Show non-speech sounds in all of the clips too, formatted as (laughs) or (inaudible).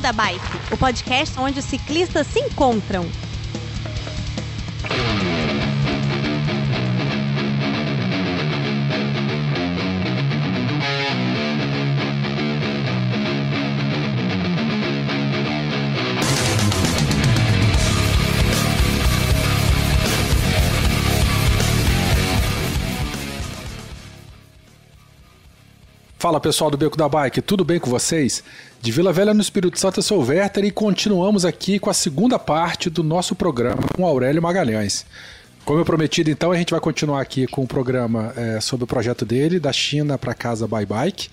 Da Bike, o podcast onde os ciclistas se encontram. Fala pessoal do Beco da Bike, tudo bem com vocês? De Vila Velha no Espírito Santo, eu sou o Werther e continuamos aqui com a segunda parte do nosso programa com Aurélio Magalhães. Como eu prometido, então, a gente vai continuar aqui com o programa é, sobre o projeto dele, da China para casa Bye Bike.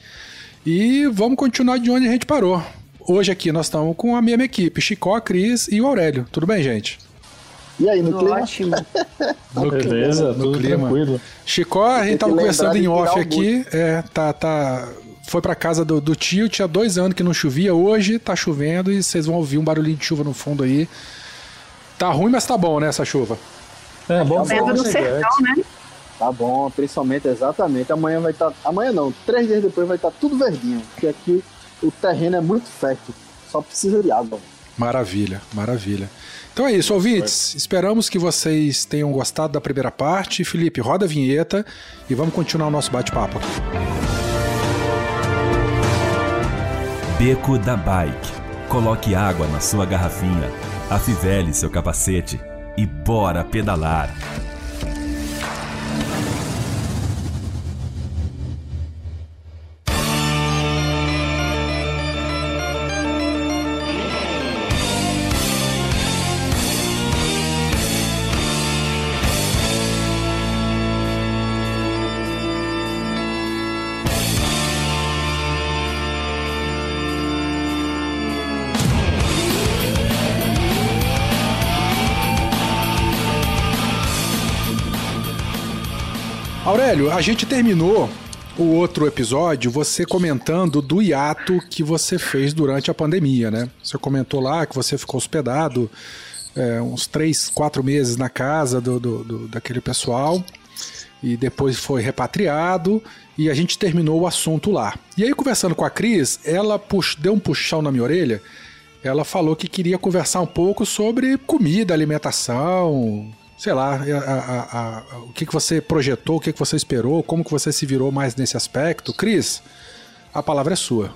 E vamos continuar de onde a gente parou. Hoje aqui nós estamos com a mesma equipe, Chicó, Cris e o Aurélio. Tudo bem, gente? E aí, no Tudo clima? ótimo. (laughs) No, Beleza, no tudo clima. tranquilo. Chicó, a gente tava conversando em off aqui, é, tá, tá, foi pra casa do, do tio, tinha dois anos que não chovia, hoje tá chovendo e vocês vão ouvir um barulhinho de chuva no fundo aí. Tá ruim, mas tá bom, né, essa chuva? É bom no chegante. sertão, né? Tá bom, principalmente, exatamente. Amanhã vai estar. amanhã não, três dias depois vai estar tudo verdinho. Porque aqui o terreno é muito fértil. Só precisa de água. Maravilha, maravilha. Então é isso, ouvintes. Esperamos que vocês tenham gostado da primeira parte. Felipe, roda a vinheta e vamos continuar o nosso bate-papo. Beco da Bike. Coloque água na sua garrafinha, afivele seu capacete e bora pedalar. Aurélio, a gente terminou o outro episódio você comentando do hiato que você fez durante a pandemia, né? Você comentou lá que você ficou hospedado é, uns três, quatro meses na casa do, do- do- daquele pessoal e depois foi repatriado e a gente terminou o assunto lá. E aí, conversando com a Cris, ela deu um puxão na minha orelha. Ela falou que queria conversar um pouco sobre comida, alimentação, sei lá, a- a- a- o que, que você projetou, o que, que você esperou, como que você se virou mais nesse aspecto. Cris, a palavra é sua.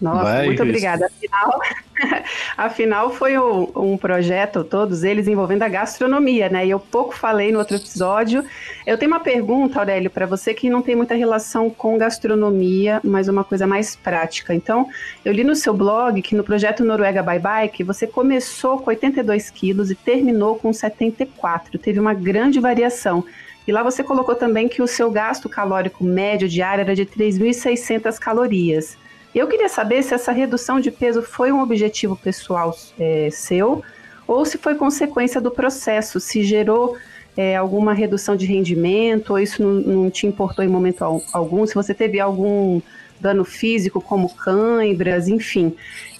Nossa, Vai, muito Cris. obrigada. Afinal, (laughs) afinal foi um, um projeto, todos eles envolvendo a gastronomia, né? E eu pouco falei no outro episódio. Eu tenho uma pergunta, Aurélio, para você que não tem muita relação com gastronomia, mas uma coisa mais prática. Então, eu li no seu blog que no projeto Noruega Bye Bike você começou com 82 quilos e terminou com 74. Teve uma grande variação. E lá você colocou também que o seu gasto calórico médio diário era de 3.600 calorias. Eu queria saber se essa redução de peso foi um objetivo pessoal é, seu ou se foi consequência do processo, se gerou é, alguma redução de rendimento ou isso não, não te importou em momento al- algum, se você teve algum dano físico como cãibras, enfim.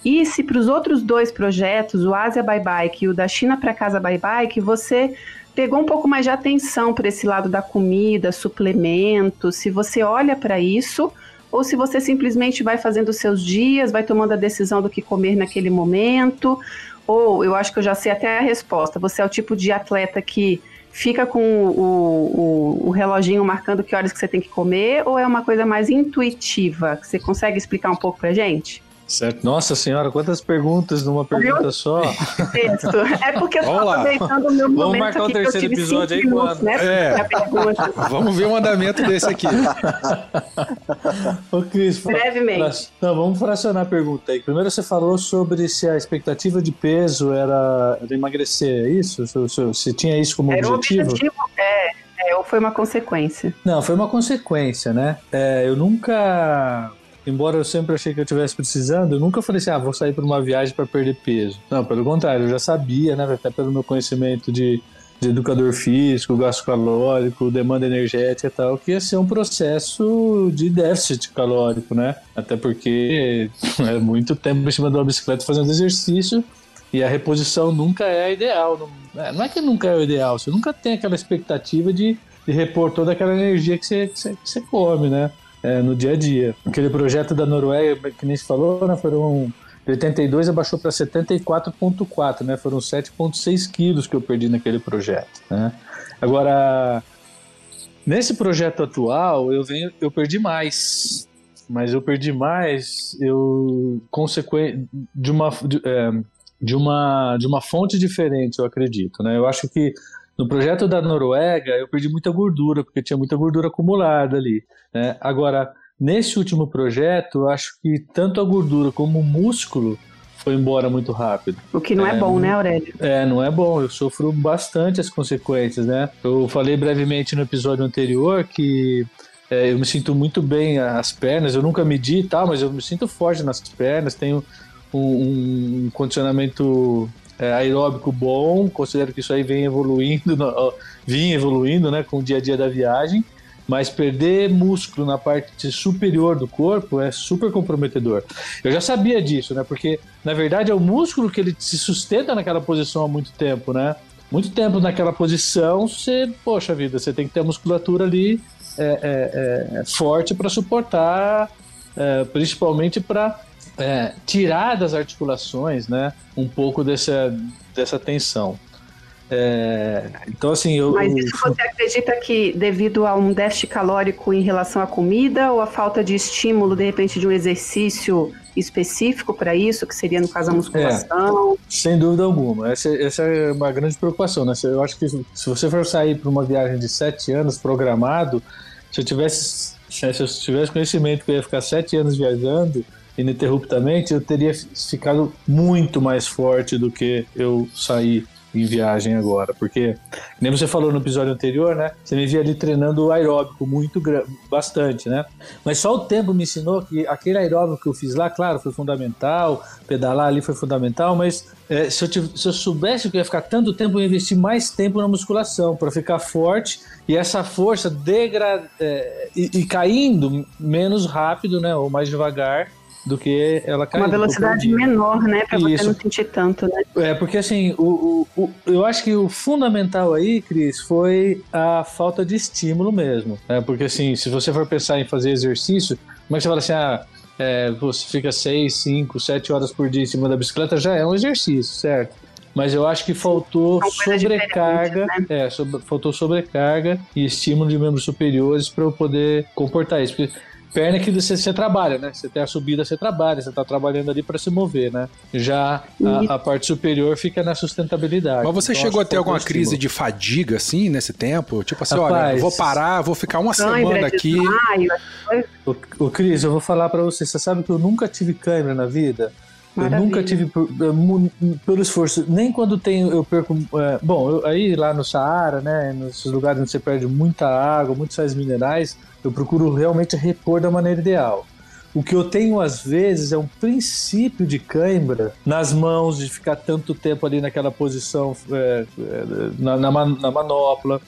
E se para os outros dois projetos, o Ásia Bye Bike e o da China para Casa Bye Bike, você pegou um pouco mais de atenção para esse lado da comida, suplementos, se você olha para isso ou se você simplesmente vai fazendo os seus dias, vai tomando a decisão do que comer naquele momento, ou eu acho que eu já sei até a resposta. Você é o tipo de atleta que fica com o, o, o reloginho marcando que horas que você tem que comer, ou é uma coisa mais intuitiva? Você consegue explicar um pouco pra gente? Certo. Nossa senhora, quantas perguntas numa pergunta só. Texto. É porque eu Vamos lá. aproveitando o meu Vamos momento marcar o terceiro episódio aí minutos, quando? né? É. pra. Vamos ver o andamento desse aqui. Ô, Cris, Brevemente. fra- Não, vamos fracionar a pergunta aí. Primeiro você falou sobre se a expectativa de peso era, era emagrecer, é isso? Se, se- se tinha isso como Era um objetivo? objetivo, é, é, ou foi uma consequência? Não, foi uma consequência, né? É, eu nunca. Embora eu sempre achei que eu estivesse precisando, eu nunca falei assim, ah, vou sair para uma viagem para perder peso. Não, pelo contrário, eu já sabia, né? Até pelo meu conhecimento de, de educador físico, gasto calórico, demanda energética e tal, que ia ser um processo de déficit calórico, né? Até porque (laughs) é muito tempo em cima de uma bicicleta fazendo exercício e a reposição nunca é a ideal. Não é, não é que nunca é o ideal, você nunca tem aquela expectativa de, repor toda aquela energia que você, que você, que você come, né? É, no dia a dia. Aquele projeto da Noruega, que nem se falou, né? Foram De 82 abaixou para 74,4, né? Foram 7,6 quilos que eu perdi naquele projeto, né? Agora, nesse projeto atual, eu venho, eu perdi mais, mas eu perdi mais, eu consequente de uma de, é, de uma de uma fonte diferente, eu acredito, né? Eu acho que no projeto da Noruega eu perdi muita gordura porque tinha muita gordura acumulada ali, né? Agora Nesse último projeto, acho que tanto a gordura como o músculo foi embora muito rápido. O que não é, é bom, né, Aurélio? É, não é bom. Eu sofro bastante as consequências, né? Eu falei brevemente no episódio anterior que é, eu me sinto muito bem as pernas. Eu nunca medi e tal, mas eu me sinto forte nas pernas. Tenho um, um condicionamento é, aeróbico bom. Considero que isso aí vem evoluindo, (laughs) vem evoluindo, né, com o dia a dia da viagem mas perder músculo na parte superior do corpo é super comprometedor. Eu já sabia disso, né? Porque na verdade é o músculo que ele se sustenta naquela posição há muito tempo, né? Muito tempo naquela posição, você, poxa vida, você tem que ter a musculatura ali é, é, é, forte para suportar, é, principalmente para é, tirar das articulações, né? Um pouco dessa, dessa tensão. É, então, assim, eu. Mas isso você acredita que devido a um déficit calórico em relação à comida ou a falta de estímulo, de repente, de um exercício específico para isso, que seria, no caso, a musculação? É, sem dúvida alguma. Essa, essa, é uma grande preocupação, né? Eu acho que se você for sair para uma viagem de sete anos programado, se eu tivesse, se eu tivesse conhecimento que eu ia ficar sete anos viajando ininterruptamente, eu teria ficado muito mais forte do que eu sair em viagem agora, porque nem você falou no episódio anterior, né? Você me via ali treinando aeróbico muito bastante, né? Mas só o tempo me ensinou que aquele aeróbico que eu fiz lá, claro, foi fundamental, pedalar ali foi fundamental, mas é, se, eu tivesse, se, eu soubesse que eu ia ficar tanto tempo, eu ia investir mais tempo na musculação para ficar forte e essa força degra é, e, e caindo menos rápido, né? Ou mais devagar do que ela cair. Uma velocidade menor, né? Pra Isso. você não sentir tanto, né? É, porque assim, o, o, o, eu acho que o fundamental aí, Cris, foi a falta de estímulo mesmo. Né? Porque assim, se você for pensar em fazer exercício, como é que você fala assim, ah, é, você fica 6, 5, 7 horas por dia em cima da bicicleta, já é um exercício, certo? Mas eu acho que faltou sobrecarga, né? é, sobre, faltou sobrecarga e estímulo de membros superiores para eu poder comportar isso. Porque perna que você, você, trabalha, né? Você tem a subida, você trabalha, você está trabalhando ali para se mover, né? Já a, a, parte superior fica na sustentabilidade. Mas você então, chegou a ter alguma crise de fadiga, assim, nesse tempo? Tipo assim, Rapaz, olha, vou parar, vou ficar uma semana aqui. O, o Cris, eu vou falar para você, você sabe que eu nunca tive câimbra na vida? Maravilha. Eu nunca tive pelo esforço, nem quando tenho, eu perco. É, bom, eu, aí lá no Saara, né, nesses lugares onde você perde muita água, muitos sais minerais, eu procuro realmente repor da maneira ideal. O que eu tenho às vezes é um princípio de cãibra nas mãos, de ficar tanto tempo ali naquela posição é, é, na, na, na, manopla.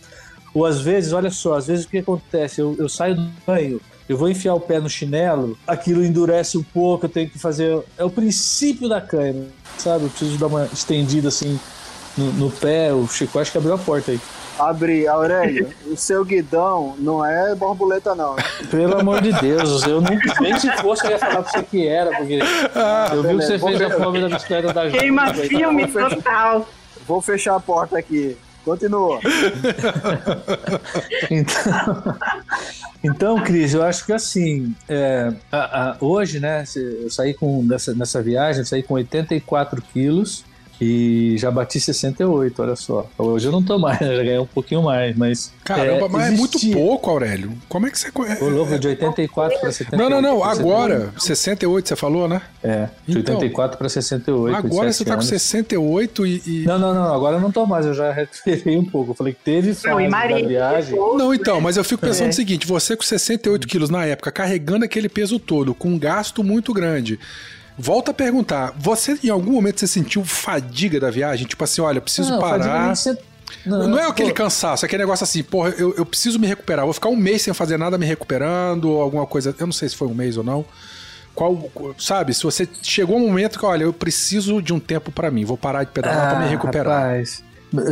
Ou às vezes, olha só, às vezes o que acontece? Eu, eu saio do banho, eu vou enfiar o pé no chinelo, aquilo endurece um pouco, eu tenho que fazer. É o princípio da cãibra, sabe? Eu preciso dar uma estendida assim no, no pé. O Chico acho que abriu a porta aí. Abre, Aurélio, o seu guidão não é borboleta, não. Né? Pelo amor de Deus, eu nem, nem se fosse eu ia falar pra você que era, porque ah, eu vi que você fez a prova da bicicleta da gente. Queima filme total. Vou fechar a porta aqui. Continua. (laughs) então, então, Cris, eu acho que assim, é, a, a, hoje, né, eu saí com, nessa, nessa viagem, saí com 84 quilos, e já bati 68, olha só. Hoje eu não tô mais, (laughs) né? já ganhei um pouquinho mais, mas. Caramba, é, mas existia... é muito pouco, Aurélio. Como é que você. O louco de 84 para 78. Não, não, não. Agora, 68 você falou, né? É, de então, 84 para 68. Agora você tá anos. com 68 e, e. Não, não, não. Agora eu não tô mais, eu já recuperei um pouco. Eu falei que teve não, da viagem. Não, então, mas eu fico pensando é. o seguinte: você com 68 quilos na época, carregando aquele peso todo, com um gasto muito grande. Volta a perguntar, você em algum momento você sentiu fadiga da viagem? Tipo assim, olha, preciso não, parar. Não, não, é aquele pô. cansaço, é aquele negócio assim, porra, eu, eu preciso me recuperar. Vou ficar um mês sem fazer nada me recuperando, ou alguma coisa. Eu não sei se foi um mês ou não. Qual, sabe, se você chegou um momento que, olha, eu preciso de um tempo para mim, vou parar de pedalar ah, para me recuperar. Rapaz,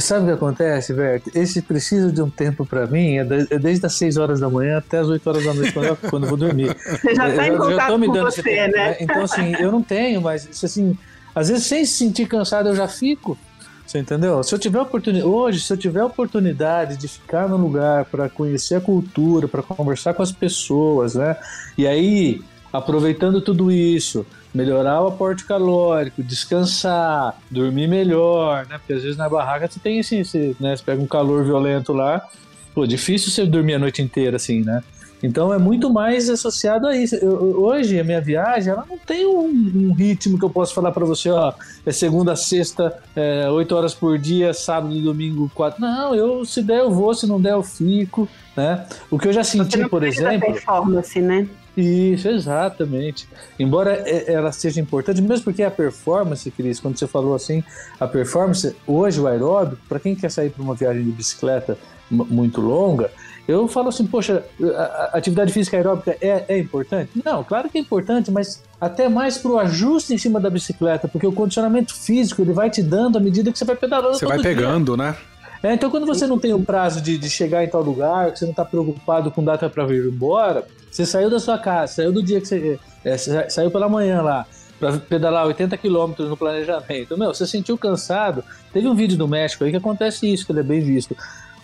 Sabe o que acontece, Vert? Esse precisa de um tempo para mim, é, é, desde as 6 horas da manhã até as 8 horas da noite, quando eu, (laughs) quando eu vou dormir. Você já está em contato com você, tempo, né? Então, assim, eu não tenho, mas, assim, às vezes sem se sentir cansado eu já fico. Você entendeu? Se eu tiver oportunidade, hoje, se eu tiver oportunidade de ficar no lugar para conhecer a cultura, para conversar com as pessoas, né? E aí, aproveitando tudo isso, melhorar o aporte calórico, descansar, dormir melhor, né? Porque às vezes na barraca você tem assim, você, né, você pega um calor violento lá, pô, difícil você dormir a noite inteira assim, né? Então é muito mais associado a isso. Eu, hoje a minha viagem ela não tem um, um ritmo que eu posso falar para você, ó, é segunda, sexta, é, 8 horas por dia, sábado e domingo, quatro. Não, eu se der eu vou, se não der eu fico, né? O que eu já senti, por exemplo. performance, né? Isso, exatamente. Embora ela seja importante, mesmo porque a performance, Cris, quando você falou assim, a performance, hoje o aeróbico, para quem quer sair para uma viagem de bicicleta muito longa, eu falo assim, poxa, a atividade física aeróbica é, é importante? Não, claro que é importante, mas até mais para o ajuste em cima da bicicleta, porque o condicionamento físico ele vai te dando à medida que você vai pedalando. Você vai pegando, dia. né? É, então, quando você não tem o prazo de, de chegar em tal lugar, que você não está preocupado com data para vir embora, você saiu da sua casa, saiu do dia que você. É, saiu pela manhã lá, para pedalar 80 quilômetros no planejamento. Meu, você sentiu cansado. Teve um vídeo do México aí que acontece isso, que ele é bem visto.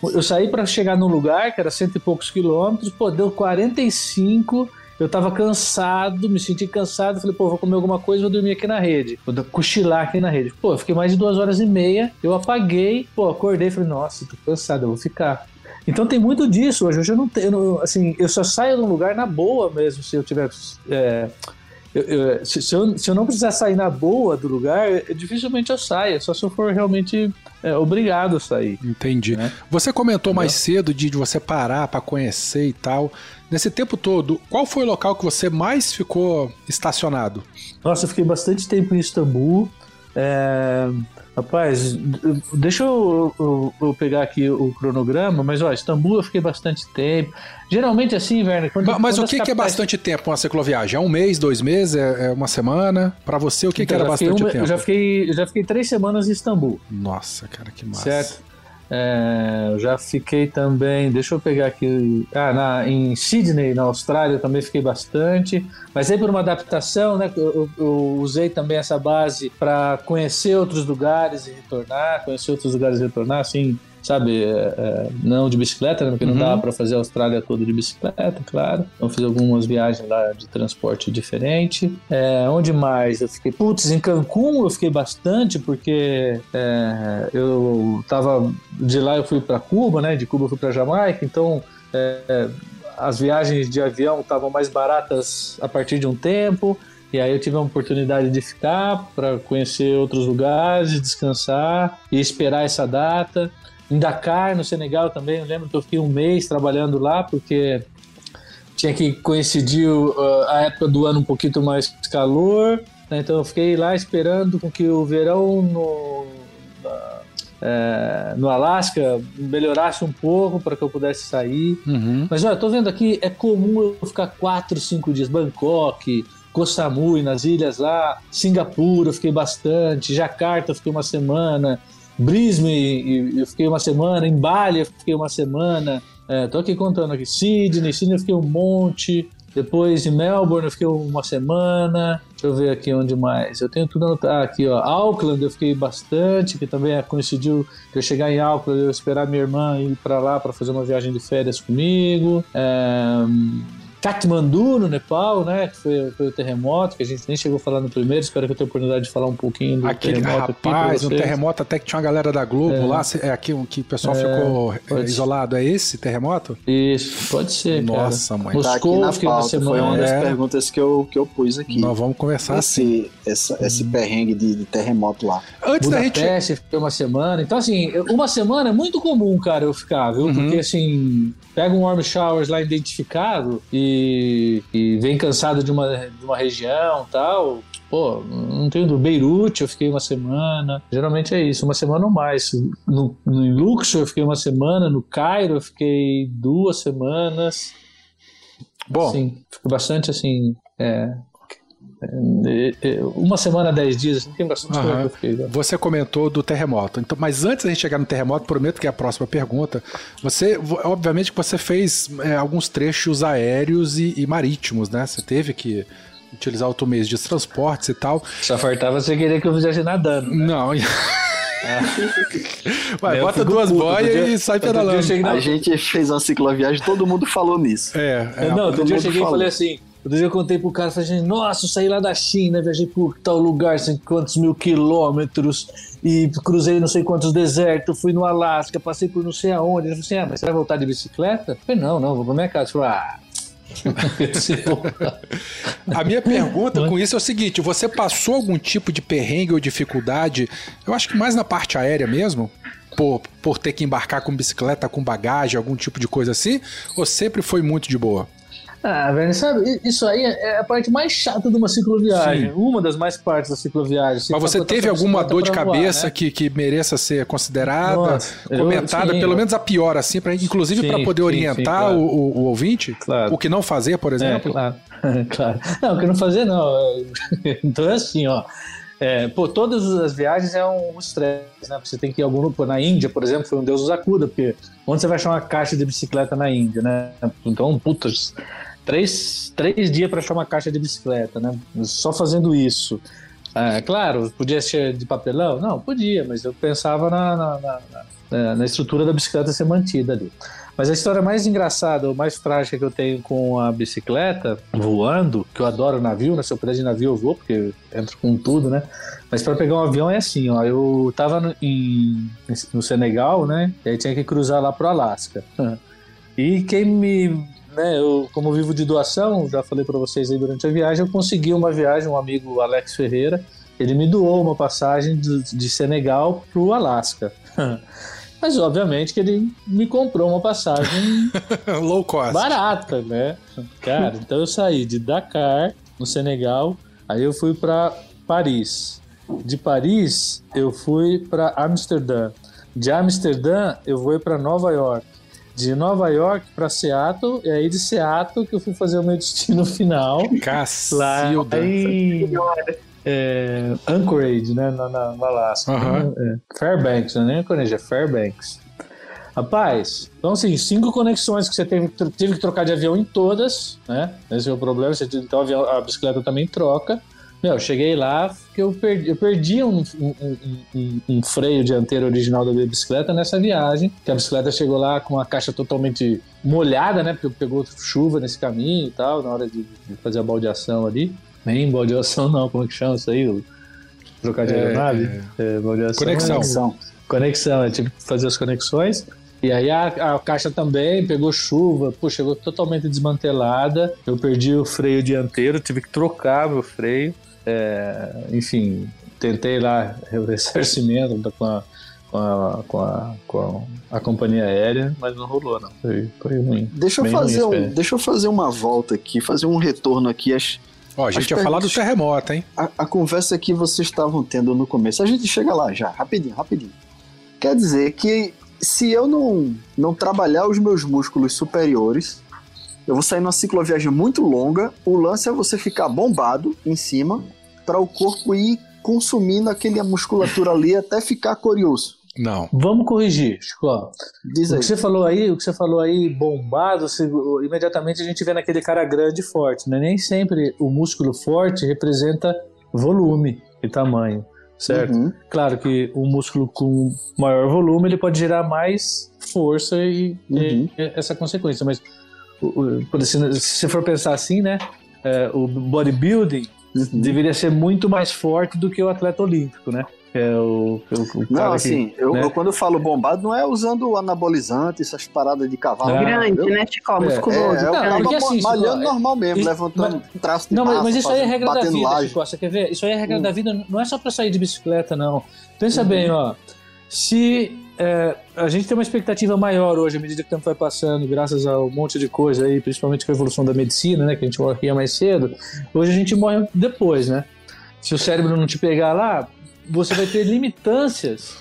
Eu saí para chegar num lugar que era cento e poucos quilômetros, pô, deu 45 eu tava cansado, me senti cansado, falei, pô, vou comer alguma coisa, vou dormir aqui na rede, vou cochilar aqui na rede. Pô, eu fiquei mais de duas horas e meia, eu apaguei, pô, acordei, falei, nossa, tô cansado, eu vou ficar. Então tem muito disso hoje. Hoje eu não tenho, assim, eu só saio de um lugar na boa mesmo se eu tiver é, eu, eu, se, se, eu, se eu não precisar sair na boa do lugar, dificilmente eu saia, só se eu for realmente é, obrigado a sair. Entendi. Né? Você comentou Entendeu? mais cedo de, de você parar para conhecer e tal. Nesse tempo todo, qual foi o local que você mais ficou estacionado? Nossa, eu fiquei bastante tempo em Istambul. É, Rapaz, deixa eu, eu, eu, pegar aqui o cronograma, mas ó, Istambul eu fiquei bastante tempo. Geralmente assim, Werner, quando Mas, mas o que, capitais... que, é bastante tempo uma cicloviagem? É um mês, dois meses, é, é uma semana? Para você, o que, então, que era bastante um, tempo? Eu já fiquei, eu já fiquei três semanas em Istambul. Nossa, cara, que massa. Certo. É, eu já fiquei também, deixa eu pegar aqui, ah, na, em Sydney, na Austrália, também fiquei bastante, mas aí por uma adaptação, né, eu, eu usei também essa base para conhecer outros lugares e retornar, conhecer outros lugares e retornar, assim, sabe, é, é, não de bicicleta, né, porque uhum. não dava para fazer a Austrália toda de bicicleta, claro. Então fiz algumas viagens lá de transporte diferente. É, onde mais? Eu fiquei, putz, em Cancún eu fiquei bastante, porque é, eu tava, de lá eu fui para Cuba, né, de Cuba eu fui para Jamaica, então é, as viagens de avião estavam mais baratas a partir de um tempo. E aí eu tive a oportunidade de ficar para conhecer outros lugares, descansar e esperar essa data. Em Dakar, no Senegal também, eu lembro que eu fiquei um mês trabalhando lá, porque tinha que coincidir uh, a época do ano um pouquinho mais calor, né? então eu fiquei lá esperando com que o verão no, é, no Alasca melhorasse um pouco para que eu pudesse sair. Uhum. Mas olha, tô vendo aqui, é comum eu ficar quatro, cinco dias. Bangkok, Koh Samui, nas ilhas lá, Singapura eu fiquei bastante, Jakarta eu fiquei uma semana, Brisbane, eu fiquei uma semana, em Bali eu fiquei uma semana, é, tô aqui contando aqui, Sydney, Sydney eu fiquei um monte, depois em Melbourne eu fiquei uma semana, deixa eu ver aqui onde mais, eu tenho tudo anotado aqui, ó, Auckland eu fiquei bastante, que também é, coincidiu eu chegar em Auckland, eu esperar minha irmã ir para lá para fazer uma viagem de férias comigo, é, Katmandu, no Nepal, né? Que foi, foi, o terremoto, que a gente nem chegou a falar no primeiro. Espero que eu tenha oportunidade de falar um pouquinho do Aquele, terremoto. Rapaz, um terremoto até que tinha uma galera da Globo é. lá. É aqui que o pessoal é, ficou isolado. É esse terremoto? Isso, pode ser. Nossa, cara. mãe. Moscou, tá aqui na pauta, Foi uma das é. perguntas que eu, que eu pus aqui. Nós vamos conversar esse, assim. Essa, esse perrengue de, de, terremoto lá. Antes Budapeste, da gente. fiquei uma semana. Então, assim, uma semana é muito comum, cara, eu ficar, viu? Uhum. Porque, assim, pega um warm showers lá identificado e e vem cansado de uma, de uma região tal. Pô, não tenho do Beirute, eu fiquei uma semana. Geralmente é isso, uma semana ou mais. No, no Luxor eu fiquei uma semana, no Cairo eu fiquei duas semanas. Bom, sim, fico bastante assim. É, uma semana, dez dias, não tem bastante eu fiquei. Né? Você comentou do terremoto. Então, mas antes da gente chegar no terremoto, prometo que é a próxima pergunta. Você, obviamente, que você fez é, alguns trechos aéreos e, e, marítimos, né? Você teve que utilizar outro mês de transportes e tal. Só fartava você querer que eu fizesse nadando. Né? Não. (laughs) Vai, bota duas boias e sai pedalando. A gente fez uma cicloviagem, todo mundo falou nisso. É, é não, outro dia eu cheguei falou. e falei assim: Outro dia eu contei pro cara, falei nossa, eu saí lá da China, viajei por tal lugar, sei quantos mil quilômetros, e cruzei não sei quantos desertos, fui no Alasca, passei por não sei aonde. Ele falou assim, ah, mas você vai voltar de bicicleta? Eu falei, não, não, vou pra minha casa. Falou, ah... (laughs) A minha pergunta com isso é o seguinte: você passou algum tipo de perrengue ou dificuldade? Eu acho que mais na parte aérea mesmo, por, por ter que embarcar com bicicleta, com bagagem, algum tipo de coisa assim? Ou sempre foi muito de boa? Ah, velho, sabe, isso aí é a parte mais chata de uma cicloviagem. Sim. Uma das mais partes da cicloviagem. Mas você teve alguma dor de cabeça voar, né? que, que mereça ser considerada, Nossa, comentada, eu, sim, pelo menos a pior, assim, pra, inclusive para poder orientar sim, claro. o, o, ouvinte? Claro. O que não fazer, por é, exemplo? É, claro. (laughs) claro. Não, o que não fazer, não. (laughs) Então é assim, ó. É, pô, todas as viagens é um estresse, né? Você tem que ir algum. Pô, na Índia, por exemplo, foi um Deus nos acuda, porque onde você vai achar uma caixa de bicicleta na Índia, né? Então, putas, três, três dias para achar uma caixa de bicicleta, né? Só fazendo isso. É, claro, podia ser de papelão? Não, podia, mas eu pensava na, na, na, na, estrutura da bicicleta ser mantida ali. Mas a história mais engraçada, ou mais trágica que eu tenho com a bicicleta, voando, que eu adoro navio, né? Se eu puder de navio eu vou, porque entro com tudo, né? Mas para pegar um avião é assim, ó. Eu tava no, em, no Senegal, né? E aí tinha que cruzar lá pro Alasca. (laughs) E quem me né, eu, como vivo de doação, já falei para vocês aí durante a viagem, eu consegui uma viagem, um amigo Alex Ferreira, ele me doou uma passagem de, de Senegal para o Alasca. (laughs) Mas obviamente que ele me comprou uma passagem (laughs) low cost, barata, né? Cara, então eu saí de Dakar, no Senegal, aí eu fui para Paris. De Paris eu fui para Amsterdã. De Amsterdã eu fui para Nova York de Nova York para Seattle, e aí de Seattle que eu fui fazer o meu destino (laughs) final. Cacilda. Lá em é, Anchorage, né, na, na, no Alasca. Uhum. É, Fairbanks, não é nem Anchorage, é Fairbanks. Rapaz, então assim, cinco conexões que você teve, teve que trocar de avião em todas, né? Esse é o problema, você, então a, avião, a bicicleta também troca. Meu, eu cheguei lá, que eu perdi, eu perdi um, um, um, um, freio dianteiro original da minha bicicleta nessa viagem, que a bicicleta chegou lá com a caixa totalmente molhada, né? Porque pegou chuva nesse caminho e tal, na hora de, de fazer a baldeação ali. Nem baldeação não, como é que chama isso aí? Trocar de é, aeronave? É, é, baldeação. Conexão. Conexão, conexão é tipo fazer as conexões. E aí a, a, caixa também pegou chuva, pô, chegou totalmente desmantelada. Eu perdi o freio dianteiro, tive que trocar meu freio. É, enfim, tentei lá o ressarcimento com a, com a, com a, com a, companhia aérea, mas não rolou, não. Foi, foi ruim. Deixa eu, fazer ruim um, deixa eu fazer uma volta aqui, fazer um retorno aqui. As, Ó, a gente ia falar do terremoto, hein? A, a conversa que vocês estavam tendo no começo. A gente chega lá já, rapidinho, rapidinho. Quer dizer que se eu não, não trabalhar os meus músculos superiores, eu vou sair numa cicloviagem muito longa. O lance é você ficar bombado em cima para o corpo ir consumindo aquele musculatura ali até ficar curioso. Não. Vamos corrigir, Chico. Diz aí. O que você falou aí, o que você falou aí, bombado, você, imediatamente a gente vê naquele cara grande e forte, né? Nem sempre o músculo forte representa volume e tamanho, certo? Uhum. Claro que o músculo com maior volume ele pode gerar mais força e, uhum. e essa consequência, mas se você for pensar assim, né? É, o bodybuilding uhum. deveria ser muito mais forte do que o atleta olímpico, né? É o, o, o não, assim, que, eu, né? eu, quando eu falo bombado, não é usando anabolizante, essas paradas de cavalo. É grande, né, Chico? É, musculoso. É, é, é, porque, assim, malhando Chico, normal mesmo, isso, levantando mas, traço de Não, massa, mas isso aí é regra da vida, laje. Chico, você quer ver? Isso aí é regra hum. da vida, não é só pra sair de bicicleta, não. Pensa uhum. bem, ó. Se é, a gente tem uma expectativa maior hoje, à medida que o tempo vai passando, graças a um monte de coisa aí, principalmente com a evolução da medicina, né? Que a gente morria mais cedo. Hoje a gente morre depois, né? Se o cérebro não te pegar lá, você vai ter limitâncias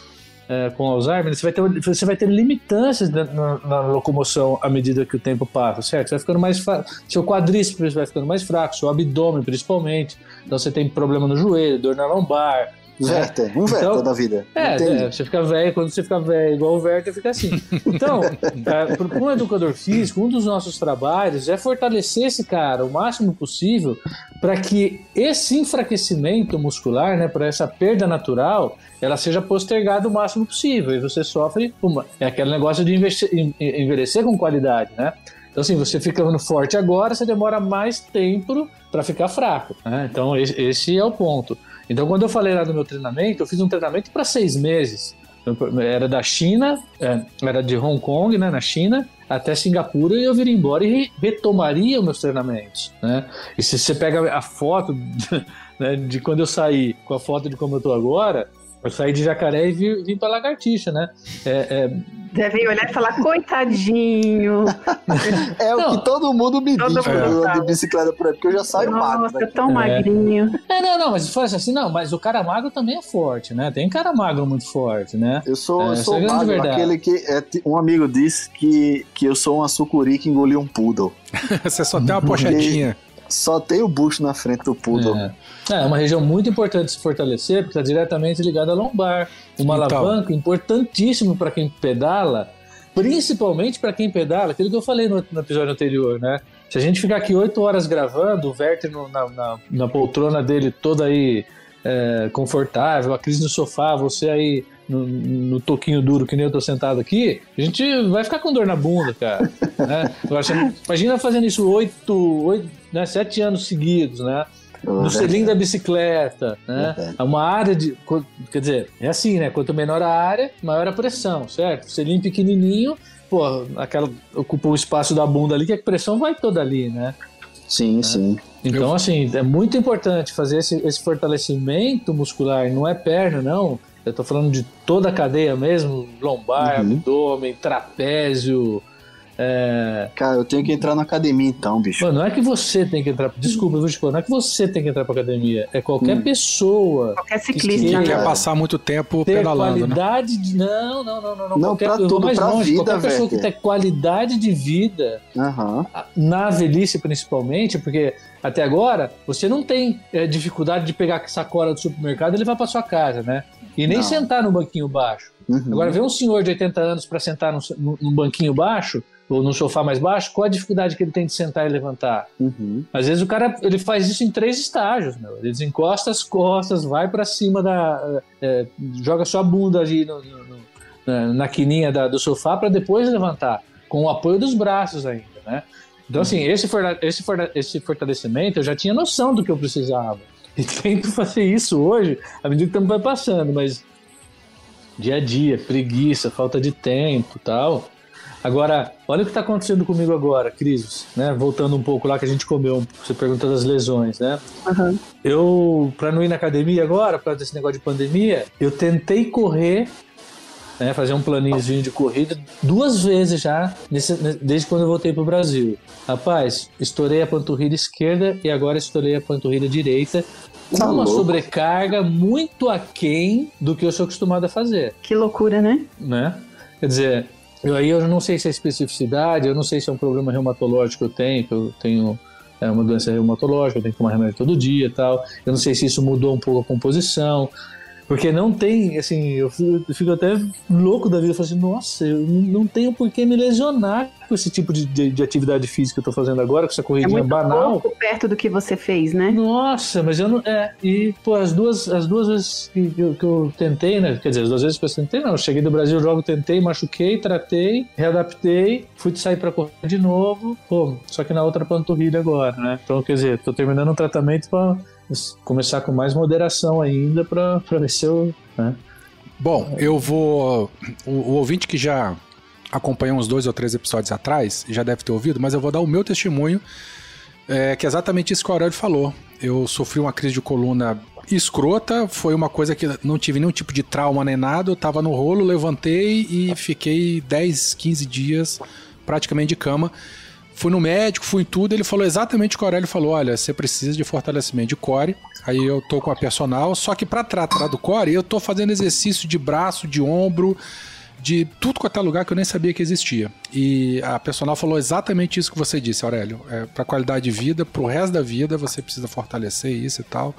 é, com Alzheimer, você vai ter, você vai ter limitâncias na, na, na locomoção à medida que o tempo passa, certo? Você vai ficando mais seu quadríceps vai ficando mais fraco, seu abdômen principalmente. Então você tem problema no joelho, dor na lombar, Werther, um Werther então, da vida. É, é, você fica velho, quando você fica velho igual o Werther, fica assim. Então, (laughs) é, para um educador físico, um dos nossos trabalhos é fortalecer esse cara o máximo possível para que esse enfraquecimento muscular, né, para essa perda natural, ela seja postergada o máximo possível e você sofre uma, é aquele negócio de envelhecer, envelhecer com qualidade, né? Então, assim, você ficando forte agora, você demora mais tempo para ficar fraco. Né? Então, esse é o ponto. Então, quando eu falei lá do meu treinamento, eu fiz um treinamento para seis meses. Era da China, é, era de Hong Kong, né, na China, até Singapura e eu viria embora e retomaria meus treinamentos, né? E se você pega a foto (laughs) né, de quando eu saí com a foto de como eu tô agora, eu saí de jacaré e vim, vim pra lagartixa, né? É, é... Devem olhar e falar, coitadinho. (laughs) é o que todo mundo me todo diz quando de bicicleta por aí, porque eu já saio Nossa, magro. Nossa, tão é. magrinho. É, não, não, mas se fosse assim, não, mas o cara magro também é forte, né? Tem cara magro muito forte, né? Eu sou, é, eu sou é magro, aquele que é, um amigo disse que, que eu sou uma sucuri que engoliu um poodle. (laughs) Você só tem uma pochadinha. Só tem o bucho na frente do poodle. É. É uma região muito importante se fortalecer, porque está diretamente ligada à lombar. Uma então. alavanca importantíssimo para quem pedala, principalmente para quem pedala, aquilo que eu falei no, no, episódio anterior, né? Se a gente ficar aqui oito horas gravando, o Werther no, na, na, na, poltrona dele toda aí é, confortável, a Cris no sofá, você aí no, no, toquinho duro que nem eu tô sentado aqui, a gente vai ficar com dor na bunda, cara. né? Imagina fazendo isso oito, oito né, sete anos seguidos, né? No selim da bicicleta, né? É uma área de. Quer dizer, é assim, né? Quanto menor a área, maior a pressão, certo? Selim pequenininho, pô, aquela ocupa o espaço da bunda ali, que a pressão vai toda ali, né? Sim, né? sim. Então, assim, é muito importante fazer esse, esse fortalecimento muscular, não é perna, não. Eu tô falando de toda a cadeia mesmo, lombar, uhum. abdômen, trapézio, é... Cara, eu tenho que entrar na academia então, bicho. Mano, não é que você tem que entrar. Desculpa, eu vou te falar, não é que você tem que entrar pra academia. É qualquer hum. pessoa. Qualquer ciclista. Que, quer passar muito tempo ter pedalando. Né? Qualidade né? de. Não, não, não, não. Não, não qualquer, pra tudo, mais pra longe. Vida, qualquer pessoa que tem qualidade de vida, uhum. na velhice principalmente, porque até agora você não tem é, dificuldade de pegar a sacola do supermercado e levar pra sua casa, né? E nem não. sentar no banquinho baixo. Uhum. Agora, ver um senhor de 80 anos para sentar num banquinho baixo ou no sofá mais baixo, qual a dificuldade que ele tem de sentar e levantar? Uhum. Às vezes o cara ele faz isso em três estágios, meu. Ele desencosta as costas, vai para cima da. É, joga sua bunda ali no, no, no, na, na quininha da, do sofá para depois levantar, com o apoio dos braços ainda, né? Então, assim, esse, esse, esse fortalecimento eu já tinha noção do que eu precisava. (laughs) E tento fazer isso hoje, à medida que o tempo vai passando, mas dia a dia, preguiça, falta de tempo tal Agora, olha o que está acontecendo comigo agora, Cris, né? Voltando um pouco lá que a gente comeu, você perguntou das lesões, né? Uhum. Eu, para não ir na academia agora, por causa desse negócio de pandemia, eu tentei correr, né? Fazer um planinhozinho de corrida duas vezes já, nesse, desde quando eu voltei pro Brasil. Rapaz, estourei a panturrilha esquerda e agora estourei a panturrilha direita Tá uma louco. sobrecarga muito aquém do que eu sou acostumado a fazer. Que loucura, né? Né? Quer dizer, eu, aí eu não sei se é especificidade, eu não sei se é um problema reumatológico que eu tenho, que eu tenho é, uma doença reumatológica, eu tenho que tomar remédio todo dia e tal. Eu não sei se isso mudou um pouco a composição. Porque não tem, assim, eu fico, eu fico até louco da vida, eu falo assim, nossa, eu não tenho por que me lesionar com esse tipo de, de, de, atividade física que eu tô fazendo agora, com essa corridinha é muito banal. Pouco perto do que você fez, né? Nossa, mas eu não. É, e, pô, as duas, as duas vezes que eu, que eu tentei, né? Quer dizer, as duas vezes que eu tentei, não. Eu cheguei do Brasil, jogo, tentei, machuquei, tratei, readaptei, fui sair pra correr de novo, pô, só que na outra panturrilha agora, né? Então, quer dizer, tô terminando um tratamento pra começar com mais moderação ainda para ver se eu. Né? Bom, eu vou. O, o, ouvinte que já acompanhou uns dois ou três episódios atrás já deve ter ouvido, mas eu vou dar o meu testemunho, é, que é exatamente isso que o Aurélio falou. Eu sofri uma crise de coluna escrota, foi uma coisa que não tive nenhum tipo de trauma nem nada. Eu tava no rolo, levantei e fiquei 10, 15 dias praticamente de cama Fui no médico, fui em tudo, ele falou exatamente o que o Aurélio falou: olha, você precisa de fortalecimento de core. Aí eu tô com a personal, só que para tratar do core, eu tô fazendo exercício de braço, de ombro, de tudo quanto é lugar que eu nem sabia que existia. E a personal falou exatamente isso que você disse, Aurélio. É, para qualidade de vida, pro resto da vida, você precisa fortalecer isso e tal.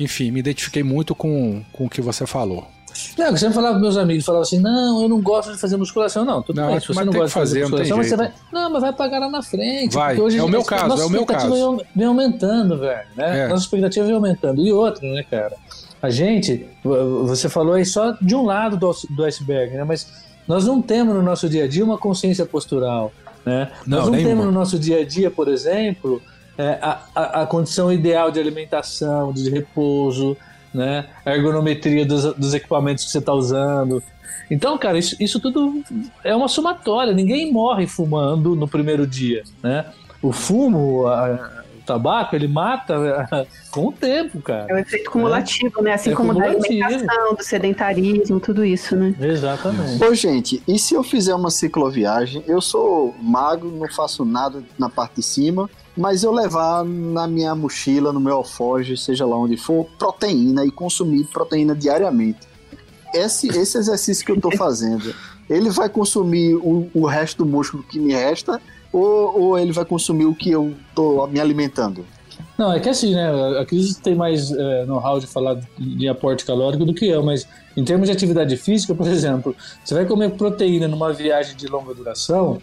Enfim, me identifiquei muito com, com o que você falou. Não, você falava com meus amigos, falava assim, não, eu não gosto de fazer musculação. Não, tudo Não, bem, se você mas não gosta de fazer, fazer, não tem musculação, você vai... Não, mas vai pagar lá na frente. Vai, porque hoje é o meu a caso, nossa é o meu expectativa caso. Vem, vem aumentando, velho, né? É. Nossa expectativa vem aumentando. E outra, né, cara? A gente, você falou aí só de um lado do, do iceberg, né? Mas nós não temos no nosso dia a dia uma consciência postural, né? Não, nós não nenhuma. temos no nosso dia a dia, por exemplo, é, a, a, a condição ideal de alimentação, de repouso, né? A ergonometria dos, dos equipamentos que você está usando. Então, cara, isso, isso tudo é uma somatória. Ninguém morre fumando no primeiro dia, né? O fumo, a- o tabaco, ele mata (laughs) com o tempo, cara. É o efeito cumulativo, né? Assim É como da cumulativo. alimentação, do sedentarismo, tudo isso, né? Exatamente. Ô, gente, e se eu fizer uma cicloviagem? Eu sou magro, não faço nada na parte de cima, mas eu levar na minha mochila, no meu alforje, seja lá onde for, proteína e consumir proteína diariamente. Esse, esse exercício que eu tô fazendo, ele vai consumir o, o resto do músculo que me resta ou, ou ele vai consumir o que eu tô me alimentando? Não, é que assim, né? A Cris tem mais é, know-how de falar de aporte calórico do que eu, mas em termos de atividade física, por (laughs) exemplo, você vai comer proteína numa viagem de longa duração,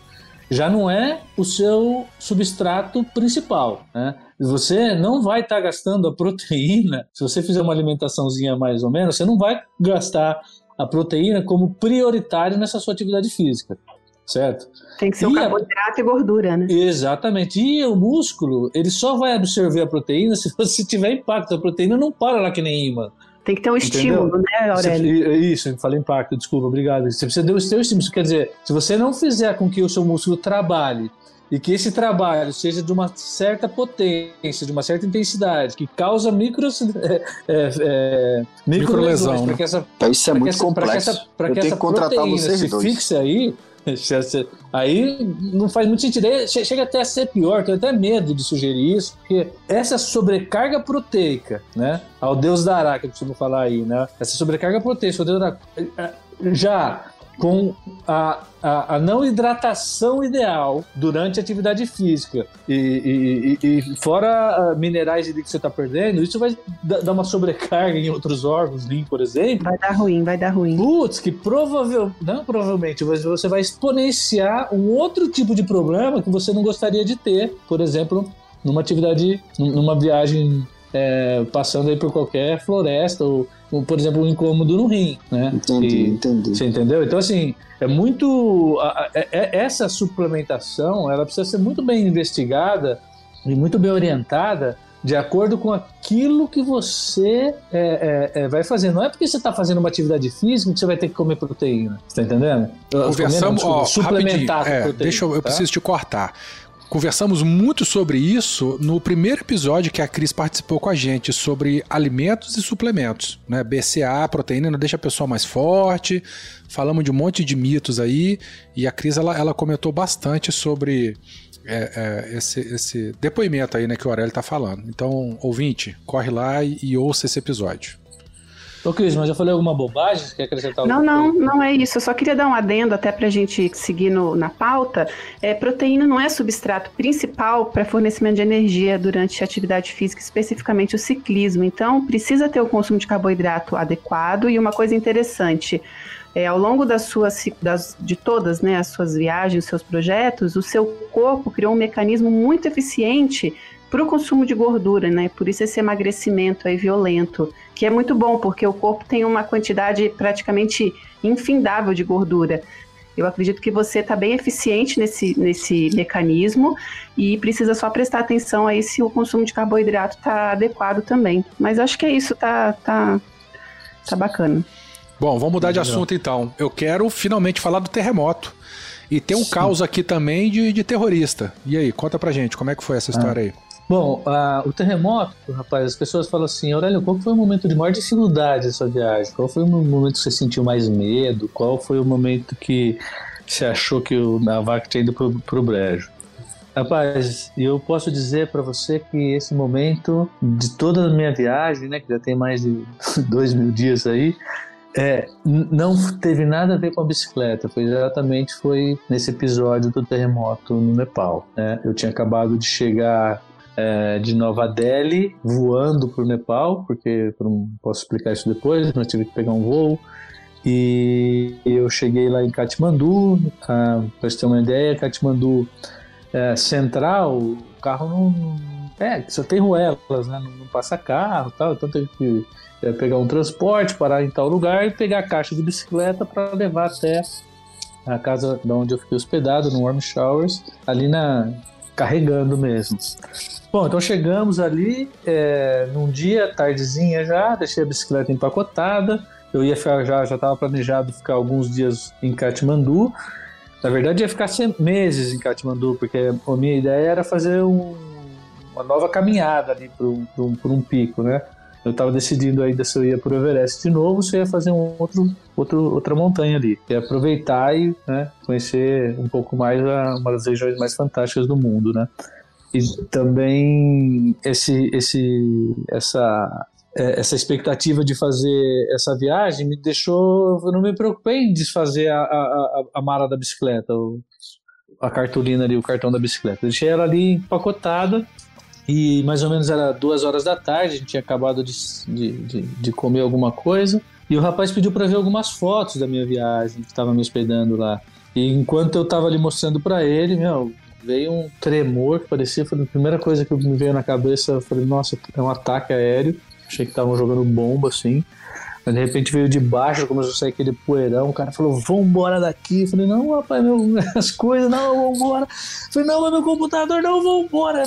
já não é o seu substrato principal, né? Você não vai estar gastando a proteína, se você fizer uma alimentaçãozinha mais ou menos, você não vai gastar a proteína como prioritário nessa sua atividade física, certo? Tem que ser o E a- carboidrato e gordura, né? Exatamente. E o músculo, ele só vai absorver a proteína (laughs) se você tiver impacto. A proteína não para lá que nem imã. Tem que ter um Entendeu? estímulo, né, Você- Aurélio? isso, eu falei impacto, desculpa, obrigado. Você precisa ter o seu estímulo. Isso quer dizer, se você não fizer com que o seu músculo trabalhe e que esse trabalho seja de uma certa potência, de uma certa intensidade, que causa micro, (laughs) é, é, é, Microlesão, microlesões, né? para que essa Então, Isso é que muito essa- que complexo. essa- pra eu que essa que contratar proteína vocês se fixe aí, (laughs) aí não faz muito sentido. Aí che- Chega até a ser pior, tenho até medo de sugerir isso, porque essa sobrecarga proteica, né? Ao Deus dará, que eu costumo falar aí, né? Essa sobrecarga proteica, ao Deus dará, eh, já com a, a, a não hidratação ideal durante a atividade física e, e- e- fora ah, minerais que você está perdendo, isso vai da- dar uma sobrecarga (laughs) em outros órgãos, rim, por exemplo, Vai dar ruim, vai dar ruim. Putz, que provavelmente, não provavelmente, mas você vai exponenciar um outro tipo de problema que você não gostaria de ter, por exemplo, numa atividade, num- numa viagem é, passando aí por qualquer floresta ou, ou, por exemplo, um incômodo no rim, né? Entendi, E- entendi. você entendeu? Então, assim, é muito. a- a- é- é- essa suplementação ela precisa ser muito bem investigada e muito bem orientada de acordo com aquilo que você é, é, é, vai fazer. Não é porque você está fazendo uma atividade física que você vai ter que comer proteína. Você está entendendo? Conversamos, Comer, não, ó, suplementar rapidinho, é, proteína. deixa eu, eu tá? preciso te cortar. Conversamos muito sobre isso no primeiro episódio que a Cris participou com a gente, sobre alimentos e suplementos, né? BCA, proteína não deixa a pessoa mais forte. Falamos de um monte de mitos aí e a Cris ela, ela comentou bastante sobre é, é, esse, esse depoimento aí, né, que o Aurélio tá falando. Então, ouvinte, corre lá e, e ouça esse episódio. Ô, Cris, mas eu falei alguma bobagem? Você quer acrescentar Não, não, coisa? não é isso. Eu só queria dar um adendo até para a gente seguir no- na pauta. É, proteína não é substrato principal para fornecimento de energia durante a atividade física, especificamente o ciclismo. Então, precisa ter o consumo de carboidrato adequado. E uma coisa interessante, é, ao longo das suas, das, de todas né, as suas viagens, seus projetos, o seu corpo criou um mecanismo muito eficiente para o consumo de gordura, né? Por isso esse emagrecimento aí violento, que é muito bom, porque o corpo tem uma quantidade praticamente infindável de gordura. Eu acredito que você está bem eficiente nesse, nesse mecanismo e precisa só prestar atenção aí se o consumo de carboidrato está adequado também. Mas acho que é isso, tá, tá, tá bacana. Bom, vamos mudar de assunto então. Eu quero finalmente falar do terremoto. E tem um caos aqui também de, de terrorista. E aí, conta pra gente, como é que foi essa história aí? Bom, o terremoto, rapaz, as pessoas falam assim, Aurélio, qual foi o momento de maior dificuldade da sua viagem? Qual foi o momento que você sentiu mais medo? Qual foi o momento que você achou que o, a tinha ido pro, pro brejo? Rapaz, eu posso dizer para você que esse momento de toda a minha viagem, né, que já tem mais de (laughs) dois mil dias aí, é, não teve nada a ver com a bicicleta, foi exatamente foi nesse episódio do terremoto no Nepal. Né? Eu tinha acabado de chegar é, de Nova Delhi, voando para o Nepal, porque não posso explicar isso depois, mas tive que pegar um voo. E eu cheguei lá em Katmandu, para você ter uma ideia, Katmandu é, central, o carro não. É, só tem ruelas, né? Não, não passa carro tal, então teve que é, pegar um transporte, parar em tal lugar e pegar a caixa de bicicleta para levar até a casa de onde eu fiquei hospedado, no Warm Showers, ali na. Carregando mesmo. Bom, então chegamos ali é, num dia, tardezinha já, deixei a bicicleta empacotada. Eu ia ficar, já já estava planejado ficar alguns dias em Katmandu. Na verdade, ia ficar meses em Katmandu, porque a minha ideia era fazer um, uma nova caminhada ali para um, um, um, pico, né? Eu estava decidindo ainda se eu ia para o Everest de novo, se eu ia fazer um outro, outro, outra montanha ali. E aproveitar e né, conhecer um pouco mais a, uma das regiões mais fantásticas do mundo, né? E também esse, esse, essa é, essa expectativa de fazer essa viagem me deixou. Eu não me preocupei em desfazer a, a, a mala da bicicleta, a cartolina ali, o cartão da bicicleta. Deixei ela ali empacotada e mais ou menos era duas horas da tarde, a gente tinha acabado de, de, de, de comer alguma coisa. E o rapaz pediu para ver algumas fotos da minha viagem, que estava me hospedando lá. E enquanto eu estava ali mostrando para ele, meu, veio um tremor que parecia, foi a primeira coisa que me veio na cabeça, eu falei, nossa, é um ataque aéreo. Achei que estavam jogando bomba assim. Mas de repente veio de baixo, começou a sair aquele poeirão. O cara falou: Vambora daqui. Eu falei: Não, rapaz, meu, (laughs) as coisas, não, vambora. Eu falei: Não, mas meu computador, não, vambora.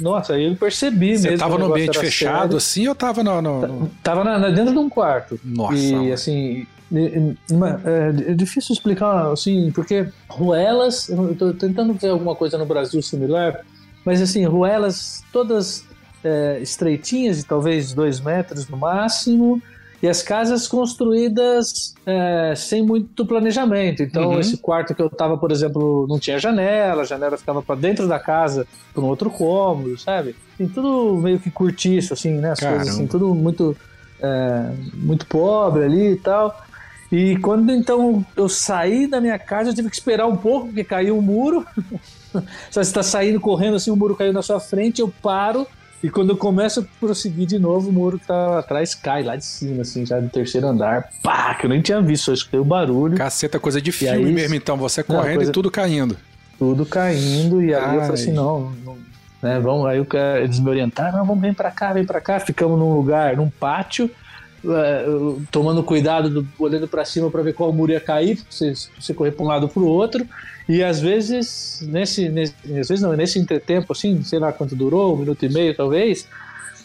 Nossa, aí eu percebi Você mesmo. Você tava no ambiente fechado sério. assim ou tava no. no, no... Tava na, na, dentro de um quarto. Nossa. E mano. assim. É, é difícil explicar assim, porque Ruelas, eu tô tentando ver alguma coisa no Brasil similar, mas assim, Ruelas todas é, estreitinhas, de talvez dois metros no máximo, e as casas construídas é, sem muito planejamento. Então, uhum. esse quarto que eu estava, por exemplo, não tinha janela, a janela ficava para dentro da casa, para um outro cômodo, sabe? Tem tudo meio que curtiço, assim, né? As Caramba. coisas assim, tudo muito, é, muito pobre ali e tal. E quando então eu saí da minha casa, eu tive que esperar um pouco, porque caiu um muro. (laughs) Só você está saindo correndo assim, o muro caiu na sua frente, eu paro e quando eu começo a prosseguir de novo, o muro que tá atrás cai lá de cima, assim, já do terceiro andar. Pá, que eu nem tinha visto, só escutei o barulho. Caceta, coisa de filme aí, mesmo, então. Você correndo não, coisa... e tudo caindo. Tudo caindo, e aí Ai. eu falei assim, não, não né, vamos, aí eles me orientaram, não, vamos, vem pra cá, vem pra cá. Ficamos num lugar, num pátio, uh, tomando cuidado, do, olhando para cima para ver qual muro ia cair, você, você correr para um lado para o outro. E às vezes, nesse, nesse, às vezes não, nesse entretempo, assim, sei lá quanto durou, um minuto e meio talvez,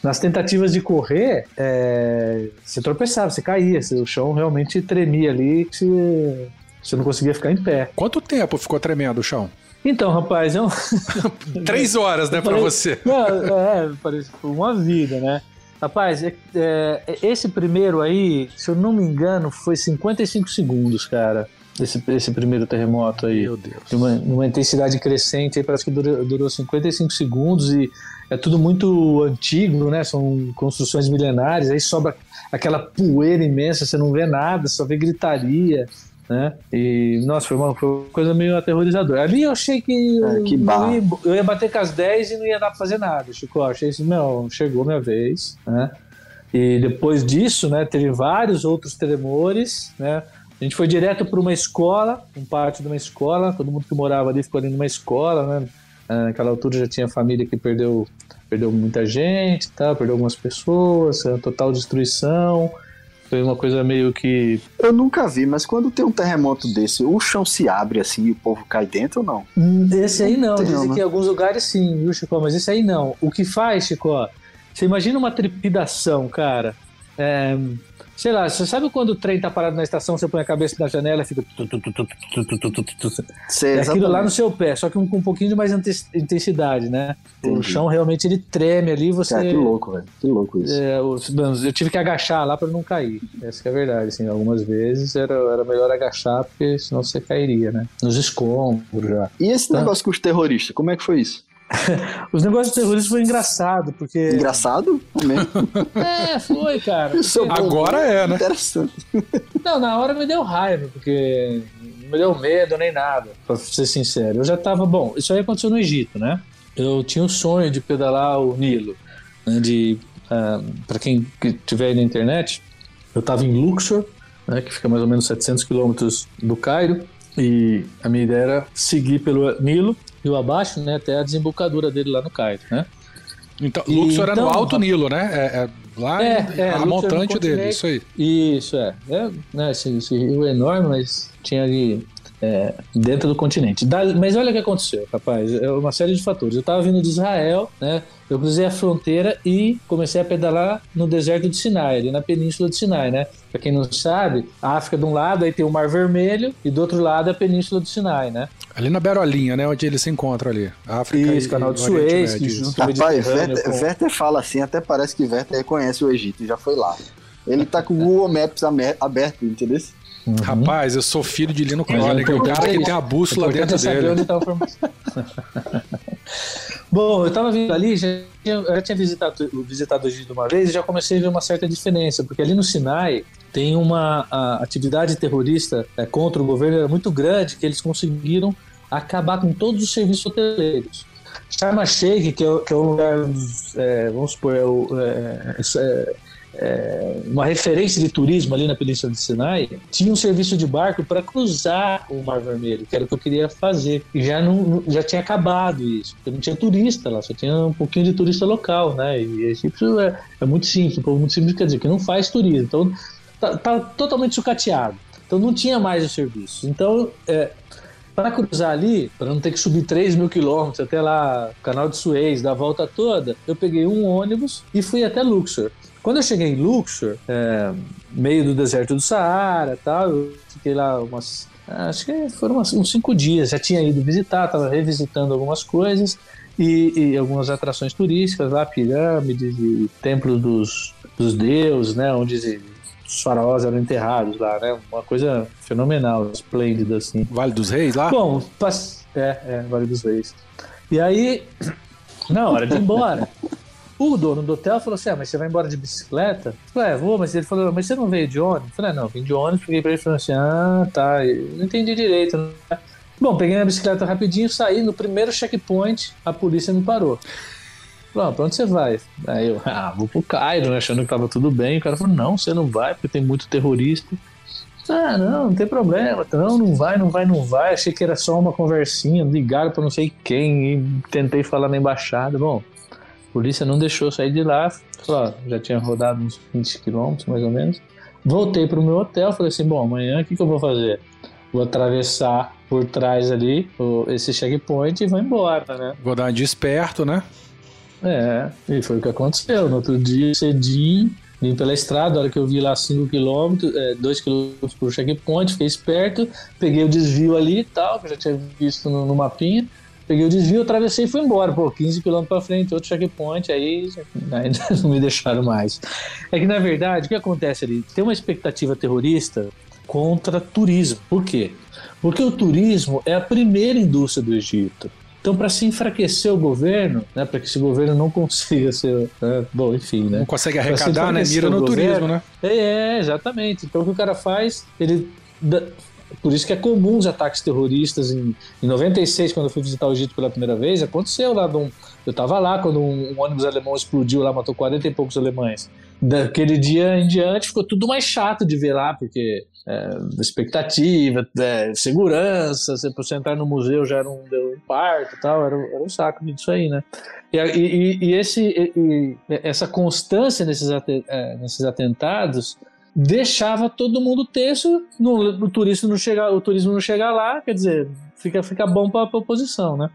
nas tentativas de correr, é, você tropeçava, você caía, o chão realmente tremia ali, você, você não conseguia ficar em pé. Quanto tempo ficou tremendo o chão? Então, rapaz, é um... (laughs) Três horas, né, para você? Não, é, parece uma vida, né? Rapaz, é, é, esse primeiro aí, se eu não me engano, foi 55 segundos, cara. Esse, esse primeiro terremoto aí. Meu Deus. De uma, uma intensidade crescente, aí parece que durou, durou 55 segundos e é tudo muito antigo, né? São construções milenares, aí sobra aquela poeira imensa, você não vê nada, só vê gritaria né? E, nossa, foi uma, foi uma coisa meio aterrorizadora. Ali eu achei que, é, que eu, ia, eu, ia, bater com as 10 e não ia dar pra fazer nada, Chico. Eu achei assim, meu, chegou minha vez, né? E depois disso, né, teve vários outros tremores, né? A gente foi direto para uma escola, um pátio de uma escola, todo mundo que morava ali ficou ali numa escola, né? Ah, naquela altura já tinha família que perdeu, perdeu muita gente, tá? perdeu algumas pessoas, total destruição. Foi uma coisa meio que. Eu nunca vi, mas quando tem um terremoto desse, o chão se abre assim e o povo cai dentro ou não? Hum, esse aí não. Tem, Dizem né? que em alguns lugares sim, viu, Chico? Mas esse aí não. O que faz, Chico? Você imagina uma trepidação, cara. É, Sei lá, você sabe quando o trem tá parado na estação, você põe a cabeça na janela e fica. Sei, é aquilo lá no seu pé, só que com um, pouquinho de mais intensidade, né? Entendi. O chão realmente ele treme ali, você. Cara, que louco, velho. Que louco isso. É, eu tive que agachar lá para não cair. Essa é a verdade, assim. Algumas vezes era, era melhor agachar, porque senão você cairia, né? Nos escombros já. E esse então, negócio com os terroristas, como é que foi isso? (laughs) Os negócios de terrorismo foi engraçado, porque. Engraçado? (laughs) É, foi, cara. (laughs) Porque- Agora é, né? Interessante. Não, na hora me deu raiva, porque não me deu medo nem nada, pra ser sincero. Eu já tava, bom, isso aí aconteceu no Egito, né? Eu tinha o sonho de pedalar o Nilo, né? De, ah, pra quem que tiver aí na internet, eu tava em Luxor, né? Que fica mais ou menos 700 quilômetros do Cairo, e a minha ideia era seguir pelo Nilo, rio abaixo, né? Até a desembocadura dele lá no Cairo, né? Então, Luxor era no então, Alto Nilo, né? É, é lá É, é, a no montante dele, isso aí. Isso, é. é né, esse, esse rio é enorme, mas tinha ali é, dentro do continente. Da- mas olha o que aconteceu, rapaz. É uma série de fatores. Eu estava vindo de Israel, né? Eu cruzei a fronteira e comecei a pedalar no deserto de Sinai, ali na península de Sinai, né? Pra quem não sabe, a África de um lado, aí tem o Mar Vermelho, e do outro lado é a península do Sinai, né? Ali na Berolinha, né? Onde ele se encontra ali. África Isso, e, canal de Suez, que junto- Rapaz, Werther, com- Werther fala assim, até parece que Werther reconhece o Egito, já foi lá. Ele tá com o Google Maps aberto, entendeu? Rapaz, eu sou filho de Lino Crowley, que é o cara que é tem a bússola dentro é saber dele. onde tá. (laughs) Bom, eu tava vindo ali, já tinha, eu já tinha visitado, visitado o Egito uma vez e já comecei a ver uma certa diferença, porque ali no Sinai tem uma a atividade terrorista é, contra o governo era muito grande que eles conseguiram acabar com todos os serviços hoteleiros. Sharm el-Sheikh, que, é, o- que é um lugar, é, vamos supor, é, o- é, é, uma referência de turismo ali na Península de Sinai, tinha um serviço de barco para cruzar o Mar Vermelho, que era o que eu queria fazer. E já, não, já tinha acabado isso, porque não tinha turista lá, só tinha um pouquinho de turista local, né? E Egito é, é muito simples, um povo muito simples, quer dizer, que não faz turismo. Então, tá, tá totalmente sucateado. Então, não tinha mais o serviço. Então, é, para cruzar ali, para não ter que subir 3 mil quilômetros até lá, canal de Suez, dar a volta toda, eu peguei um ônibus e fui até Luxor. Quando eu cheguei em Luxor, é, meio do deserto do Saara tal, eu fiquei lá umas. Acho que foram umas- uns cinco dias. Já tinha ido visitar, estava revisitando algumas coisas e, e algumas atrações turísticas lá, pirâmides e templos dos, dos deuses, né? Onde os faraós eram enterrados lá, né? Uma coisa fenomenal, esplêndida assim. Vale dos Reis lá? Bom, pass... é, é, Vale dos Reis. E aí, na hora de ir embora, o dono do hotel falou assim: ah, mas você vai embora de bicicleta? Eu falei, é, vou, mas ele falou, mas você não veio de ônibus? Eu falei, não, vim de ônibus, peguei pra ele e falei assim: ah, tá, eu não entendi direito. né? Bom, peguei minha bicicleta rapidinho, saí, no primeiro checkpoint, a polícia me parou. Falou, ah, pra onde você vai? Aí eu, ah, vou pro Cairo, né, achando que tava tudo bem. O cara falou, não, você não vai, porque tem muito terrorista. Ah, não, não tem problema. Não, não vai, não vai, não vai. Achei que era só uma conversinha. Ligaram pra não sei quem e tentei falar na embaixada. Bom, polícia não deixou sair de lá. Falou, ó, já tinha rodado uns 20 quilômetros, mais ou menos. Voltei pro meu hotel. Falei assim: bom, amanhã o que, que eu vou fazer? Vou atravessar por trás ali o- esse checkpoint e vou embora, né? Vou dar uma de esperto, né? É, e foi o que aconteceu. No outro dia, cedinho, vim pela estrada, a hora que eu vi lá 5km, 2km por checkpoint, fiquei esperto, peguei o desvio ali e tal, que eu já tinha visto no, no mapinha. Peguei o desvio, atravessei e fui embora. Pô, 15km pra frente, outro checkpoint, aí (laughs) ainda não me deixaram mais. É que, na verdade, o que acontece ali? Tem uma expectativa terrorista contra turismo. Por quê? Porque o turismo é a primeira indústria do Egito. Então, para se enfraquecer o governo, né, para que esse governo não (laughs) consiga ser. né, bom, enfim, né? Não consegue arrecadar, né? Mira no governo. turismo, né? É, exatamente. Então o que o cara faz, ele. Por isso que é comum os ataques terroristas. Em, em 96, quando eu fui visitar o Egito pela primeira vez, aconteceu lá. eu tava lá quando um, um ônibus alemão explodiu lá, matou 40 e poucos alemães. Daquele dia em diante ficou tudo mais chato de ver lá, porque é, expectativa, é, segurança, pra você entrar no museu já era um, um parto tal, era, era um saco disso aí, né? E, e- e esse, e- essa constância nesses, ate- é, nesses atentados deixava todo mundo tenso, no, o, turismo não chegar, o turismo não chegar lá, quer dizer, fica, fica bom para a oposição, né?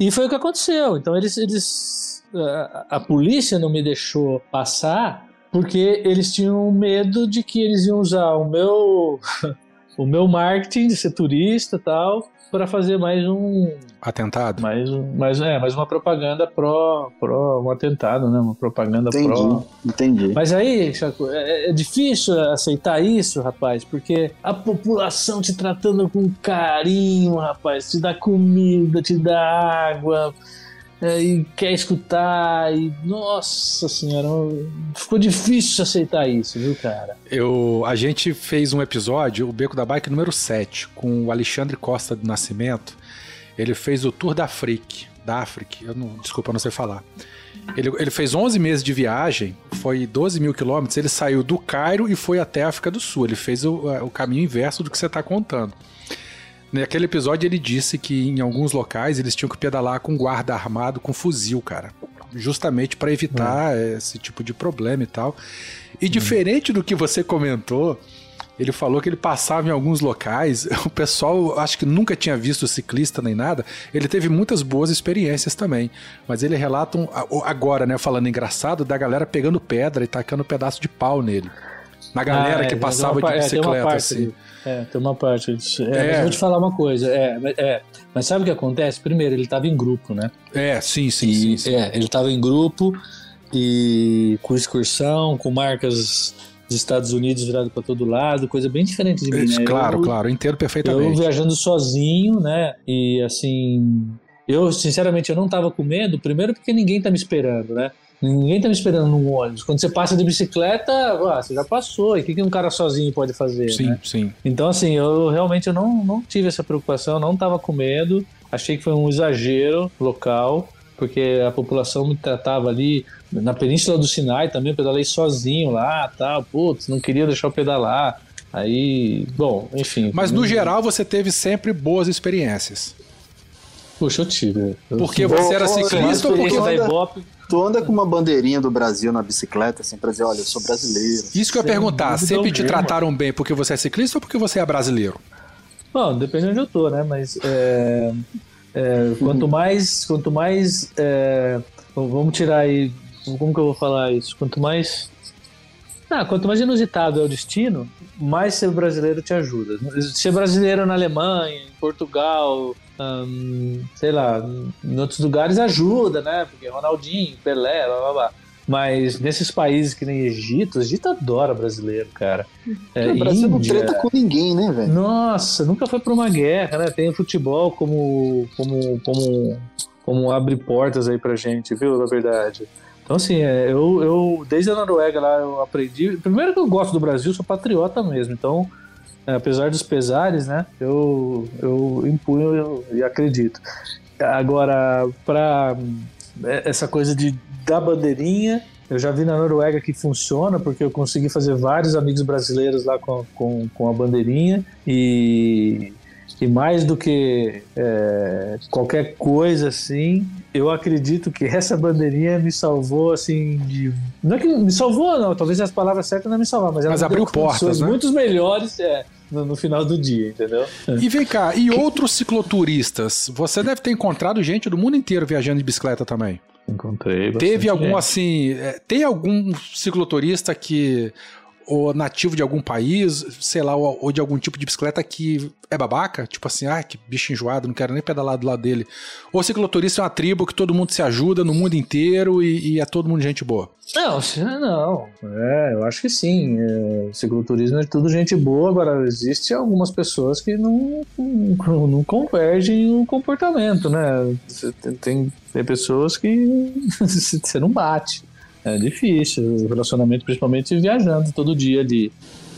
E foi o que aconteceu. Então eles, eles a, a polícia não me deixou passar porque eles tinham medo de que eles iam usar o meu (laughs) o meu marketing de ser turista e tal, para fazer mais um atentado. Mais, um, mais, é, mais uma propaganda pró, pró um atentado, né? Uma propaganda entendi, pró. Entendi. Mas aí, Chaco, é, é, difícil aceitar isso, rapaz, porque a população te tratando com carinho, rapaz, te dá comida, te dá água, é, e quer escutar, e nossa senhora, ficou difícil aceitar isso, viu, cara? Eu, a gente fez um episódio, o Beco da Bike número 7, com o Alexandre Costa do Nascimento. Ele fez o Tour da África, da África, eu não, desculpa, eu não sei falar. Ele, ele fez 11 meses de viagem, foi 12 mil quilômetros, ele saiu do Cairo e foi até a África do Sul. Ele fez o, o caminho inverso do que você está contando. Naquele episódio ele disse que em alguns locais eles tinham que pedalar com guarda armado com fuzil, cara. Justamente para evitar hum. esse tipo de problema e tal. E hum. diferente do que você comentou, ele falou que ele passava em alguns locais, (laughs) o pessoal acho que nunca tinha visto ciclista nem nada. Ele teve muitas boas experiências também. Mas ele relata um, agora, né, falando engraçado, da galera pegando pedra e tacando um pedaço de pau nele. Na galera ah, é, que passava de bicicleta, é, assim. É, tem uma parte disso. É, é. vou te falar uma coisa. É, é, mas sabe o que acontece? Primeiro, ele estava em grupo, né? É, sim, sim, e, sim, sim. É, ele estava em grupo e com excursão, com marcas dos Estados Unidos virado para todo lado, coisa bem diferente de mim. Né? Claro, eu, claro, entendo perfeitamente. Eu viajando sozinho, né? E assim, eu sinceramente eu não estava com medo, primeiro porque ninguém tá me esperando, né? Ninguém tá me esperando no ônibus. Quando você passa de bicicleta, ah, você já passou. E o que, que um cara sozinho pode fazer? Sim, né? sim. Então, assim, eu realmente eu não, não tive essa preocupação, não tava com medo. Achei que foi um exagero local, porque a população me tratava ali na Península do Sinai também. Eu pedalei sozinho lá, tal. Putz, não queria deixar eu pedalar. Aí, bom, enfim. Mas no geral você teve sempre boas experiências. Puxa, eu tive. Porque você era ciclista ou porque da Ibope? Tu anda com uma bandeirinha do Brasil na bicicleta, assim, pra dizer, olha, eu sou brasileiro. Isso que eu ia perguntar, sempre te trataram bem porque você é ciclista ou porque você é brasileiro? Bom, depende de onde eu tô, né? Mas é, é, quanto mais. Quanto mais. É, vamos tirar aí. Como que eu vou falar isso? Quanto mais. Ah, quanto mais inusitado é o destino, mais ser brasileiro te ajuda. Ser brasileiro na Alemanha, em Portugal, hum, sei lá, em outros lugares ajuda, né? Porque Ronaldinho, Pelé, blá blá blá. Mas nesses países que nem Egito, o Egito adora brasileiro, cara. É, o Brasil Índia, não treta com ninguém, né, velho? Nossa, nunca foi pra uma guerra, né? Tem o futebol como, como, como, como abre portas aí pra gente, viu? Na verdade. Então, assim, é, eu, eu desde a Noruega lá eu aprendi. Primeiro que eu gosto do Brasil, sou patriota mesmo. Então, é, apesar dos pesares, né? Eu, eu impunho e acredito. Agora, para é, essa coisa de da bandeirinha, eu já vi na Noruega que funciona, porque eu consegui fazer vários amigos brasileiros lá com, com, com a bandeirinha e e mais do que é, qualquer coisa assim, eu acredito que essa bandeirinha me salvou assim de. Não é que me salvou, não, talvez as palavras certas não me salvaram, mas ela mas abriu portas, né? muito melhores é, no, no, final do dia, entendeu? E vem cá, e outros cicloturistas? Você deve ter encontrado gente do mundo inteiro viajando de bicicleta também. Encontrei. Teve algum gente. assim. É, tem algum cicloturista que ou nativo de algum país, sei lá, ou, ou, de algum tipo de bicicleta que é babaca, tipo assim, ah, que bicho enjoado, não quero nem pedalar do lado dele. Ou cicloturista é uma tribo que todo mundo se ajuda no mundo inteiro e, e é todo mundo gente boa. Não, não. É, eu acho que sim. É, cicloturismo é tudo gente boa, agora existe algumas pessoas que não, não, não convergem o comportamento, né? Tem, tem, tem pessoas que (laughs) você não bate. É difícil, o relacionamento principalmente viajando todo dia ali.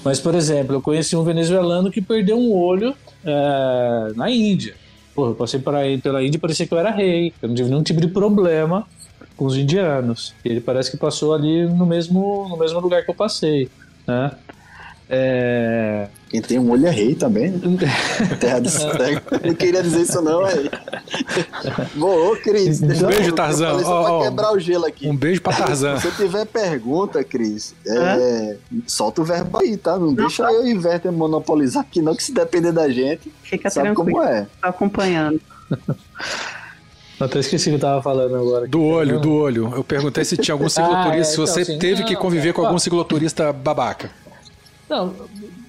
Mas, por exemplo, eu conheci um venezuelano que perdeu um olho é, na Índia. Pô, eu passei pela Índia e parecia que eu era rei. Eu não tive nenhum tipo de problema com os indianos. Ele parece que passou ali no mesmo, no mesmo lugar que eu passei. Né? É... Quem tem um olho é rei também, né? (laughs) Terra do cego. Não queria dizer isso não, aí. Boa, Cris. Um beijo, Tarzan. Só oh, quebrar o gelo aqui. Um beijo pra Tarzan. Se você tiver pergunta, Cris, é... solta o verbo aí, tá? Não, não deixa tá. eu e Werther monopolizar aqui não, que se depender da gente, Fica sabe tranquilo. como é. Tá acompanhando. Até esqueci o que eu tava falando agora. Do olho, do olho. Eu perguntei se tinha algum (laughs) cicloturista, ah, é, se você então, teve que conviver é, com algum cicloturista babaca. Não,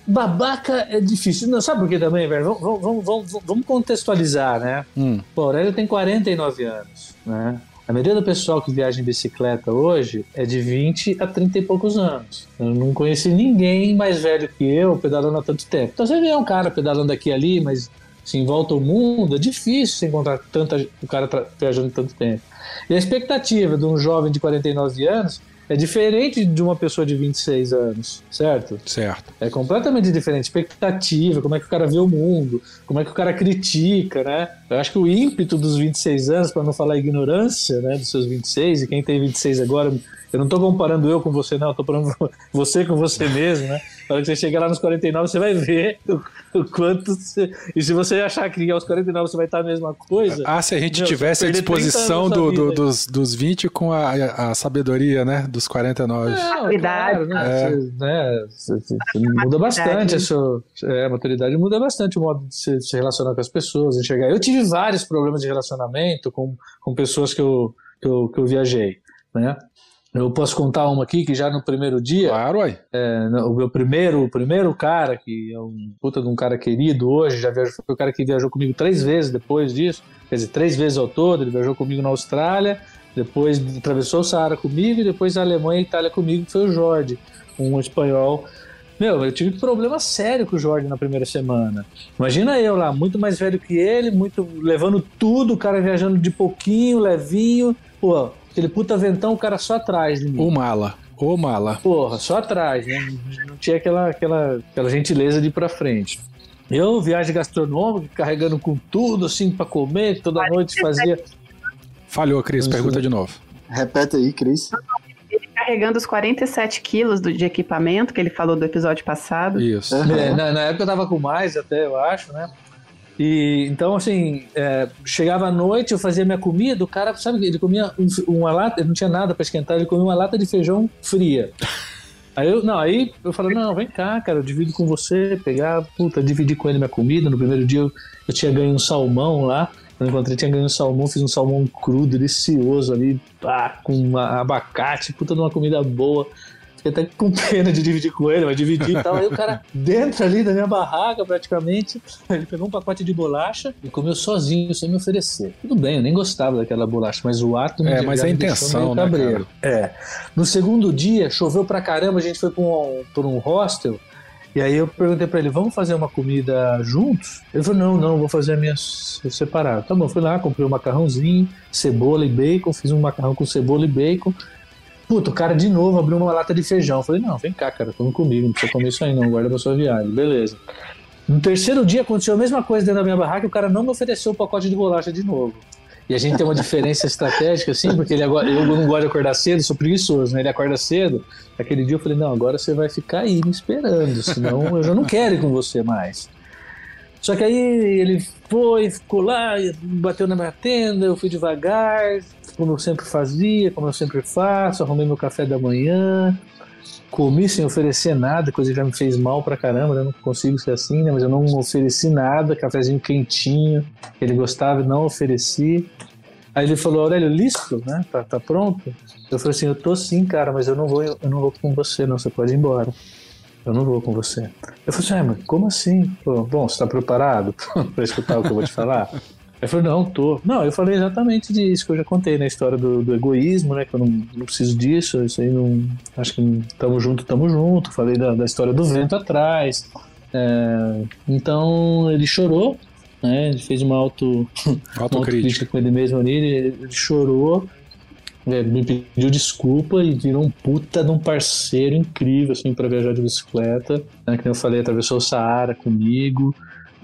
babaca é difícil. Não, sabe por que também, velho? Vamos, vamos, vamos, vamos contextualizar, né? Hum. O Aurélio tem 49 anos, né? A maioria do pessoal que viaja em bicicleta hoje é de 20 a 30 e poucos anos. Eu não conheci ninguém mais velho que eu pedalando há tanto tempo. Então você vê um cara pedalando aqui e ali, mas assim, em volta ao mundo, é difícil você encontrar tanta, o cara viajando tanto tempo. E a expectativa de um jovem de 49 anos é diferente de uma pessoa de 26 anos, certo? Certo. É completamente diferente. Expectativa, como é que o cara vê o mundo, como é que o cara critica, né? Eu acho que o ímpeto dos 26 anos, para não falar ignorância, né, dos seus 26, e quem tem 26 agora eu não estou comparando eu com você, não, eu tô comparando (laughs) você com você mesmo, né? Na hora que você chegar lá nos 49, você vai ver o, o quanto. Você, e se você achar que aos 49 você vai estar a mesma coisa. Ah, se a gente meu, tivesse a disposição do, do, dos, dos 20 com a, a sabedoria, né? Dos 49. Não, Claro, né? É. Você, né? Você, você muda bastante. A, sua, é, a maturidade muda bastante o modo de se, se relacionar com as pessoas, enxergar. Eu tive vários problemas de relacionamento com, com pessoas que eu, que eu, que eu viajei. Né? Eu posso contar uma aqui que já no primeiro dia. Claro, uai. É, o meu primeiro, o primeiro cara, que é um puta de um cara querido hoje, já viajou, foi o cara que viajou comigo três vezes depois disso. Quer dizer, três vezes ao todo. Ele viajou comigo na Austrália, depois atravessou o Saara comigo e depois a Alemanha e a Itália comigo, que foi o Jorge, um espanhol. Meu, eu tive problema sério com o Jorge na primeira semana. Imagina eu lá, muito mais velho que ele, muito levando tudo, o cara viajando de pouquinho, levinho. Pô, Aquele puta ventão, o cara só atrás de mim. Ô mala. Ô mala. Porra, só atrás, né? Não tinha aquela, aquela, aquela gentileza de ir pra frente. Eu, viagem gastronômica, carregando com tudo, assim, pra comer, toda noite fazia. Falhou, Cris, pergunta de novo. Repete aí, Cris. Ele carregando os 47 quilos de equipamento que ele falou do episódio passado. Isso. Uhum. É, na, na, época eu tava com mais até, eu acho, né? E então, assim, é, chegava à noite, eu fazia minha comida, o cara, sabe, ele comia um, uma lata, ele não tinha nada para esquentar, ele comia uma lata de feijão fria. Aí eu, não, aí eu falei, não, vem cá, cara, eu divido com você, pegar, puta, dividir com ele minha comida. No primeiro dia eu, eu tinha ganho um salmão lá, eu encontrei, tinha ganho um salmão, fiz um salmão cru, delicioso ali, pá, com abacate, puta de uma comida boa. Fiquei até com pena de dividir com ele, mas dividi e tal. Aí o cara, dentro ali da minha barraca, praticamente, ele pegou um pacote de bolacha e comeu sozinho, sem me oferecer. Tudo bem, eu nem gostava daquela bolacha, mas o ato me É, mas a intenção, né, cara? É. No segundo dia, choveu pra caramba, a gente foi pra um, pra um hostel. E aí eu perguntei para ele, vamos fazer uma comida juntos? Ele falou, não, não, vou fazer a minha separada. Tá bom, fui lá, comprei um macarrãozinho, cebola e bacon, fiz um macarrão com cebola e bacon. Puta, o cara de novo abriu uma lata de feijão. Eu falei, não, vem cá, cara, come comigo, não precisa comer isso aí não, guarda pra sua viagem. Beleza. No terceiro dia aconteceu a mesma coisa dentro da minha barraca o cara não me ofereceu o pacote de bolacha de novo. E a gente tem uma diferença estratégica, assim, porque ele agora, eu não gosto de acordar cedo, sou preguiçoso, né? Ele acorda cedo. Aquele dia eu falei, não, agora você vai ficar aí me esperando, senão eu já não quero ir com você mais. Só que aí ele foi, ficou lá, bateu na minha tenda, eu fui devagar, como eu sempre fazia, como eu sempre faço, arrumei meu café da manhã, comi sem oferecer nada, coisa que já me fez mal pra caramba, né? não consigo ser assim, né? Mas eu não ofereci nada, cafezinho quentinho, ele gostava não ofereci. Aí ele falou, Aurélio, listo, né? Tá, tá pronto? Eu falei assim, eu tô sim, cara, mas eu não vou, eu não vou com você, não, você pode ir embora. Eu não vou com você. Eu falei assim, ah, mas como assim? Bom, você tá preparado (laughs) para escutar o que eu vou te falar? Ele falou, não, tô. Não, eu falei exatamente disso que eu já contei na né? história do, do, egoísmo, né? Que eu não, não, preciso disso, isso aí não. Acho que tamo junto, tamo junto. Falei da, da história do vento atrás. É, então ele chorou, né? Ele fez uma auto, (laughs) autocrítica com ele mesmo ali, ele, ele chorou. É, me pediu desculpa e virou um puta de um parceiro incrível, assim, para viajar de bicicleta. Né, que eu falei, atravessou o Saara comigo.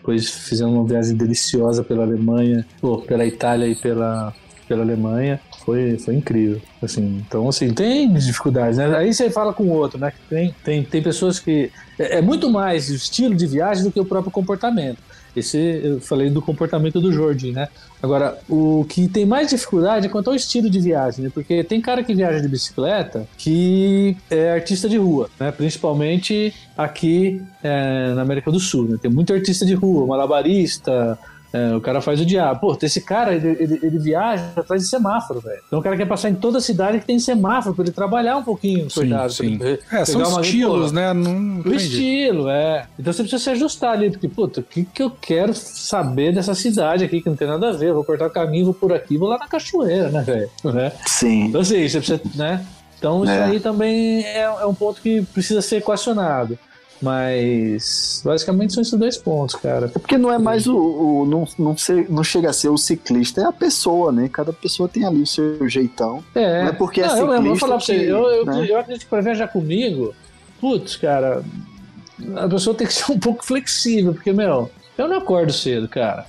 Depois fizemos uma viagem deliciosa pela Alemanha, ou pela Itália e pela, pela Alemanha. Foi, foi incrível. Assim, então, assim, tem dificuldades, né? Aí você fala com o outro, né? Tem, tem, tem pessoas que. É, é muito mais o estilo de viagem do que o próprio comportamento. Esse eu falei do comportamento do Jordi, né? Agora, o que tem mais dificuldade é quanto ao estilo de viagem, né? Porque tem cara que viaja de bicicleta que é artista de rua, né? Principalmente aqui é, na América do Sul, né? Tem muito artista de rua, malabarista, É, o cara faz o diabo. Pô, esse cara, ele, ele, ele viaja atrás de semáforo, velho. Então o cara quer passar em toda a cidade que tem semáforo pra ele trabalhar um pouquinho, Sim, cuidado. sim. ele É, são estilos, né? Não O estilo, é. Então você precisa se ajustar ali, porque, puta, o que, que eu quero saber dessa cidade aqui que não tem nada a ver? Eu vou cortar o caminho, vou por aqui, vou lá na cachoeira, né, velho? Né? Sim. Então, assim, você precisa, né? Então, isso É. aí também é, é um ponto que precisa ser equacionado. Mas, basicamente, são esses dois pontos, cara. É porque não é mais o. o- não, não, ser- não chega a ser o ciclista, é a pessoa, né? Cada pessoa tem ali o seu jeitão. É. Não é porque é Não, eu, eu vou ciclista falar pra você, que, eu, eu, né? eu acredito que pra viajar comigo, putz, cara, a pessoa tem que ser um pouco flexível, porque, meu, eu não acordo cedo, cara.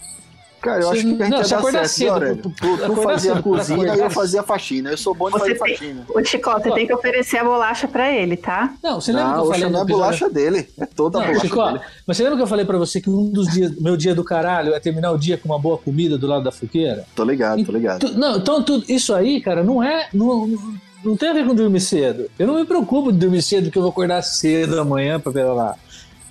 Cara, eu acho que a gente não, ia acordar certo, cedo, tu- Tu, tu fazia a cozinha e eu fazia a faxina. Eu sou bom de fazer tem, faxina. ô Chico, você tem que oferecer a bolacha pra ele, tá? Não, você lembra que Não, eu hoje falei não é no episódio- bolacha dele. É toda a Não, bolacha Chico, dele. mas você lembra que eu falei pra você que um dos dias, meu dia do caralho é terminar o dia com uma boa comida do lado da fogueira? Tô ligado, tô ligado. Tu- não, então tu- isso aí, cara, não é. Não, não- não tem a ver com dormir cedo. Eu não me preocupo de dormir cedo, porque eu vou acordar cedo amanhã pra ver lá.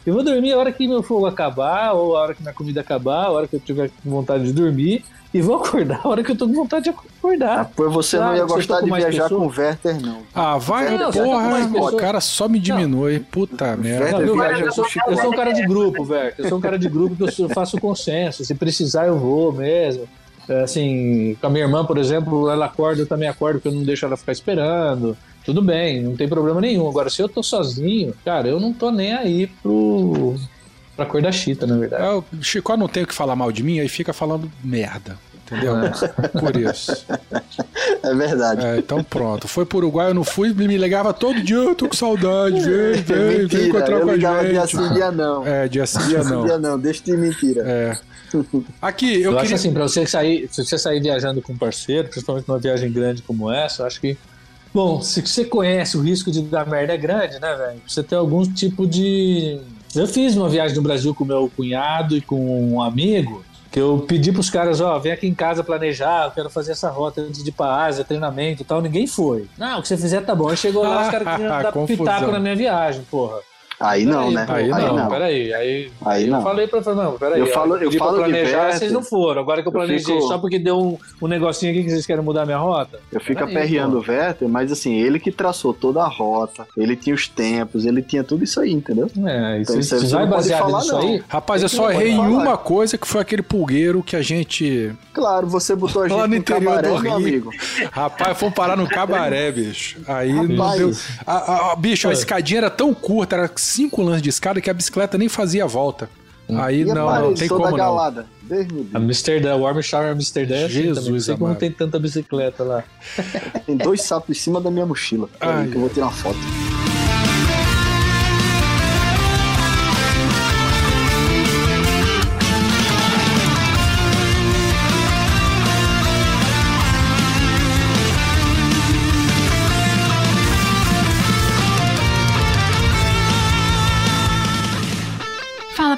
Eu vou dormir a hora que meu fogo acabar, ou a hora que minha comida acabar, a hora que eu tiver com vontade de dormir, e vou acordar a hora que eu tô com vontade de Ah, acordar. pois você Claro, não ia gostar tá com de viajar pessoa? com o Werther, não. Ah, vai, Não, tá porra. O cara só me diminui. Puta merda. Werther Não, viaja eu, sou, eu sou um cara de grupo, velho. Eu sou um cara de grupo que eu faço consenso. Se precisar, eu vou mesmo. É, Assim, com a minha irmã, por exemplo, ela acorda, eu também acordo, porque eu não deixo ela ficar esperando. Tudo bem, não tem problema nenhum. Agora, se eu tô sozinho, cara, eu não tô nem aí pro. pra cor da chita, na verdade. É, o Chico não tem o que falar mal de mim, aí fica falando merda. Entendeu? Por isso. É verdade. É, então pronto. Foi pro Uruguai, eu não fui, me ligava todo dia, eu tô com saudade, vem, vem, vem mentira, encontrar eu com a ligava dia gente. sim, dia não. É, dia sim, dia não. dia não, deixa de mentira. É. Aqui, eu, Eu, acho queria. assim, pra você sair, se você sair viajando com um parceiro, principalmente numa viagem grande como essa, eu acho que. Bom, se você conhece o risco de dar merda é grande, né, velho? Você tem algum tipo de. Eu fiz uma viagem no Brasil com meu cunhado e com um amigo, que eu pedi pros caras, ó, vem aqui em casa planejar, eu quero fazer essa rota antes de ir pra Ásia, treinamento e tal. Ninguém foi. Não, o que você fizer tá bom. Aí chegou lá, os caras (laughs) queriam dar pitaco na minha viagem, porra. Aí não, né? aí Aí não, não, peraí. Aí, Aí eu não. falei pra falar, não, peraí. Eu falo- eu pra falo planejar, Werther. vocês não foram. Agora que eu Eu planejei, fico- só porque deu um, um negocinho aqui que vocês querem mudar minha rota? Eu fico Peraí, aperreando o Werther, mas assim, ele que traçou toda a rota, ele tinha os tempos, ele tinha tudo isso aí, entendeu? É, Então, isso se você vai não baseado falar, nisso não. aí. Rapaz, eu só errei em uma coisa que foi aquele pulgueiro que a gente. Claro, você botou a (laughs) gente Lá no no interior cabaré, do meu amigo. Rapaz, fomos parar no cabaré, bicho. Aí não deu. Bicho, a escadinha era tão curta, era cinco lances de escada que a bicicleta nem fazia volta. Aí E a não, não tem como não. galada. A Deus. Amsterdã, o Warm Amsterdã é assim Jesus também. Não tem tanta bicicleta lá. Tem dois sapos em cima da minha mochila. Ai. que eu vou tirar uma foto.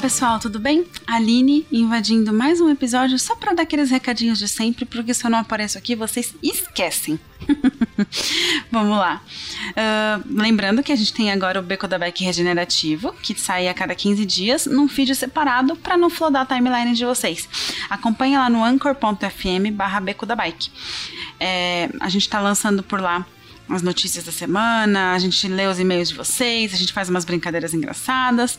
Pessoal, tudo bem? Aline invadindo mais um episódio só para dar aqueles recadinhos de sempre, porque se eu não apareço aqui vocês esquecem. (laughs) Vamos lá. Ah, lembrando que a gente tem agora o Beco da Bike Regenerativo, que sai a cada 15 dias num feed separado para não flodar a timeline de vocês. Acompanha lá no anchor.fm barra Beco da Bike. É, a gente tá lançando por lá as notícias da semana, a gente lê os e-mails de vocês, a gente faz umas brincadeiras engraçadas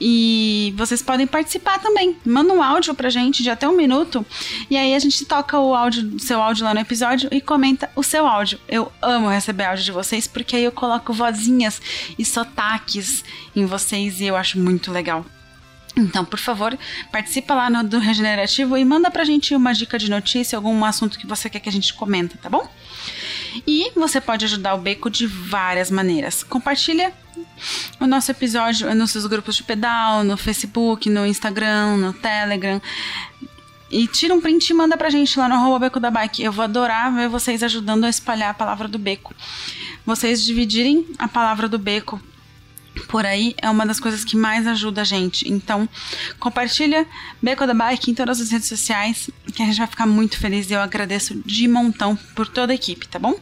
e vocês podem participar também. Manda um áudio pra gente de até um minuto e aí a gente toca o áudio, seu áudio lá no episódio e comenta o seu áudio. Eu amo receber áudio de vocês porque aí eu coloco vozinhas e sotaques em vocês e eu acho muito legal. Então, por favor, participa lá no do Regenerativo e manda pra gente uma dica de notícia, algum assunto que você quer que a gente comenta, tá bom? E você pode ajudar o Beco de várias maneiras. Compartilha o nosso episódio nos seus grupos de pedal, no Facebook, no Instagram, no Telegram. E tira um print e manda pra gente lá no arroba Beco da Bike. Eu vou adorar ver vocês ajudando a espalhar a palavra do Beco. Vocês dividirem a palavra do Beco por aí é uma das coisas que mais ajuda a gente. Então, compartilha Beco da Bike em todas as redes sociais, que a gente vai ficar muito feliz e eu agradeço de montão por toda a equipe, tá bom?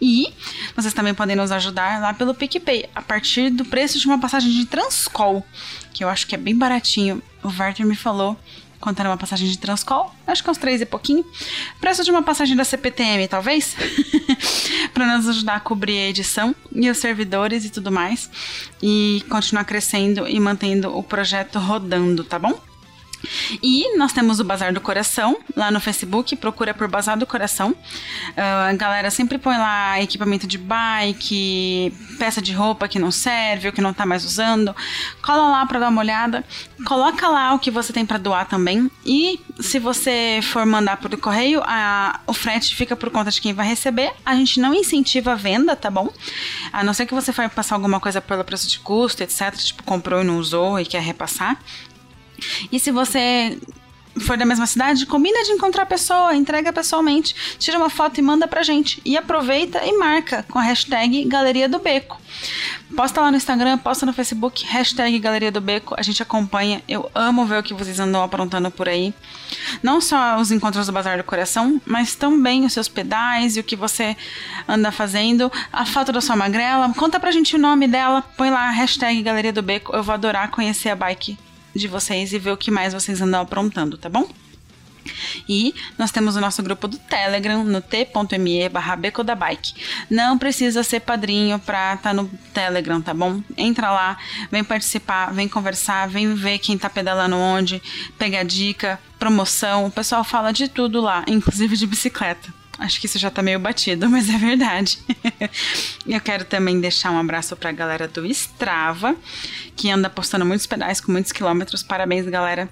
E vocês também podem nos ajudar lá pelo PicPay, a partir do preço de uma passagem de Transcol, que eu acho que é bem baratinho. O Werther me falou quanto era uma passagem de Transcol, acho que uns três e pouquinho. Preço de uma passagem da CPTM, talvez, (laughs) para nos ajudar a cobrir a edição e os servidores e tudo mais, e continuar crescendo e mantendo o projeto rodando, tá bom? E nós temos o Bazar do Coração lá no Facebook, procura por Bazar do Coração. Uh, a galera sempre põe lá equipamento de bike, peça de roupa que não serve ou que não tá mais usando. Cola lá para dar uma olhada. Coloca lá o que você tem para doar também. E se você for mandar por correio, a, o frete fica por conta de quem vai receber. A gente não incentiva a venda, tá bom? A não ser que você vai passar alguma coisa pelo preço de custo, etc. Tipo, comprou e não usou e quer repassar. E se você for da mesma cidade, combina de encontrar a pessoa, entrega pessoalmente, tira uma foto e manda pra gente. E aproveita e marca com a hashtag Galeria do Beco. Posta lá no Instagram, posta no Facebook, hashtag Galeria do Beco, a gente acompanha. Eu amo ver o que vocês andam aprontando por aí. Não só os encontros do Bazar do Coração, mas também os seus pedais e o que você anda fazendo. A foto da sua magrela, conta pra gente o nome dela, põe lá a hashtag Galeria do Beco. Eu vou adorar conhecer a bike de vocês e ver o que mais vocês andam aprontando, tá bom? E nós temos o nosso grupo do Telegram no t.me barra Bike. Não precisa ser padrinho pra estar tá no Telegram, tá bom? Entra lá, vem participar, vem conversar, vem ver quem tá pedalando onde, pegar dica, promoção. O pessoal fala de tudo lá, (laughs) inclusive de bicicleta. Acho que isso já tá meio batido, (laughs) mas é verdade. (laughs) eu quero também deixar um abraço pra galera do Strava, que anda postando muitos pedais com muitos quilômetros. Parabéns, galera.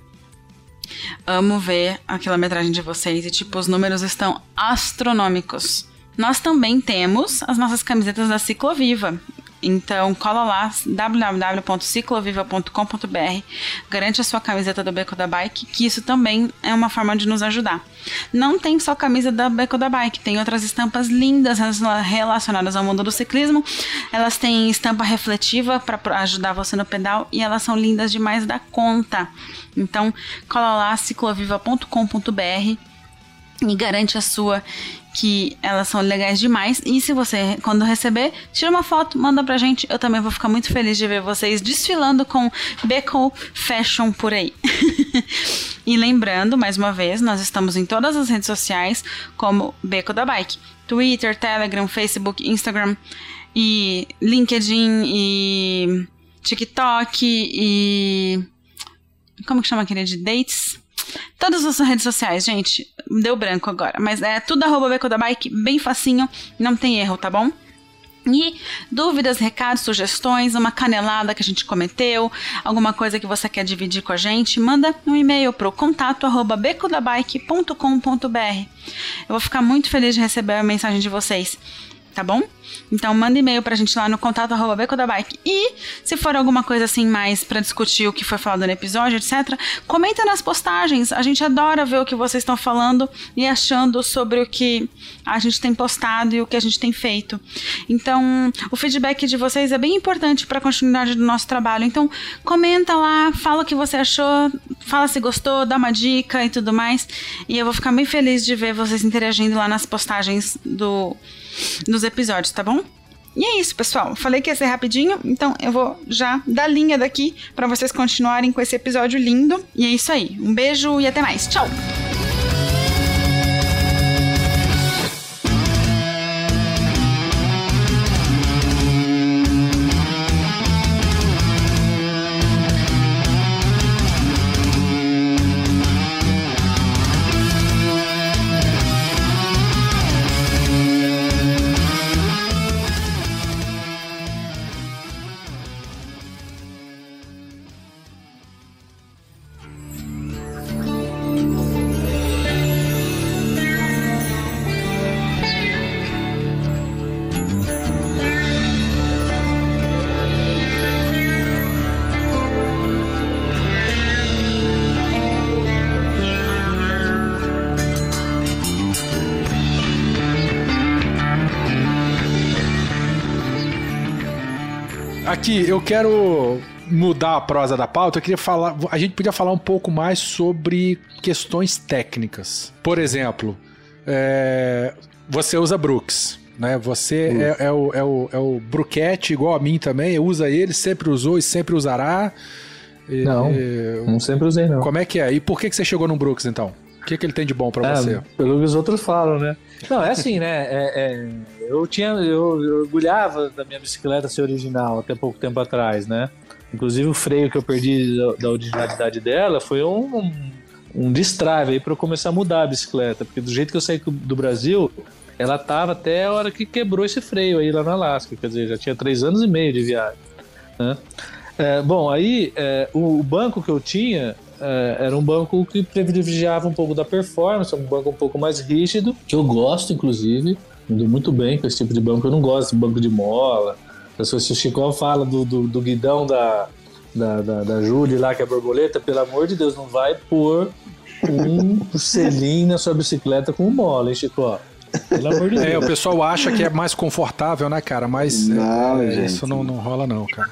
Amo ver a quilometragem de vocês e, tipo, os números estão astronômicos. Nós também temos as nossas camisetas da Cicloviva. Então, cola lá www.cicloviva.com.br, garante a sua camiseta do Beco da Bike, que isso também é uma forma de nos ajudar. Não tem só camisa da Beco da Bike, tem outras estampas lindas relacionadas ao mundo do ciclismo. Elas têm estampa refletiva para ajudar você no pedal e elas são lindas demais da conta. Então, cola lá cicloviva.com.br e garante a sua que elas são legais demais. E se você, quando receber, tira uma foto, manda pra gente. Eu também vou ficar muito feliz de ver vocês desfilando com Beco Fashion por aí. (laughs) e lembrando, mais uma vez, nós estamos em todas as redes sociais como Beco da Bike: Twitter, Telegram, Facebook, Instagram e LinkedIn e TikTok e. Como que chama aquele de dates? Todas as redes sociais, gente. Deu branco agora. Mas é tudo arroba Beco da Bike, bem facinho, não tem erro, tá bom? E dúvidas, recados, sugestões, uma canelada que a gente cometeu, alguma coisa que você quer dividir com a gente, manda um e-mail para o contato arroba becodabike.com.br. Eu vou ficar muito feliz de receber a mensagem de vocês tá bom? Então manda e-mail pra gente lá no contato arroba da Bike. E se for alguma coisa assim mais para discutir o que foi falado no episódio, etc., comenta nas postagens. A gente adora ver o que vocês estão falando e achando sobre o que a gente tem postado e o que a gente tem feito. Então, o feedback de vocês é bem importante para a continuidade do nosso trabalho. Então, comenta lá, fala o que você achou, fala se gostou, dá uma dica e tudo mais. E eu vou ficar bem feliz de ver vocês interagindo lá nas postagens do nos episódios, tá bom? E é isso, pessoal. Falei que ia ser rapidinho, então eu vou já dar linha daqui para vocês continuarem com esse episódio lindo. E é isso aí. Um beijo e até mais. Tchau! Aqui, eu quero mudar a prosa da pauta, eu queria falar. A gente podia falar um pouco mais sobre questões técnicas. Por exemplo, é, você usa Brooks. Né? Você é, é, o, é, o, é o Bruquete, igual a mim também, usa ele, sempre usou e sempre usará. E- Não. e- Não sempre usei, não. como é que é? E por que, que você chegou no Brooks, então? O que, que ele tem de bom pra É, você? pelo que os outros falam, né? Não, é assim, né? É- é, eu tinha, eu, eu orgulhava da minha bicicleta ser original até pouco tempo atrás, né? Inclusive o freio que eu perdi da, da originalidade dela foi um, um, um destrave aí para eu começar a mudar a bicicleta, porque do jeito que eu saí do Brasil, ela tava até a hora que quebrou esse freio aí lá no Alasca, quer dizer, já tinha três anos e meio de viagem, né? É, bom, aí é, o, o banco que eu tinha era um banco que privilegiava um pouco da performance, um banco um pouco mais rígido, que eu gosto, inclusive, dou muito bem com esse tipo de banco. Eu não gosto de banco de mola. Se o Chico fala do, do, do guidão da, da, da, da Julie lá, que é borboleta, pelo amor de Deus, não vai pôr um selim na sua bicicleta com mola, hein, Chico? Pelo amor de Deus. É, o pessoal acha que é mais confortável, né, cara? Mas Não, é, gente. isso não, não rola, não, cara.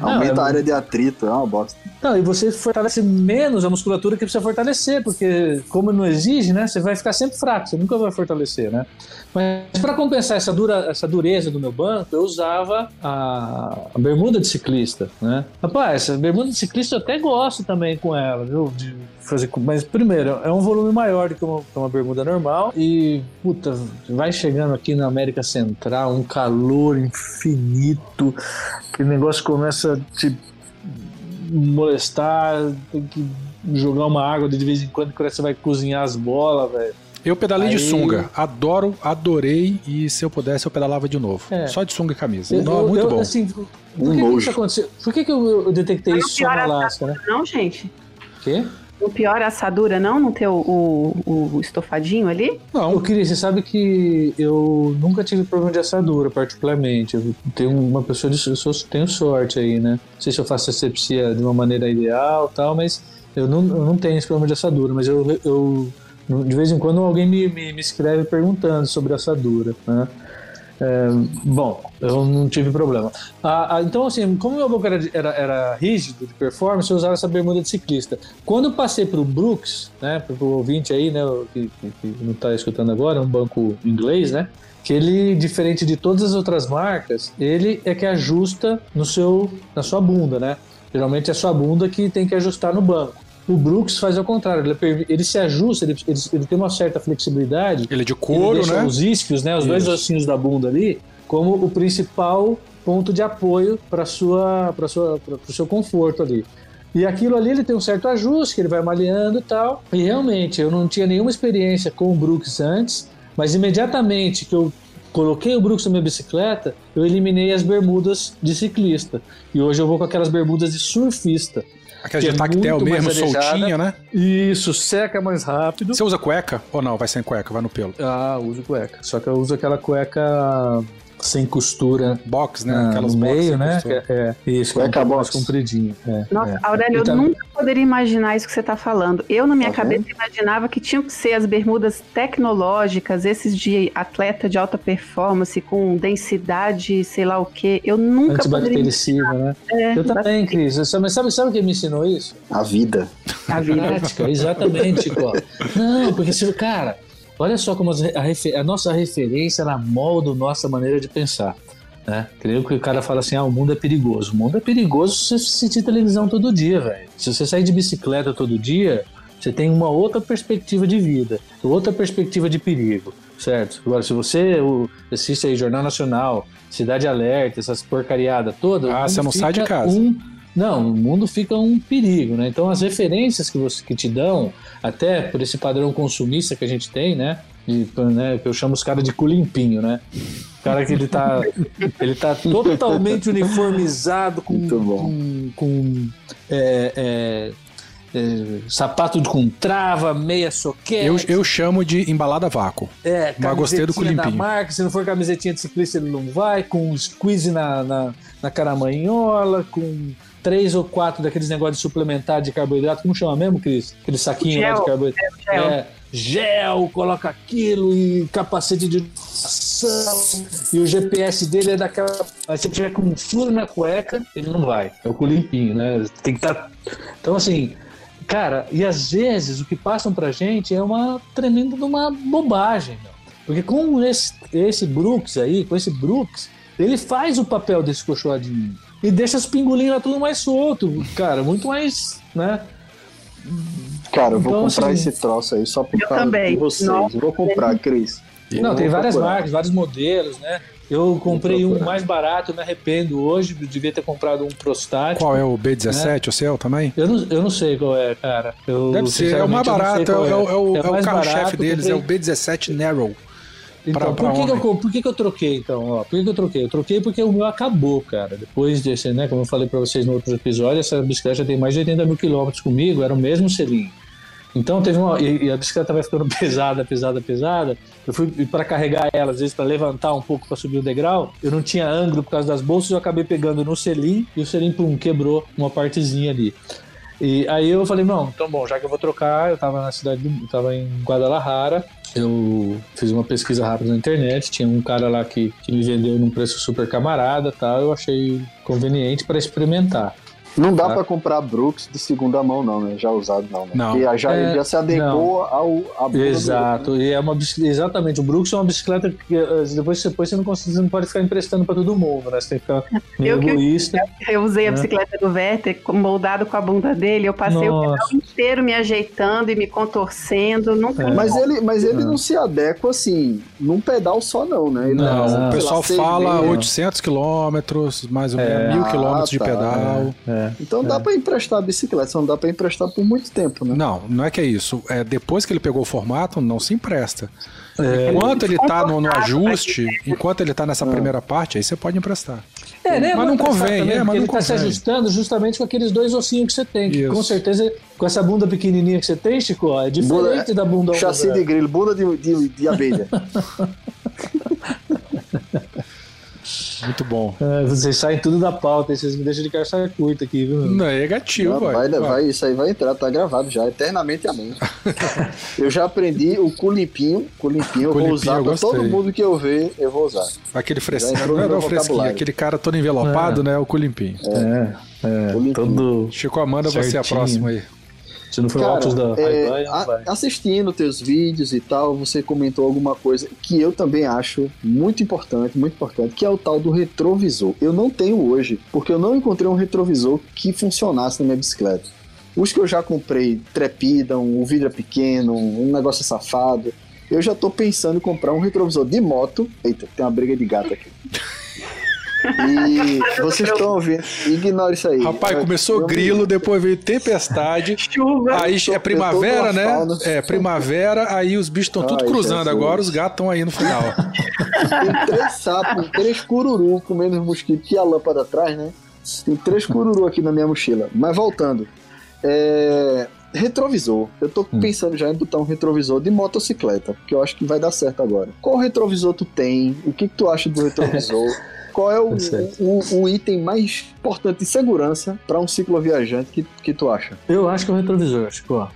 Aumenta a área de atrito, é uma bosta. Não, e você fortalece menos a musculatura que precisa fortalecer, porque como não exige, né, você vai ficar sempre fraco, você nunca vai fortalecer, né? Mas para compensar essa, dura, essa dureza do meu banco, eu usava a, a bermuda de ciclista, né? Rapaz, a bermuda de ciclista eu até gosto também com ela, viu? De fazer, mas primeiro, é um volume maior do que uma, que uma bermuda normal e, puta, vai chegando aqui na América Central, um calor infinito, que o negócio começa a te molestar, tem que jogar uma água de vez em quando, que você vai cozinhar as bolas, velho. Eu pedalei de Aí- sunga. Adoro, adorei. E se eu pudesse, eu pedalava de novo. É. Só de sunga e camisa. Eu- Não, eu- muito eu, bom. Assim, por Um que, que isso aconteceu? Por que, que eu, eu detectei Mas isso não só no Alasca, né? Não, gente. Quê? O pior é a assadura, não? Não ter o, o, o estofadinho ali? Eu Não, queria, você sabe que eu nunca tive problema de assadura, particularmente. Eu tenho uma pessoa de eu sou- tenho sorte aí, né? Não sei se eu faço asepsia de uma maneira ideal tal, mas eu não, eu não tenho esse problema de assadura, mas eu, eu de vez em quando alguém me, me, me escreve perguntando sobre assadura, né? É, bom, eu não tive problema. Ah, ah, então, assim, como meu banco era, era, era rígido de performance, eu usava essa bermuda de ciclista. Quando eu passei para o Brooks, né, para o ouvinte aí, né, que, que- que não está escutando agora, é um banco inglês, né, que ele, diferente de todas as outras marcas, ele é que ajusta no seu, na sua bunda, né? Geralmente é a sua bunda que tem que ajustar no banco. O Brooks faz ao contrário, ele, permi- ele se ajusta, ele, ele, ele tem uma certa flexibilidade ele é de ele couro, deixa né? os isquios, né, os dois Isso. ossinhos da bunda ali, como o principal ponto de apoio para sua, para sua, para o seu conforto ali. E aquilo ali ele tem um certo ajuste, que ele vai malhando e tal. E realmente eu não tinha nenhuma experiência com o Brooks antes, mas imediatamente que eu coloquei o Brooks na minha bicicleta, eu eliminei as bermudas de ciclista. E hoje eu vou com aquelas bermudas de surfista. Aquela que de é tactel mesmo, soltinha, né? Isso, seca mais rápido. Você usa cueca ou não? Vai sem cueca, vai no pelo. Ah, uso cueca. Só que eu uso aquela cueca sem costura Box, né? ah, Aquelas no meio, né? é, é, isso, Cueca que é um mais box. compridinho. É, Nossa, é. Aurélio, eu Então- nunca poderia imaginar isso que você está falando. Eu, na minha Tá cabeça, imaginava que tinham que ser as bermudas tecnológicas, esses de atleta de alta performance, com densidade, sei lá o quê. Eu nunca poderia Antibactericida, né? É, Eu também, Cris. Mas sabe, sabe quem me ensinou isso? A vida. a vida. Prática, exatamente, Chico. Não, porque, se- cara, olha só como a, refe- a nossa referência ela molda a nossa maneira de pensar. Né? Creio que o cara fala assim: ah, o mundo é perigoso. O mundo é perigoso se você assistir televisão todo dia, velho. Se você sair de bicicleta todo dia, você tem uma outra perspectiva de vida, outra perspectiva de perigo, certo? Agora, se você assiste aí Jornal Nacional, Cidade Alerta, essas porcariadas todas. Ah, você não sai de casa. um- não, o mundo fica um perigo, né? Então as referências que, você, que te dão, até por esse padrão consumista que a gente tem, né? De, né, que eu chamo os caras de cu limpinho, né? O cara que ele tá, ele tá totalmente uniformizado com, com, com, é, é, é, sapato com trava, meia soquete. Eu, eu chamo de embalada vácuo. É, Mas gostei do camisetinha da limpinho. marca, se não for camisetinha de ciclista ele não vai, com squeeze na, na, na caramanhola, com três ou quatro daqueles negócios de suplementar de carboidrato, como chama mesmo, Cris? Aquele saquinho lá Gel, de carboidrato. gel. É, gel, coloca aquilo e capacete de ação, e o GPS dele é daquela. Mas se tiver com um furo na cueca, ele não vai. É o cu limpinho, né? Tem que estar. Então, assim, Cara, e às vezes o que passam pra gente é uma tremenda de uma bobagem, meu. Porque com esse, esse Brooks aí, com esse Brooks, ele faz o papel desse cochoadinho. E deixa as pingolinhas lá tudo mais solto, cara, muito mais, né? Cara, eu vou Então, comprar assim, esse troço aí só por eu causa também. de vocês. Nossa. Vou comprar, Cris. Não, Eu tem vou várias procurar. marcas, vários modelos, né? Eu comprei um mais barato, me arrependo hoje, eu devia ter comprado um prostático. Qual é o B17, o seu também? Eu não, eu não sei qual é, cara. Eu, Deve ser, é o mais não barato, é, qual o- é o- é o, é o carro-chefe deles, é o comprei- B17 Narrow. Então, pra- pra por, que, que, eu, por que, que eu troquei, então? Ó, por que, que eu troquei? Eu troquei porque o meu acabou, cara. Depois desse, né? Como eu falei pra vocês no outro episódio, essa bicicleta já tem mais de 80 mil quilômetros comigo, era o mesmo selinho. Então teve uma. E, e a bicicleta vai ficando (laughs) pesada, pesada, pesada. Eu fui para carregar ela, às vezes para levantar um pouco para subir o degrau. Eu não tinha ângulo por causa das bolsas, eu acabei pegando no selim e o selim, pum, quebrou uma partezinha ali. E aí eu falei, não, então bom, já que eu vou trocar, eu tava na cidade, do, tava em Guadalajara, eu fiz uma pesquisa rápida na internet, tinha um cara lá que, que me vendeu num preço super camarada tal, eu achei conveniente para experimentar. Não dá Tá. pra comprar Brooks de segunda mão, não, né? Já usado, não. Né? Não. Porque já, É, ele já se adequou ao a do- Exato, e é uma exatamente, o Brooks é uma bicicleta que eh, depois que você põe, você não, consegue, você não pode ficar emprestando para todo mundo, né? Você tem que ficar meio Eu que- egoísta. Eu usei a Né? bicicleta do Werther moldado com a bunda dele. Eu passei o Nossa. pedal inteiro me ajeitando e me contorcendo. Nunca É. Mas ele, mas ele não se adequa assim, num pedal só, não, né? Ele Não, Não, o sei pessoal lá, seis fala meses. 800 quilômetros, mais ou menos, É. mil Ah, quilômetros de tá. pedal. É. Então dá pra emprestar a bicicleta, só não dá pra emprestar por muito tempo, né? Não, não é que é isso. É, depois que ele pegou o formato, não se empresta. É. Enquanto ele tá no, no ajuste, enquanto ele tá nessa primeira parte, aí você pode emprestar. É, né? Mas não convém, também, é, mas ele tá se ajustando justamente com aqueles dois ossinhos que você tem. Que com certeza, com essa bunda pequenininha que você tem, Chico, ó, é diferente Bunda- da bunda Chassi de grilo, bunda de, de, de abelha. (laughs) Muito bom. É, vocês saem tudo da pauta, aí vocês me deixam de calça curta aqui, viu? Não, é negativo, Não, vai. vai, vai, isso aí vai entrar, tá gravado já, eternamente amém. (laughs) eu já aprendi o cu limpinho, cu limpinho, eu vou usar eu pra todo mundo que eu ver, eu vou usar. Aquele fresquinho, não é meu o fresquinho, aquele cara todo envelopado, né? O cu limpinho. É, é, todo. Chico Amanda, você é a Certinho. próxima aí. Se não for o Cara, da é, a- vai. assistindo teus vídeos e tal, você comentou alguma coisa que eu também acho muito importante, muito importante, que é o tal do retrovisor. Eu não tenho hoje, porque eu não encontrei um retrovisor que funcionasse na minha bicicleta. Os que eu já comprei trepidam, o vidro é pequeno, um negócio safado. Eu já tô pensando em comprar um retrovisor de moto. Eita, tem uma briga de gato aqui. (laughs) E (laughs) vocês estão ouvindo, ignora isso aí. Rapaz, começou Eu- grilo, depois veio tempestade. (laughs) Chuva. Aí é primavera, né? fauna. É, primavera, aí os bichos estão tudo cruzando Jesus. agora, os gatos estão aí no final. Tem três sapos, três cururu comendo os mosquitos que a lâmpada atrás, né? Tem três cururu aqui na minha mochila. Mas voltando. É, Retrovisor. Eu tô Hum. pensando já em botar um retrovisor de motocicleta, porque eu acho que vai dar certo agora. Qual retrovisor tu tem? O que, que tu acha do retrovisor? (laughs) Qual é o, Tá certo. o, o item mais importante de segurança para um cicloviajante que, que tu acha? Eu acho que é o retrovisor, ó.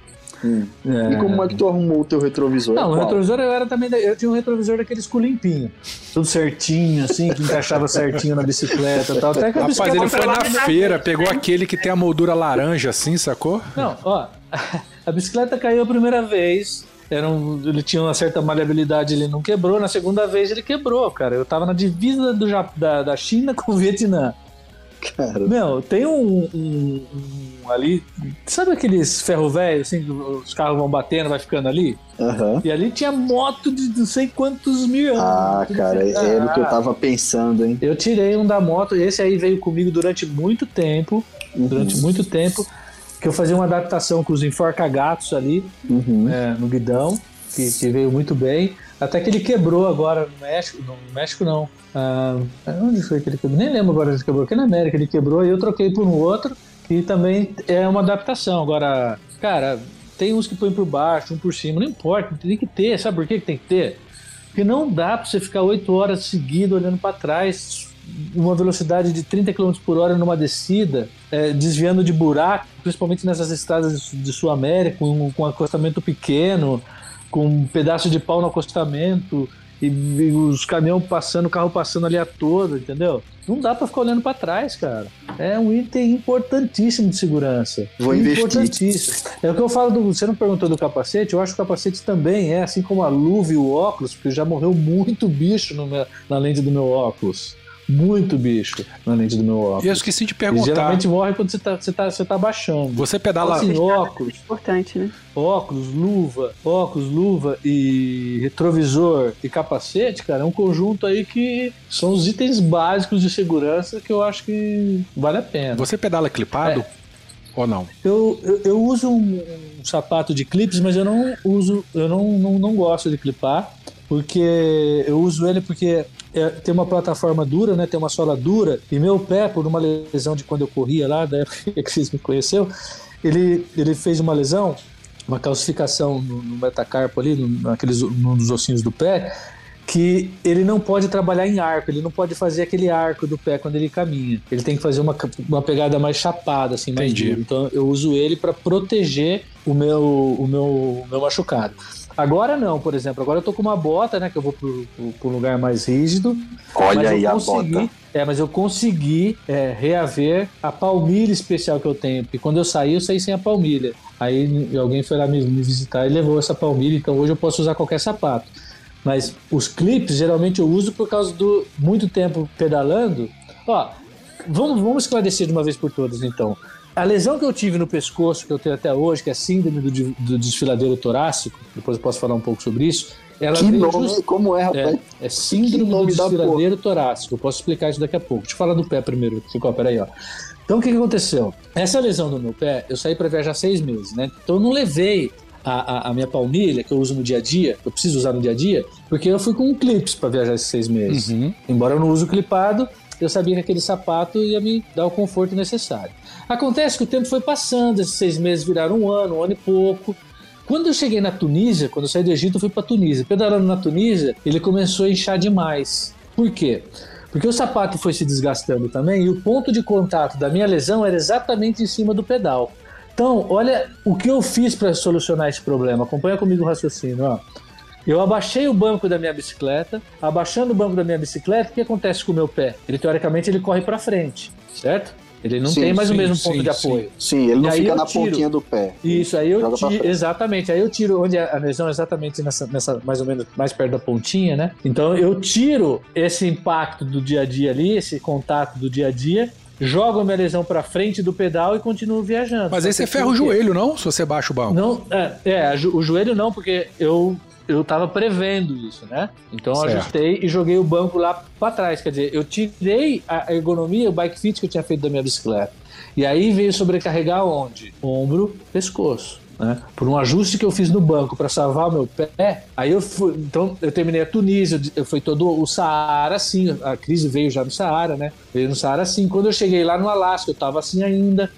Hum. É. E como é que tu arrumou o teu retrovisor? Não, o Qual? retrovisor eu era também. da- Eu tinha um retrovisor daqueles com limpinho. Tudo certinho, assim, que encaixava (laughs) certinho na bicicleta e tal. Até que a Rapaz, ele foi na feira, pegou aquele que tem a moldura laranja assim, sacou? Não, ó, (laughs) a bicicleta caiu a primeira vez. Era um, ele tinha uma certa maleabilidade, ele não quebrou. Na segunda vez ele quebrou, cara. Eu tava na divisa do, da, da China (laughs) com o Vietnã. Cara, Meu, tem um, um- um ali. Sabe aqueles ferro velho, assim, os carros vão batendo, vai ficando ali? aham. E ali tinha moto de não sei quantos mil anos. Ah, cara, era o que eu Ah, tava pensando, hein? Eu tirei um da moto, esse aí veio comigo durante muito tempo. Durante Uhum. muito tempo. Que eu fazia uma adaptação com os enforca-gatos ali. Uhum. é, no guidão, que, que veio muito bem. Até que ele quebrou agora no México. No México não. Ah, onde foi que ele quebrou? Nem lembro agora se ele quebrou. Aqui na América ele quebrou e eu troquei por um outro. E também é uma adaptação. Agora, cara, tem uns que põem por baixo, um por cima. Não importa, tem que ter. Sabe por que que tem que ter? Porque não dá pra você ficar oito horas seguido olhando pra trás, uma velocidade de 30 km por hora numa descida, é, desviando de buraco, principalmente nessas estradas de Sul América, com, com acostamento pequeno, com um pedaço de pau no acostamento, e, e os caminhões passando, o carro passando ali a toda, entendeu? Não dá pra ficar olhando pra trás, cara. É um item importantíssimo de segurança. Vou investir. Importantíssimo. É o que eu falo do. Você não perguntou do capacete? Eu acho que o capacete também é, assim como a luva e o óculos, porque já morreu muito bicho meu- na lente do meu óculos. Muito bicho na lente do meu óculos. E eu esqueci de perguntar. geralmente morre quando você tá, você tá, você tá baixando. Você pedala. Assim, É óculos, importante, né? óculos, luva, óculos, luva e retrovisor e capacete, cara, é um conjunto aí que são os itens básicos de segurança que eu acho que vale a pena. Você pedala clipado? É. Ou não? Eu, eu, eu uso um, um sapato de clips, mas eu não uso, eu não, não, não gosto de clipar, porque eu uso ele porque é, tem uma plataforma dura, né? Tem uma sola dura, e meu pé, por uma lesão de quando eu corria lá, da época (laughs) que vocês me conheceu, ele, ele fez uma lesão, uma calcificação no, no metacarpo ali, no, naqueles, num dos ossinhos do pé, que ele não pode trabalhar em arco, ele não pode fazer aquele arco do pé quando ele caminha. Ele tem que fazer uma, uma pegada mais chapada, assim, mais Entendi. dura. Então eu uso ele para proteger o meu, o meu, o meu machucado. Agora não, por exemplo, agora eu tô com uma bota, né, que eu vou pro, pro, pro lugar mais rígido. Olha aí eu a consegui, bota. É, mas eu consegui é, reaver a palmilha especial que eu tenho, porque quando eu saí, eu saí sem a palmilha. Aí alguém foi lá me, me visitar e levou essa palmilha, então hoje eu posso usar qualquer sapato. Mas os clipes geralmente eu uso por causa do muito tempo pedalando. Ó, vamos, vamos esclarecer de uma vez por todas então. A lesão que eu tive no pescoço, que eu tenho até hoje, que é a síndrome do, do desfiladeiro torácico, depois eu posso falar um pouco sobre isso. Ela Que nome, just- como é, rapaz? é, é síndrome do desfiladeiro torácico. Eu posso explicar isso daqui a pouco. Deixa eu falar do pé primeiro, Chico. Peraí, ó. Então, o que, que aconteceu? Essa lesão no meu pé, eu saí para viajar seis meses, né? Então, eu não levei a, a- a minha palmilha, que eu uso no dia a dia, que eu preciso usar no dia a dia, porque eu fui com um clips para viajar esses seis meses. Uhum. Embora eu não use o clipado, eu sabia que aquele sapato ia me dar o conforto necessário. Acontece que o tempo foi passando, esses seis meses viraram um ano, um ano e pouco. Quando eu cheguei na Tunísia, quando eu saí do Egito, eu fui para Tunísia. Pedalando na Tunísia, ele começou a inchar demais. Por quê? Porque o sapato foi se desgastando também e o ponto de contato da minha lesão era exatamente em cima do pedal. Então, olha o que eu fiz para solucionar esse problema. Acompanha comigo o raciocínio. Ó. Eu abaixei o banco da minha bicicleta. Abaixando o banco da minha bicicleta, o que acontece com o meu pé? Ele teoricamente ele corre para frente, certo? Ele não Sim, tem mais sim, o mesmo sim, ponto de sim. apoio. Sim, ele não E fica na tiro. pontinha do pé. Isso, aí eu tiro, exatamente, aí eu tiro onde a lesão é exatamente nessa, nessa, mais ou menos, mais perto da pontinha, né? Então eu tiro esse impacto do dia a dia ali, esse contato do dia a dia, jogo a minha lesão pra frente do pedal e continuo viajando. Mas aí que você ferra o joelho, não? Se você baixa o banco. Não, é, é, o joelho não, porque eu eu tava prevendo isso, né? Então eu Certo. ajustei e joguei o banco lá pra trás, quer dizer, eu tirei a ergonomia, o bike fit que eu tinha feito da minha bicicleta. E aí veio sobrecarregar onde? Ombro, pescoço. Né? Por um ajuste que eu fiz no banco para salvar o meu pé, aí eu fui, então eu terminei a Tunísia, eu fui todo o Saara assim, a crise veio já no Saara, né? Veio no Saara assim. Quando eu cheguei lá no Alasca, eu tava assim ainda.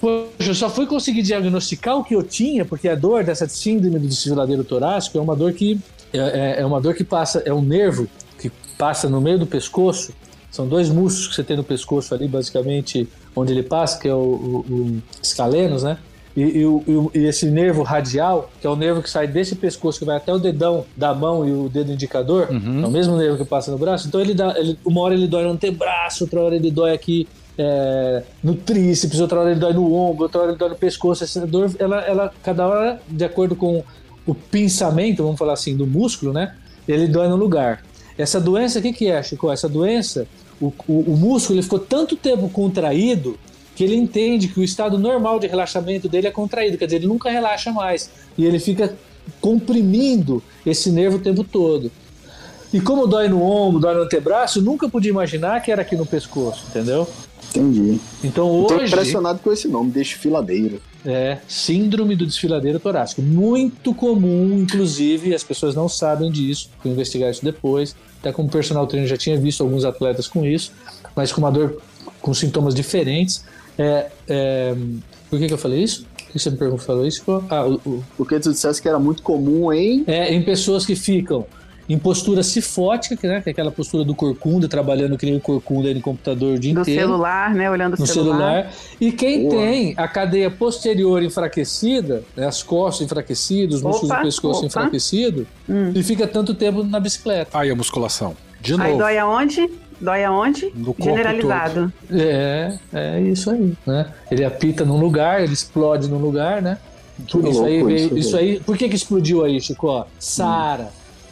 Poxa, eu só fui conseguir diagnosticar o que eu tinha, porque a dor dessa síndrome do desfiladeiro torácico é uma dor que é, é- é uma dor que passa, é um nervo que passa no meio do pescoço. São dois músculos que você tem no pescoço ali, basicamente, onde ele passa, que é o, o, o escalenos, né? E, e o- e esse nervo radial, que é o nervo que sai desse pescoço, que vai até o dedão da mão e o dedo indicador, é o mesmo nervo que passa no braço. Então ele dá, ele- uma hora ele dói no antebraço, outra hora ele dói aqui é, no tríceps, outra hora ele dói no ombro, outra hora ele dói no pescoço. Essa dor, ela, ela, cada hora, de acordo com o pensamento, vamos falar assim, do músculo, né? Ele dói no lugar. Essa doença, o que, que é, Chico? Essa doença, o, o, o músculo ele ficou tanto tempo contraído que ele entende que o estado normal de relaxamento dele é contraído, quer dizer, ele nunca relaxa mais. E ele fica comprimindo esse nervo o tempo todo. E como dói no ombro, dói no antebraço, nunca podia imaginar que era aqui no pescoço, entendeu? Entendi. Então Tô hoje impressionado com esse nome, desfiladeiro. é síndrome do desfiladeiro torácico. Muito comum, inclusive, as pessoas não sabem disso. Fui investigar isso depois. Até como personal trainer já tinha visto alguns atletas com isso, mas com uma dor com sintomas diferentes. É, é, por que, que eu falei isso? Por que você me perguntou falou isso? Ah, o- o- Porque tu dissesse que era muito comum em. é em pessoas que ficam em postura cifótica, que, né, que é aquela postura do corcunda, trabalhando que nem o corcunda aí no computador o dia Do inteiro. celular, né? Olhando o no celular. celular. E quem Boa. tem a cadeia posterior enfraquecida, né, as costas enfraquecidas, os músculos Opa, do pescoço opa. enfraquecido, e fica tanto tempo na bicicleta. Aí a musculação. De Aí novo. dói aonde? Dói aonde? No corpo Generalizado. É, é isso aí, né? Ele apita num lugar, ele explode num lugar, né? Que isso, aí isso, isso aí, por que que explodiu aí, Chico? Ó, Saara.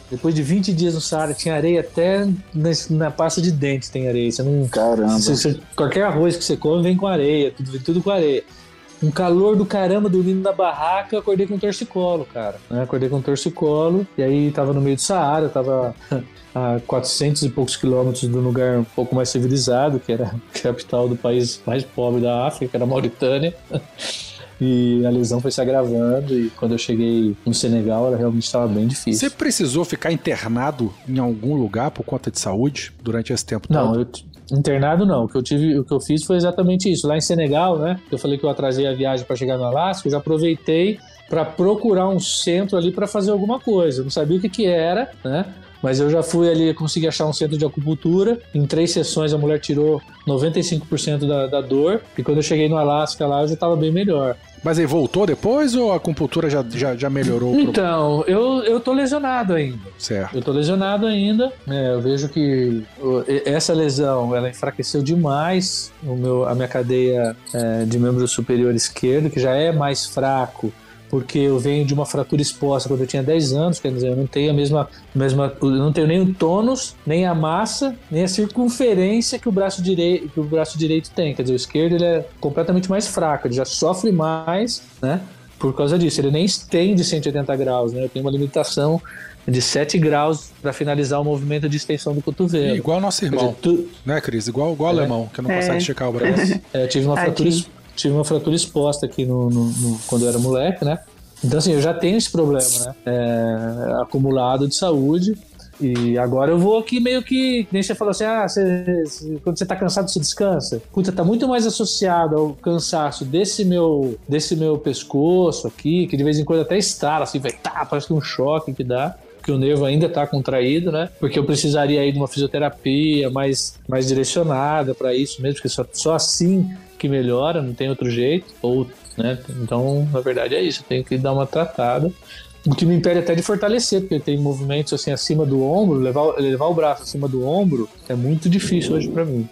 Depois de 20 dias no Saara, tinha areia até na, na pasta de dente tem areia. Você não, Caramba. você- você- qualquer arroz que você come vem com areia, tudo, vem tudo com areia. Um calor do caramba dormindo na barraca, acordei com torcicolo, cara. né? Acordei com torcicolo, e aí tava no meio do Saara, tava (laughs) a 400 e poucos quilômetros de um lugar um pouco mais civilizado, que era (laughs) a capital do país mais pobre da África, que era a Mauritânia. (laughs) E a lesão foi se agravando, e quando eu cheguei no Senegal, ela realmente estava bem difícil. Você precisou ficar internado em algum lugar por conta de saúde durante esse tempo Não, todo? eu internado não. O que eu tive, o que eu fiz foi exatamente isso. Lá em Senegal, né? Eu falei que eu atrasei a viagem para chegar no Alasca, eu já aproveitei para procurar um centro ali para fazer alguma coisa. Eu não sabia o que que era, né? Mas eu já fui ali, consegui achar um centro de acupuntura. Em três sessões a mulher tirou 95% da, da dor. E quando eu cheguei no Alasca lá, eu já estava bem melhor. Mas aí voltou depois ou a acupuntura já, já, já melhorou? Então, eu, eu tô lesionado ainda. Certo. Eu tô lesionado ainda. né? eu vejo que essa lesão ela enfraqueceu demais o meu, a minha cadeia é, de membro superior esquerdo, que já é mais fraco. Porque eu venho de uma fratura exposta quando eu tinha 10 anos, quer dizer, eu não tenho a mesma, mesma eu não tenho nem o tônus, nem a massa, nem a circunferência que o braço direito, que o braço direito tem. Quer dizer, o esquerdo ele é completamente mais fraco, ele já sofre mais, né? Por causa disso, ele nem estende 180 graus, né? Eu tenho uma limitação de 7 graus para finalizar o movimento de extensão do cotovelo. Igual nosso irmão, dizer, tu- né, Cris? Igual, igual É. alemão, que não É. consegue esticar o braço. é, eu tive uma Tadinho. fratura, tive uma fratura exposta aqui no, no- no- quando eu era moleque, né? Então assim, eu já tenho esse problema, né? É, acumulado de saúde. E agora eu vou aqui meio que, nem você falou assim, ah, quando você tá cansado, você descansa. Puta, tá muito mais associado ao cansaço desse meu, desse meu pescoço aqui, que de vez em quando até estrala, assim, vai, tá, parece que um choque que dá. Que o nervo ainda tá contraído, né? Porque eu precisaria aí de uma fisioterapia mais, mais direcionada para isso mesmo, porque só, só assim que melhora, não tem outro jeito. Ou, né? Então, na verdade é isso, tenho que dar uma tratada. O que me impede até de fortalecer, porque tem movimentos assim acima do ombro, levar, levar o braço acima do ombro é muito difícil hoje para mim.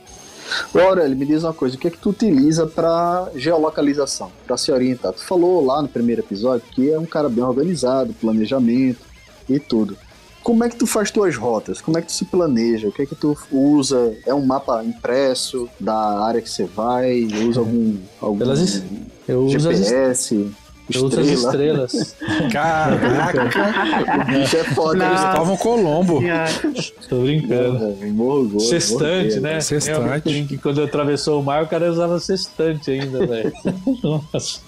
Aurélio, me diz uma coisa, o que é que tu utiliza para geolocalização, para se orientar? Tu falou lá no primeiro episódio que é um cara bem organizado, planejamento e tudo. Como é que tu faz tuas rotas? Como é que tu se planeja? O que é que tu usa? É um mapa impresso da área que você vai? Usa algum, algum Pelas es- Eu uso as, est- GPS? eu uso as estrela? estrelas. (laughs) Caraca, O bicho é foda. Não. hein? Cristóvão Colombo. Tô brincando. Morgou, Sextante, morguei. né? Sextante. Eu- Que quando atravessou o mar, o cara usava sextante ainda, velho. (laughs) Nossa.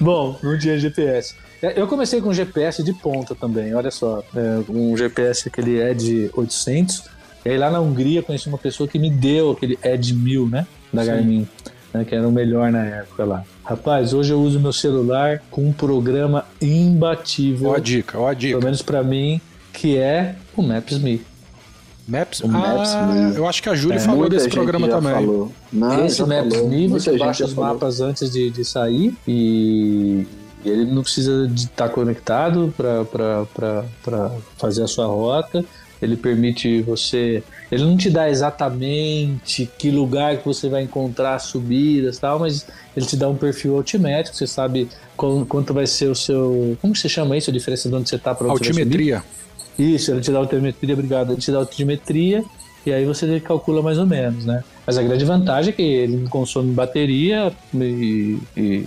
Bom, não tinha GPS. É, Eu comecei com GPS de ponta também, olha só. É, um GPS que ele é de 800. E aí lá na Hungria conheci uma pessoa que me deu aquele Ed 1000, né? Da Sim. Garmin. né, que era o melhor na época lá. Rapaz, hoje eu uso meu celular com um programa imbatível, Ó a dica, ó a dica. pelo menos pra mim, que é o Maps.me. Maps? O Maps, ah, né? eu acho que a Júlia É, falou Muita desse gente programa já também. Falou. Não, Esse já Maps falou. Me, você baixa os mapas antes de, de sair e e ele não precisa de estar conectado para fazer a sua rota. Ele permite você. Ele não te dá exatamente que lugar que você vai encontrar subidas e tal, mas ele te dá um perfil altimétrico. Você sabe qual- quanto vai ser o seu. Como que você chama isso? A diferença de onde você está para onde? Altimetria. Isso, ele te dá altimetria, obrigado. Ele te dá altimetria e aí você calcula mais ou menos, né? Mas a grande vantagem é que ele não consome bateria e, e,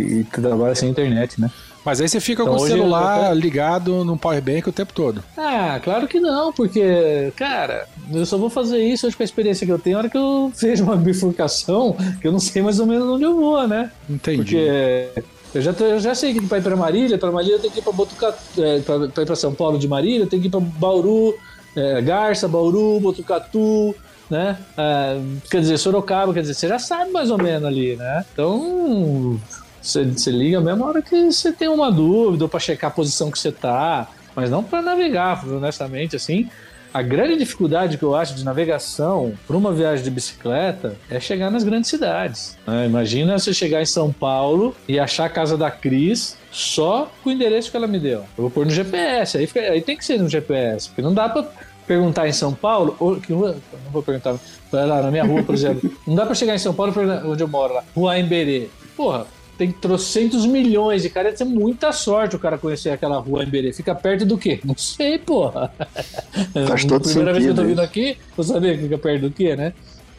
e trabalha sem internet, né? Mas aí você fica Então, com o celular até- ligado no powerbank o tempo todo. Ah, claro que não, porque, cara, eu só vou fazer isso hoje com a experiência que eu tenho, na hora que eu (laughs) vejo uma bifurcação, que eu não sei mais ou menos onde eu vou, né? Entendi. Porque eu já, eu já sei que para ir para Marília, para Marília eu tenho que ir para Botucatu, é, para ir para São Paulo de Marília, eu tenho que ir para Bauru, é, Garça, Bauru, Botucatu, né? Ah, quer dizer, Sorocaba, quer dizer, você já sabe mais ou menos ali, né? Então, você, você liga mesmo na hora que você tem uma dúvida ou para checar a posição que você tá, mas não para navegar, honestamente, assim. A grande dificuldade que eu acho de navegação para uma viagem de bicicleta é chegar nas grandes cidades. né? Imagina você chegar em São Paulo e achar a casa da Cris só com o endereço que ela me deu. Eu vou pôr no GPS, aí, fica- aí tem que ser no GPS, porque não dá para perguntar em São Paulo, ou, que rua, não vou perguntar, lá na minha rua, por exemplo, não dá para chegar em São Paulo onde eu moro lá, Rua Emberê. Porra, tem trocentos milhões de cara. Ia ser muita sorte o cara conhecer aquela rua em Berê. Fica perto do quê? Não sei, porra. (laughs) Faz todo Primeira vez que eu tô sentido vindo aqui, vou saber que fica perto do quê, né?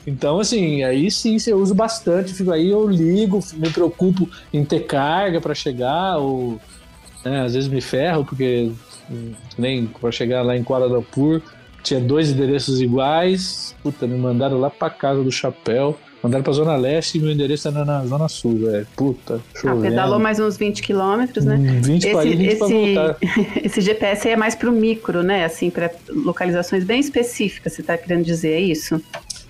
Então, assim, aí sim eu uso bastante. Fico aí, eu ligo, me preocupo em ter carga para chegar, ou né, às vezes me ferro, porque hum, nem para chegar lá em Kuala Lumpur tinha dois endereços iguais. Puta, me mandaram lá pra casa do chapéu. Mandaram pra Zona Leste e meu endereço era na Zona Sul, velho. Puta, Ah, pedalou mais uns 20 quilômetros, né? Hum, 20 pra ir, 20 pra voltar. (laughs) esse GPS aí é mais pro micro, né? Assim, para localizações bem específicas, você tá querendo dizer é isso?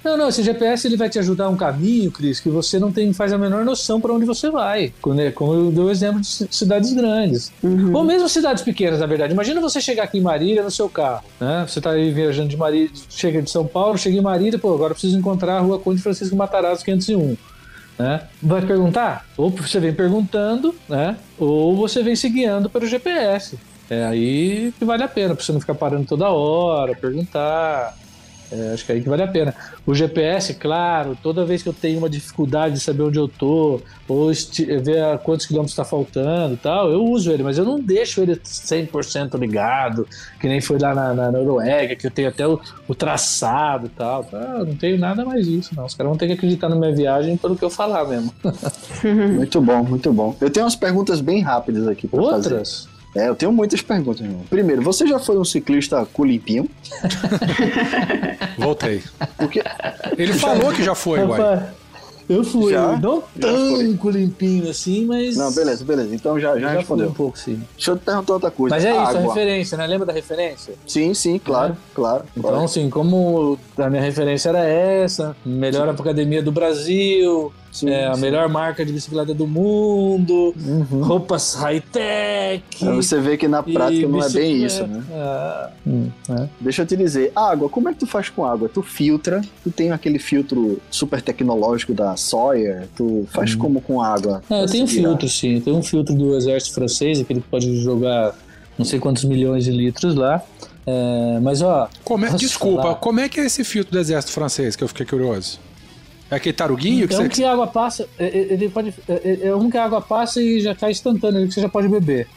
Não, não, esse GPS ele vai te ajudar um caminho, Cris, que você não tem, faz a menor noção para onde você vai. Como é- como eu dei o exemplo de ci- cidades grandes. Ou mesmo cidades pequenas, na verdade. Imagina você chegar aqui em Marília no seu carro, né? Você tá aí viajando de Marília, chega de São Paulo, chega em Marília, pô, agora preciso encontrar a rua Conde Francisco Matarazzo 501. Né? Vai perguntar? Ou você vem perguntando, né? Ou você vem se guiando pelo GPS. É aí que vale a pena, pra você não ficar parando toda hora, perguntar. É, acho que é aí que vale a pena. O GPS, claro, toda vez que eu tenho uma dificuldade de saber onde eu tô, ou ver a quantos quilômetros está faltando e tal, eu uso ele, mas eu não deixo ele 100% ligado, que nem foi lá na, na Noruega, que eu tenho até o, o traçado e tal. Tá, não tenho nada mais disso, não. Os caras vão ter que acreditar na minha viagem pelo que eu falar mesmo. (laughs) Muito bom, muito bom. Eu tenho umas perguntas bem rápidas aqui pra fazer. Outras? É, eu tenho muitas perguntas, irmão. Primeiro, você já foi um ciclista com limpinho? (laughs) Voltei. Porque Ele falou que já foi, uai. Rapaz, eu fui, Já? não tão limpinho assim, mas. Não, beleza, beleza. Então já, já, Já fui respondeu. um pouco, sim. Deixa eu te perguntar outra coisa. Mas é isso, a referência, né? Lembra da referência? Sim, sim, claro, claro. Então, claro. assim, como a minha referência era essa, melhor academia do Brasil, Sim, é, a sim. melhor marca de bicicleta do mundo, Uhum. roupas high-tech. Aí Você vê que na prática não é bem isso, né? Ah, hum, é. Deixa eu te dizer, água, como é que tu faz com água? Tu filtra, tu tem aquele filtro super tecnológico da Sawyer, tu faz como com água? É, eu tenho um filtro, sim. Eu tenho um filtro do exército francês, aquele que pode jogar não sei quantos milhões de litros lá. É, mas, ó... Como é- desculpa, falar? como é que é esse filtro do exército francês que eu fiquei curioso? É aquele taruguinho que É um você. que a água passa, é, é- ele pode, é, é um que a água passa e já cai instantâneo, que você já pode beber.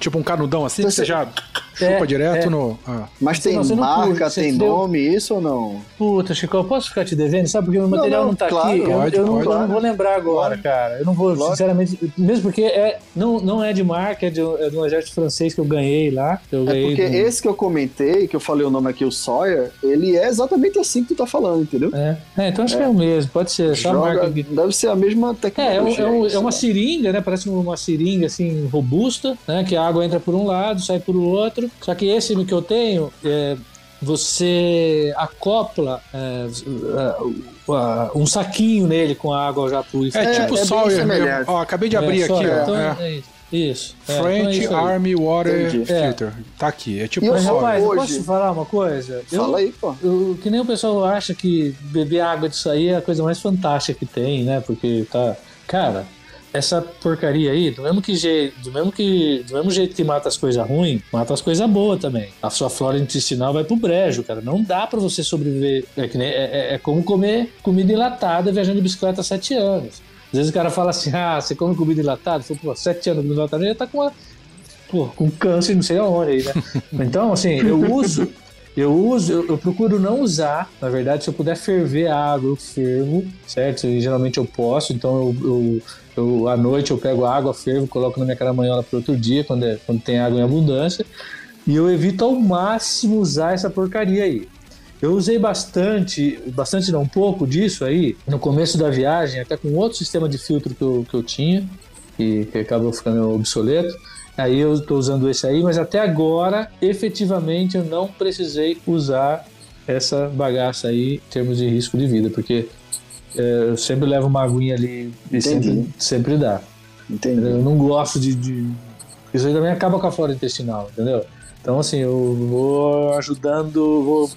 Tipo um canudão assim, que Você- você já chupa É, direto é. no. Ah. Mas tem Não, você não marca, tem deu- nome, isso ou não? Puta, Chico, eu posso ficar te devendo? Sabe porque o material não, não, tá claro, aqui? Eu- pode, eu, não, pode. eu não vou lembrar agora, cara. Eu não vou, sinceramente, mesmo porque é, não, não é de marca, é de, um- é de um exército francês que eu ganhei lá. Eu É ganhei porque do- esse que eu comentei, que eu falei o nome aqui, o Sawyer, ele é exatamente assim que tu tá falando, entendeu? É, é, então acho que é o mesmo, pode ser, só a Joga- marca deve ser a mesma É, é, um- tecnologia. é um- é uma seringa, né? Parece uma seringa assim robusta, né? Que a água entra por um lado, sai por outro. Só que esse que eu tenho, é, você acopla é, uh, um saquinho nele com a água já É, purificada. É, tipo é Sawyer mesmo. Ó, acabei de abrir É, aqui, ó. então é. é isso. Isso. É, então é French isso aí. Army Water Entendi. Filter. Tá aqui. É tipo eu Sawyer. rapaz, Hoje- posso te falar uma coisa? Eu- Fala aí, pô. eu- que nem o pessoal acha que beber água disso aí é a coisa mais fantástica que tem, né? Porque tá. Cara, essa porcaria aí, do mesmo que jeito, do mesmo que. Do mesmo jeito que mata as coisas ruins, mata as coisas boas também. A sua flora intestinal vai pro brejo, cara. Não dá pra você sobreviver. É, nem, é, é- é como comer comida enlatada viajando de bicicleta há sete anos. Às vezes o cara fala assim, ah, você come comida enlatada? Você, pô, sete anos de comida enlatada, já tá com uma pô, com câncer, não sei aonde aí, né? (laughs) Então, assim, eu uso, eu uso, eu, eu procuro não usar, na verdade, se eu puder ferver a água, eu fervo, certo? E geralmente eu posso, então eu, eu, eu- à noite eu pego a água, fervo, coloco na minha caramanhola para outro dia, quando, é- quando tem água em abundância, e eu evito ao máximo usar essa porcaria aí. Eu usei bastante, bastante não, um pouco disso aí, no começo da viagem, até com outro sistema de filtro que eu, que eu tinha, que, que acabou ficando obsoleto. Aí eu estou usando esse aí, mas até agora, efetivamente, eu não precisei usar essa bagaça aí em termos de risco de vida, porque é, eu sempre levo uma aguinha ali e sempre, sempre dá. Entendi. Eu não gosto de, de- Isso aí também acaba com a flora intestinal, entendeu? Então, assim, eu vou ajudando, vou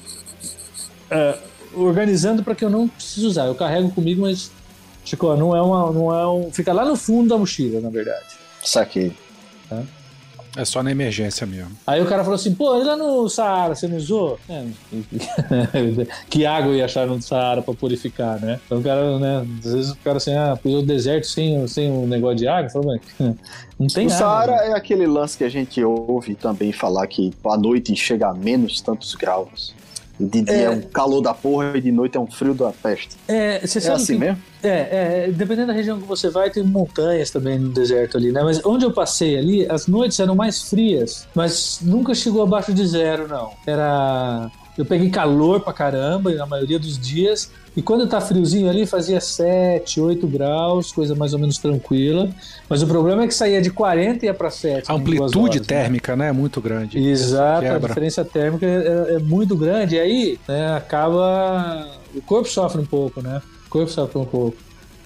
é, organizando para que eu não precise usar. Eu carrego comigo, mas, Chico, não é uma. Não é um, fica lá no fundo da mochila, na verdade. Saquei. Tá. É só na emergência mesmo. Aí o cara falou assim, pô, e lá no Saara, você não usou? É, (laughs) que água eu ia achar no Saara pra purificar, né? Então o cara, né, às vezes o cara assim, ah, o deserto sem, sem um negócio de água, falou, (laughs) não tem o nada. Saara né? é aquele lance que a gente ouve também falar que à noite chega a menos tantos graus. De dia é, É. um calor da porra e de noite é um frio da peste. É, você É sabe assim que- mesmo? É, é, dependendo da região que você vai, tem montanhas também no deserto ali, né? Mas onde eu passei ali, as noites eram mais frias, mas nunca chegou abaixo de zero, não. Era. Eu peguei calor pra caramba na maioria dos dias, e quando tá friozinho ali, fazia 7, 8 graus, coisa mais ou menos tranquila. Mas o problema é que saía de 40 e ia pra 7. A duas amplitude horas, né? térmica, né? É muito grande. Exato, a diferença térmica é, é muito grande. E aí, né, acaba. O corpo sofre um pouco, né? O corpo sofre um pouco.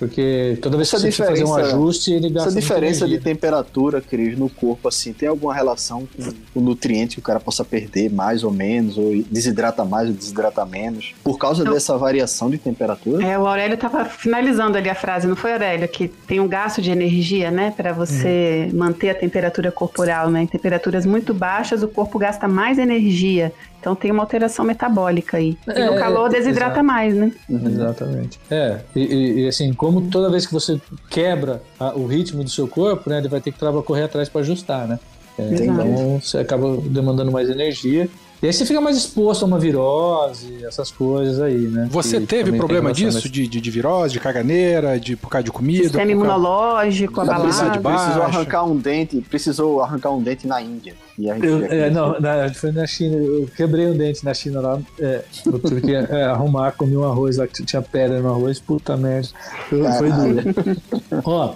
Porque toda vez que Essa você precisa fazer um diferença- ajuste, ele gasta Essa muita diferença de temperatura, Cris, no corpo, assim, tem alguma relação com o nutriente que o cara possa perder mais ou menos, ou desidrata mais ou desidrata menos, por causa Não. dessa variação de temperatura? É, o Aurélio estava finalizando ali a frase, não foi, Aurélio? Que tem um gasto de energia, né? Para você Uhum. manter a temperatura corporal, né? Em temperaturas muito baixas, o corpo gasta mais energia. Então tem uma alteração metabólica aí. E É, no calor é, desidrata exato. mais, né? Exatamente. É, e, e- e, assim, como toda vez que você quebra a- o ritmo do seu corpo, né, ele vai ter que correr atrás para ajustar, né? É, então você acaba demandando mais energia. E aí você fica mais exposto a uma virose, essas coisas aí, né? Você que teve problema disso? nesse- De, de, de virose, de caganeira, de por causa de comida? Sistema por causa- imunológico, Capacidade abalado. baixa. Precisou arrancar um dente, precisou arrancar um dente na Índia. E a gente Eu, é, não, na, foi na China, eu quebrei um dente na China lá, é, eu tive que é, arrumar, comi um arroz lá que tinha pedra no arroz, puta merda, foi, foi duro. (laughs) Ó,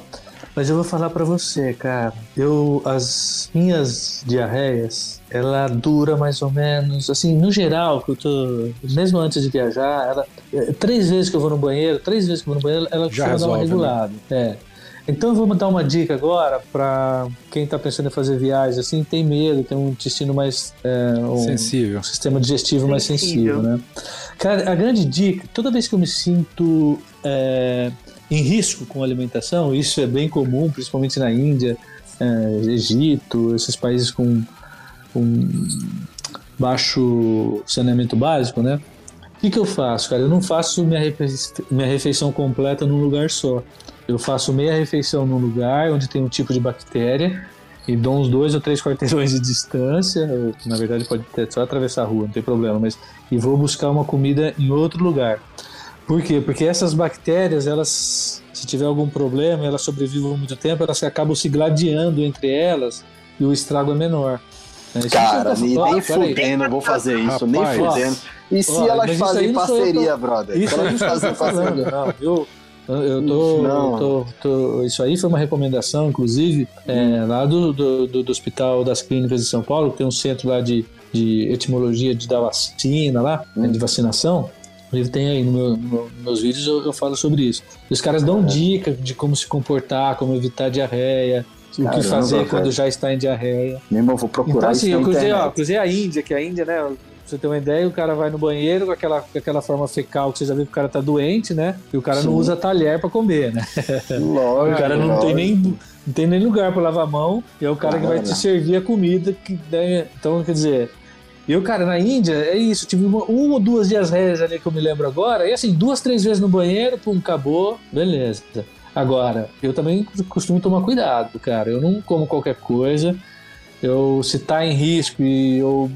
mas eu vou falar pra você, cara, eu, as minhas diarreias, ela dura mais ou menos, assim, no geral, que eu tô, mesmo antes de viajar, ela, é, três vezes que eu vou no banheiro, três vezes que eu vou no banheiro, ela Já costuma dar uma resolve, né? regulada, é. Então eu vou dar uma dica agora para quem está pensando em fazer viagem, assim, tem medo, tem um intestino mais é, um, Sensível. um sistema digestivo mais Sensível. sensível, né? Cara, a grande dica, toda vez que eu me sinto é, em risco com a alimentação, isso é bem comum, principalmente na Índia, é, Egito, esses países com, com baixo saneamento básico, né? O que, que eu faço, cara? Eu não faço minha, refe- minha refeição completa num lugar só. Eu faço meia refeição num lugar onde tem um tipo de bactéria e dou uns dois ou três quarteirões de distância. na verdade, pode ter só atravessar a rua, não tem problema. Mas e vou buscar uma comida em outro lugar. Por quê? Porque essas bactérias, elas, se tiver algum problema, elas sobrevivem muito tempo, elas acabam se gladiando entre elas e o estrago é menor. né? Isso Cara, não nem, nem fudendo eu vou fazer isso, nem Rapaz. fudendo. E se Ó, elas fazem eu parceria, brother? Isso Se elas fazem parceria. não, viu? Eu- Eu tô, Não. tô- tô- Isso aí foi uma recomendação, inclusive, é, lá do, do, do- Hospital das Clínicas de São Paulo, que tem um centro lá de, de etimologia de da vacina lá, né, de vacinação. Ele tem aí no meu- no meus vídeos eu, eu falo sobre isso. E os caras dão dicas de como se comportar, como evitar diarreia, o que Caramba, fazer velho. quando já está em diarreia. Meu irmão, vou procurar Então, assim, isso eu cruzei, ó, cruzei a Índia, que a Índia, né? Pra você ter uma ideia, o cara vai no banheiro com aquela, com aquela forma fecal que você já viu que o cara tá doente, né? E o cara não Sim. usa talher pra comer, né? Lógico, (laughs) o cara não tem lógico. nem, não tem nem lugar pra lavar a mão, e é o cara que vai Cara. te servir a comida. Que, né? Então, quer dizer. Eu, cara, na Índia, é isso. Tive uma, uma ou duas diarreias ali que eu me lembro agora. E assim, duas, três vezes no banheiro, pum, acabou. Beleza. Agora, eu também costumo tomar cuidado, cara. Eu não como qualquer coisa. Eu, se tá em risco e eu,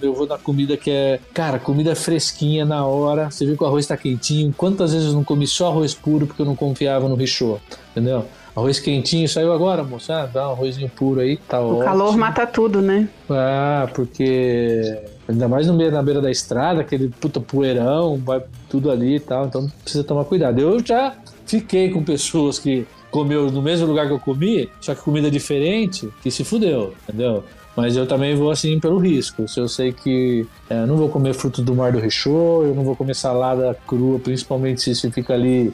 eu vou na comida que é. Cara, comida fresquinha na hora. Você viu que o arroz tá quentinho. Quantas vezes eu não comi só arroz puro porque eu não confiava no richô? Entendeu? Arroz quentinho, saiu agora, moça. Ah, dá um arrozinho puro aí, tá O ótimo. calor mata tudo, né? Ah, porque ainda mais no meio, na beira da estrada, aquele puta poeirão, vai tudo ali e tal, então precisa tomar cuidado. Eu já fiquei com pessoas que comeu no mesmo lugar que eu comi, só que comida diferente, que se fudeu, entendeu? Mas eu também vou assim pelo risco. Se eu sei que é, não vou comer frutos do mar do Richô, eu não vou comer salada crua, principalmente se isso fica ali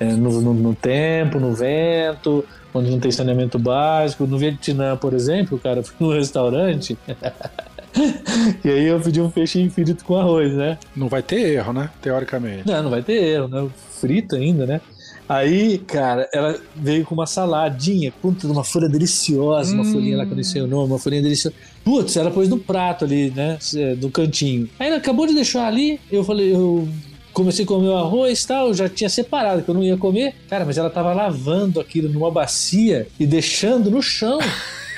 é, no, no- no tempo, no vento, onde não tem saneamento básico. No Vietnã, por exemplo, cara, eu fui num restaurante (laughs) e aí eu pedi um peixinho frito com arroz, né? Não vai ter erro, né? Teoricamente. Não, não vai ter erro, né? Frito ainda, né? Aí, cara, ela veio com uma saladinha, puta, uma folha deliciosa, uma Hum. folhinha lá que eu nem sei o nome, uma folhinha deliciosa. Putz, ela pôs no prato ali, né, do cantinho. Aí ela acabou de deixar ali, eu falei, eu comecei a comer o arroz e tal, já tinha separado que eu não ia comer. Cara, mas ela tava lavando aquilo numa bacia e deixando no chão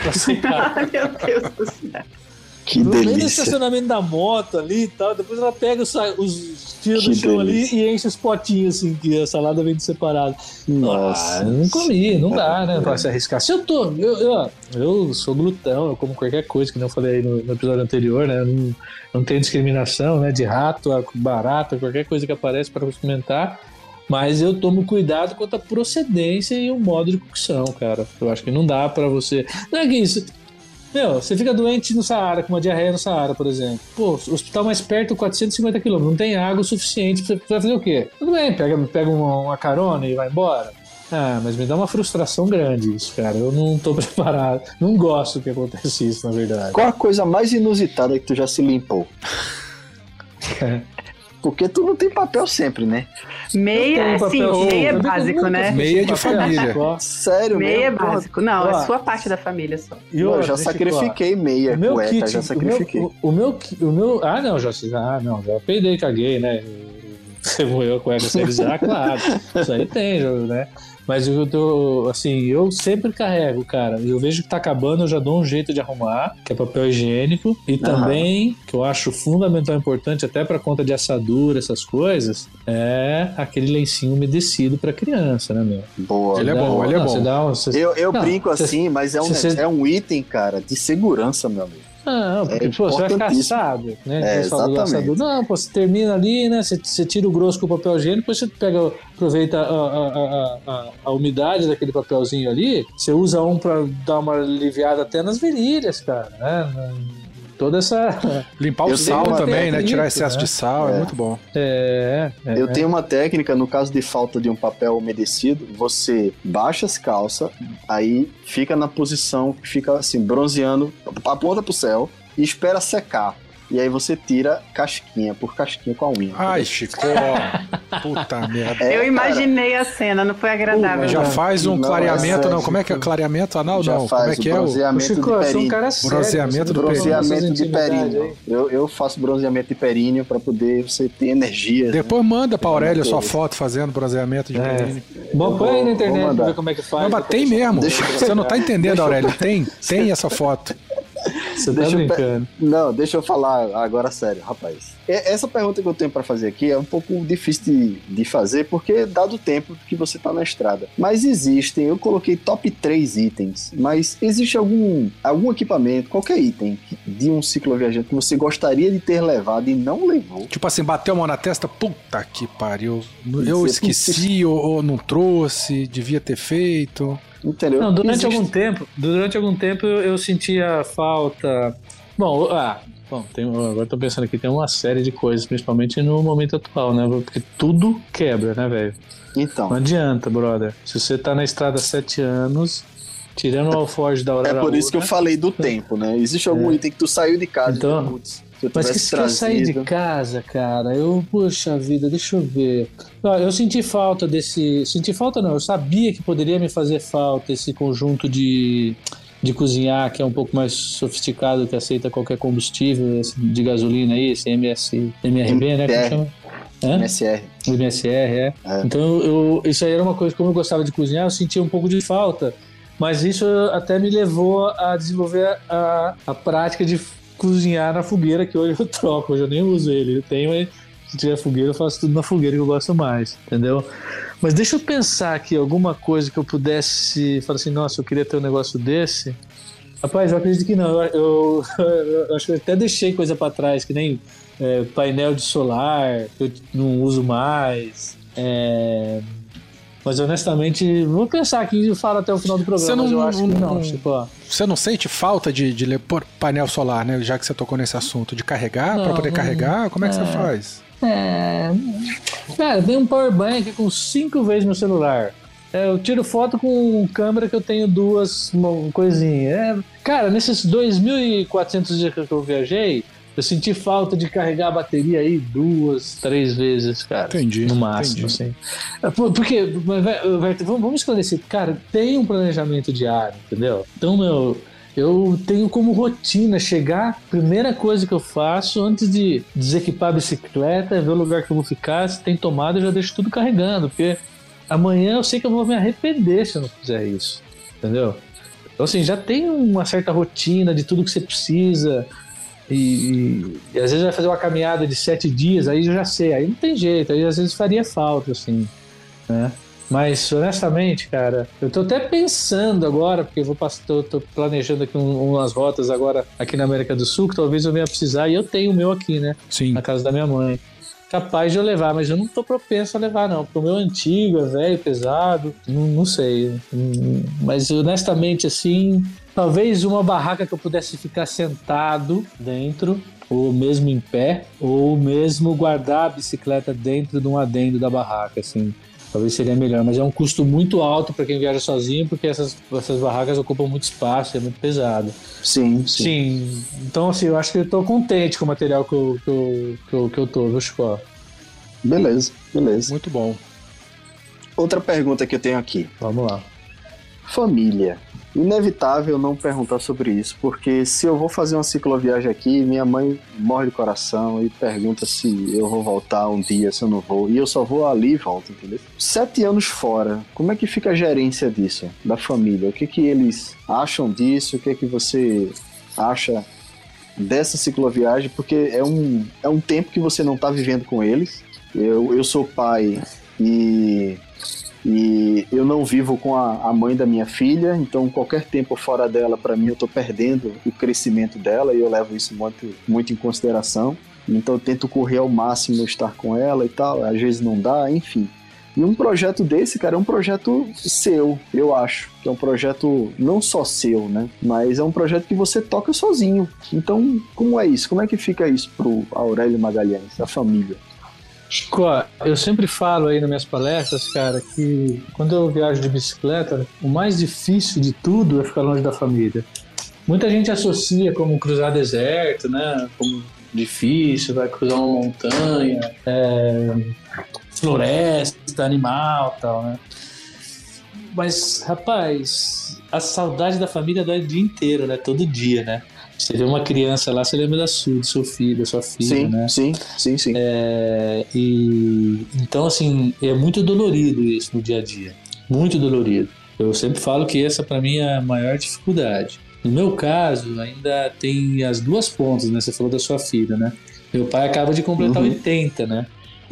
pra (laughs) secar. Meu Deus do céu. Que No delícia. estacionamento da moto ali e tal. Depois ela pega os, os fios do chão ali e enche os potinhos, assim, que a salada vem separado. Nossa. Ah, não comi, não dá, né? Pra se arriscar. Se eu tô. Eu, eu, eu sou glutão, eu como qualquer coisa, que não falei aí no, no episódio anterior, né? Eu Não, não tem discriminação, né? De rato, a barata, qualquer coisa que aparece para experimentar. Mas eu tomo cuidado quanto à procedência e o modo de cocção, cara. Eu acho que não dá pra você. Não é que isso. Meu, você fica doente no Saara, com uma diarreia no Saara, por exemplo. Pô, o hospital mais perto, 450 quilômetros, não tem água o suficiente pra você fazer o quê? Tudo bem, pega, pega uma, uma carona e vai embora. Ah, mas me dá uma frustração grande isso, cara. Eu não tô (laughs) preparado. Não gosto que aconteça isso, na verdade. Qual a coisa mais inusitada que tu já se limpou? (laughs) Porque tu não tem papel sempre, né? Meia, Eu tenho sim, meia é eu básico, né? Meia de papel, família. Sério Meia é mesmo? Porra, básico. Não, é sua parte da família só. E Eu outra, já eu sacrifiquei meia O meu cueca, kit, já sacrifiquei. O meu, o, o meu, o meu, ah não, já, ah não, já peidei, caguei, né? (laughs) Você moeu a cueca séries A, claro. Isso aí tem, já, né? Mas eu tô, assim, eu sempre carrego, cara. Eu vejo que tá acabando, eu já dou um jeito de arrumar, que é papel higiênico. E também, que eu acho fundamental e importante, até pra conta de assadura, essas coisas, é aquele lencinho umedecido pra criança, né, meu? Boa. Ele é bom, ele é não, bom. Você dá um, você- Eu, eu Não, brinco se- assim, mas é um, você- é um item, cara, de segurança, meu amigo. Não, porque É pô, você vai ficar assado, né? É, exatamente. Não, pô, você termina ali, né? Você, você tira o grosso com o papel higiênico, depois você pega, aproveita a, a, a, a, a umidade daquele papelzinho ali, você usa um pra dar uma aliviada até nas virilhas, cara, né? Toda essa. Limpar o Eu sal tenho uma também, né? técnica, Tirar excesso né? de sal, é, É. muito bom. É, é, Eu tenho uma técnica, no caso de falta de um papel umedecido, você baixa as calças, aí fica na posição que fica assim, bronzeando, aponta pro céu e espera secar. E aí você tira casquinha por casquinha com a unha. Ai, Chico, puta (laughs) merda. É, eu cara, imaginei a cena, não foi agradável. Já faz um Não, clareamento, é não. Como é que é? Clareamento anal, já não. Como faz é que é o. Bronzeamento Chico, de eu sou um períneo. cara sério. Bronzeamento do Bronzeamento de períneo. Eu, eu faço bronzeamento de períneo pra poder você ter energia. né? Depois manda pra Aurélia sua foto fazendo bronzeamento de É. períneo. Bom, põe aí na internet pra ver como é que faz. Não, mas tem mesmo. Deixa- Você não tá entendendo, Aurélia. Tem, tem (laughs) essa foto. Você tá Deixa pe- brincando. Não, deixa eu falar agora sério, rapaz. Essa pergunta que eu tenho pra fazer aqui é um pouco difícil de, de fazer, porque dado o tempo que você tá na estrada. Mas existem, eu coloquei top 3 itens, mas existe algum, algum equipamento, qualquer item de um cicloviajante que você gostaria de ter levado e não levou? Tipo assim, bateu a mão na testa, puta que pariu. Eu Você- esqueci ou, ou não trouxe, devia ter feito. Entendeu? Não, durante Existe- algum tempo, durante algum tempo eu, eu sentia falta. Bom, ah, bom, tem, agora eu tô pensando aqui, tem uma série de coisas, principalmente no momento atual, né? Porque tudo quebra, né, velho? Não Então, adianta, brother. Se você tá na estrada há sete anos, tirando o alforge da é hora por isso que eu falei do tempo, né? Existe algum É. item que tu saiu de casa Então, e putz, se eu Mas que se eu sair de trazido... casa, cara, eu, poxa vida, deixa eu ver. Eu senti falta desse. Senti falta não, eu sabia que poderia me fazer falta esse conjunto de, de cozinhar que é um pouco mais sofisticado, que aceita qualquer combustível de gasolina aí, esse MS, MRB, né? Como MSR. chama? Hã? MSR. MSR, é. É. Então eu, eu- isso aí era uma coisa, como eu gostava de cozinhar, eu sentia um pouco de falta. Mas isso até me levou a desenvolver a, a prática de cozinhar na fogueira, que hoje eu troco, hoje eu nem uso ele. Eu tenho, mas se tiver fogueira, eu faço tudo na fogueira que eu gosto mais, entendeu? Mas deixa eu pensar aqui, alguma coisa que eu pudesse falar assim, nossa, eu queria ter um negócio desse. Rapaz, eu acredito que não. Eu, eu- eu acho que eu até deixei coisa pra trás, que nem é, painel de solar, que eu não uso mais. É, mas honestamente, vou pensar aqui e falo até o final do programa. Você não- não- não, tipo. Você não sente falta de, de pôr painel solar, né? Já que você tocou nesse assunto, de carregar, pra poder carregar? Como é que você é. faz? É. Cara, tem um power bank com cinco vezes meu celular. É, eu tiro foto com câmera que eu tenho duas coisinhas. É, cara, nesses 2.400 dias que eu viajei, Eu senti falta de carregar a bateria aí duas, três vezes, cara. Entendi, No máximo, entendi. assim. É, por- Porque, vamos esclarecer. Cara, tem um planejamento diário, entendeu? Então, meu, eu tenho como rotina chegar, primeira coisa que eu faço antes de desequipar a bicicleta, ver o lugar que eu vou ficar, se tem tomada, eu já deixo tudo carregando, porque amanhã eu sei que eu vou me arrepender se eu não fizer isso, entendeu? Então, assim, já tem uma certa rotina de tudo que você precisa. E, e- às vezes vai fazer uma caminhada de sete dias, aí eu já sei, aí não tem jeito, aí às vezes faria falta, assim, né? Mas, honestamente, cara, eu tô até pensando agora, porque eu vou tô, tô planejando aqui um- umas rotas agora aqui na América do Sul, que talvez eu venha precisar, e eu tenho o meu aqui, né? Sim. Na casa da minha mãe. Capaz de eu levar, mas eu não tô propenso a levar, não. Porque o meu antigo é velho, pesado, não, não sei. Hum, Mas honestamente, assim, talvez uma barraca que eu pudesse ficar sentado dentro, ou mesmo em pé, ou mesmo guardar a bicicleta dentro de um adendo da barraca, assim. Talvez seria melhor, mas é um custo muito alto para quem viaja sozinho, porque essas, essas barracas ocupam muito espaço, é muito pesado. Sim, sim. Sim, então assim, eu acho que eu tô contente com o material que eu, que eu, que eu, que eu tô, viu, Chico? Beleza, beleza. Muito bom. Outra pergunta que eu tenho aqui. Vamos lá. Família. Inevitável não perguntar sobre isso, porque se eu vou fazer uma cicloviagem aqui, minha mãe morre de coração e pergunta se eu vou voltar um dia, se eu não vou. E eu só vou ali e volto, entendeu? Sete anos fora, como é que fica a gerência disso, da família? O que, que eles acham disso? O que, que você acha dessa cicloviagem? Porque é um, é um tempo que você não está vivendo com eles. Eu, eu sou pai e e eu não vivo com a, a mãe da minha filha, então qualquer tempo fora dela, para mim, eu tô perdendo o crescimento dela e eu levo isso muito, muito em consideração. Então eu tento correr ao máximo estar com ela e tal, às vezes não dá, enfim. E um projeto desse, cara, é um projeto seu, eu acho. Que é um projeto não só seu, né? Mas é um projeto que você toca sozinho. Então, como é isso? Como é que fica isso pro Aurélio Magalhães, a família? Chico, eu sempre falo aí nas minhas palestras, cara, que quando eu viajo de bicicleta, o mais difícil de tudo é ficar longe da família. Muita gente associa como cruzar deserto, né? Como difícil, vai cruzar uma montanha, é, floresta, animal tal, né? Mas, rapaz, a saudade da família dói o dia inteiro, né? Todo dia, né? Você vê uma criança lá, você lembra da sua, do seu filho, da sua filha, sim, né? sim, sim, sim. É, e então assim é muito dolorido isso no dia a dia, muito dolorido. Eu sempre falo que essa para mim é a maior dificuldade. No meu caso ainda tem as duas pontas, né? Você falou da sua filha, né? Meu pai acaba de completar Uhum. 80, né?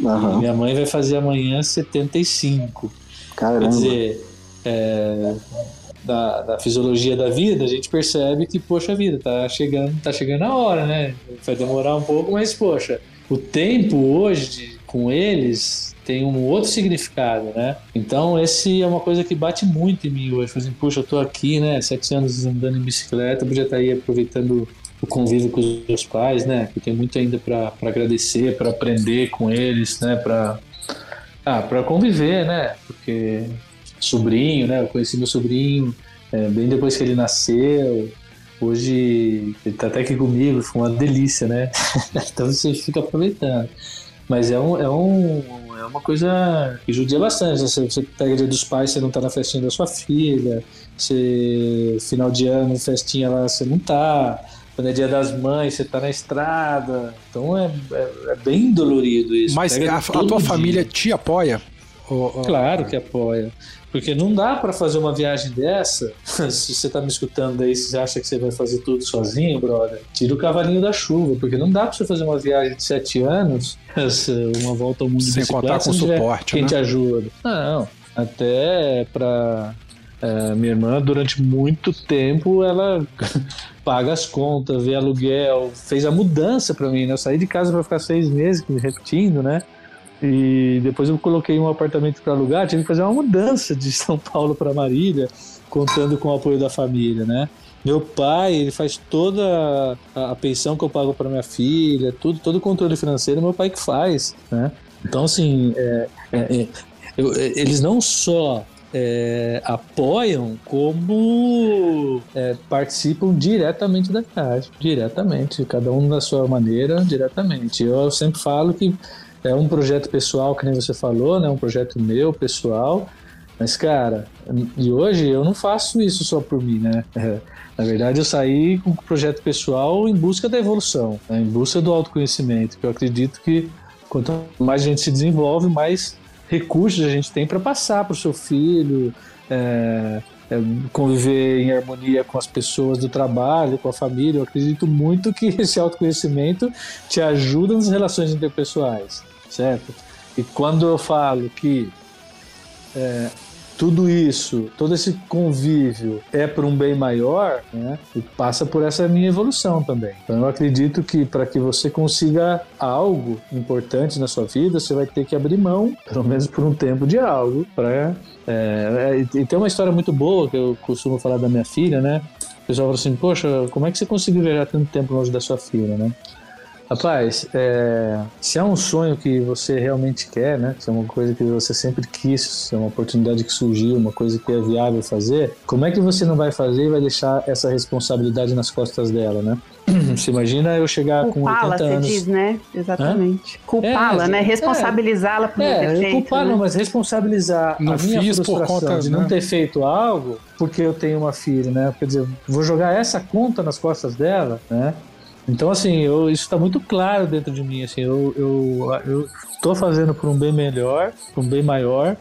Aham. minha mãe vai fazer amanhã 75. Caramba. Quer dizer, é, da, da fisiologia da vida, a gente percebe que, poxa vida, tá chegando, tá chegando a hora, né? Vai demorar um pouco, mas, poxa, o tempo hoje com eles tem um outro significado, né? Então, esse é uma coisa que bate muito em mim hoje. Assim, puxa, eu tô aqui, né? Sete anos andando em bicicleta, podia estar aí aproveitando o convívio com os meus pais, né? Que tem muito ainda para agradecer, para aprender com eles, né? Para ah, para conviver, né? Porque sobrinho, né? Eu conheci meu sobrinho é, bem depois que ele nasceu. Hoje ele tá até aqui comigo, foi uma delícia, né? (laughs) então você fica aproveitando. Mas é, um, é, um, é uma coisa que judia bastante. né? Você, você pega dia dos pais, você não tá na festinha da sua filha. Você, final de ano, festinha lá, você não tá. Quando é dia das mães, você tá na estrada. Então é, é, é bem dolorido isso. Mas a, a tua dia. família te apoia? Claro que apoia. Porque não dá pra fazer uma viagem dessa. (laughs) Se você tá me escutando aí, se você acha que você vai fazer tudo sozinho, brother, tira o cavalinho da chuva. Porque não dá pra você fazer uma viagem de sete anos, (laughs) uma volta ao mundo Sem contar com suporte, Quem né? te ajuda? Não. Até pra. é, minha irmã, durante muito tempo, ela (laughs) paga as contas, vê aluguel, fez a mudança pra mim, né? Eu saí de casa pra ficar seis meses, repetindo, né? E depois eu coloquei um apartamento para alugar, tive que fazer uma mudança de (laughs) São Paulo para Marília, contando com o apoio da família, né? Meu pai, ele faz toda a, pensão que eu pago para minha filha, tudo, todo o controle financeiro, meu pai que faz, né? Então, assim, é, é, é, eu- é, eles não só é, apoiam como é, participam diretamente da viagem, diretamente, cada um da sua maneira, diretamente. Eu sempre falo que é um projeto pessoal, que nem você falou, né? Um projeto meu, pessoal. Mas, cara, e hoje eu não faço isso só por mim, né? (laughs) Na verdade, eu saí com o projeto pessoal em busca da evolução, né? em busca do autoconhecimento, que eu acredito que quanto mais a gente se desenvolve, mais recursos a gente tem para passar para o seu filho, é, é, conviver em harmonia com as pessoas do trabalho, com a família. Eu acredito muito que (laughs) esse autoconhecimento te ajuda nas relações interpessoais, certo? E quando eu falo que é, tudo isso, todo esse convívio é para um bem maior, né? E passa por essa minha evolução também. Então eu acredito que para que você consiga algo importante na sua vida, você vai ter que abrir mão, pelo menos por um tempo, de algo para é, é, e tem uma história muito boa que eu costumo falar da minha filha, né? O pessoal fala assim, poxa, como é que você conseguiu viajar tanto tempo longe da sua filha, né? Rapaz, é, se é um sonho que você realmente quer, né? Se é uma coisa que você sempre quis, se é uma oportunidade que surgiu, uma coisa que é viável fazer, como é que você não vai fazer e vai deixar essa responsabilidade nas costas dela, né? (clears throat) Você imagina eu chegar com 80 anos. você diz, né? Exatamente. Culpá-la, é, né? Responsabilizá-la por é, não ter feito. Culpar né? não, mas responsabilizar não a minha fiz frustração por conta, de né? não ter feito algo porque eu tenho uma filha, né? Quer dizer, vou jogar essa conta nas costas dela, né? Então, assim, eu, isso está muito claro dentro de mim. Assim, eu, eu, eu estou fazendo por um bem melhor, por um bem maior,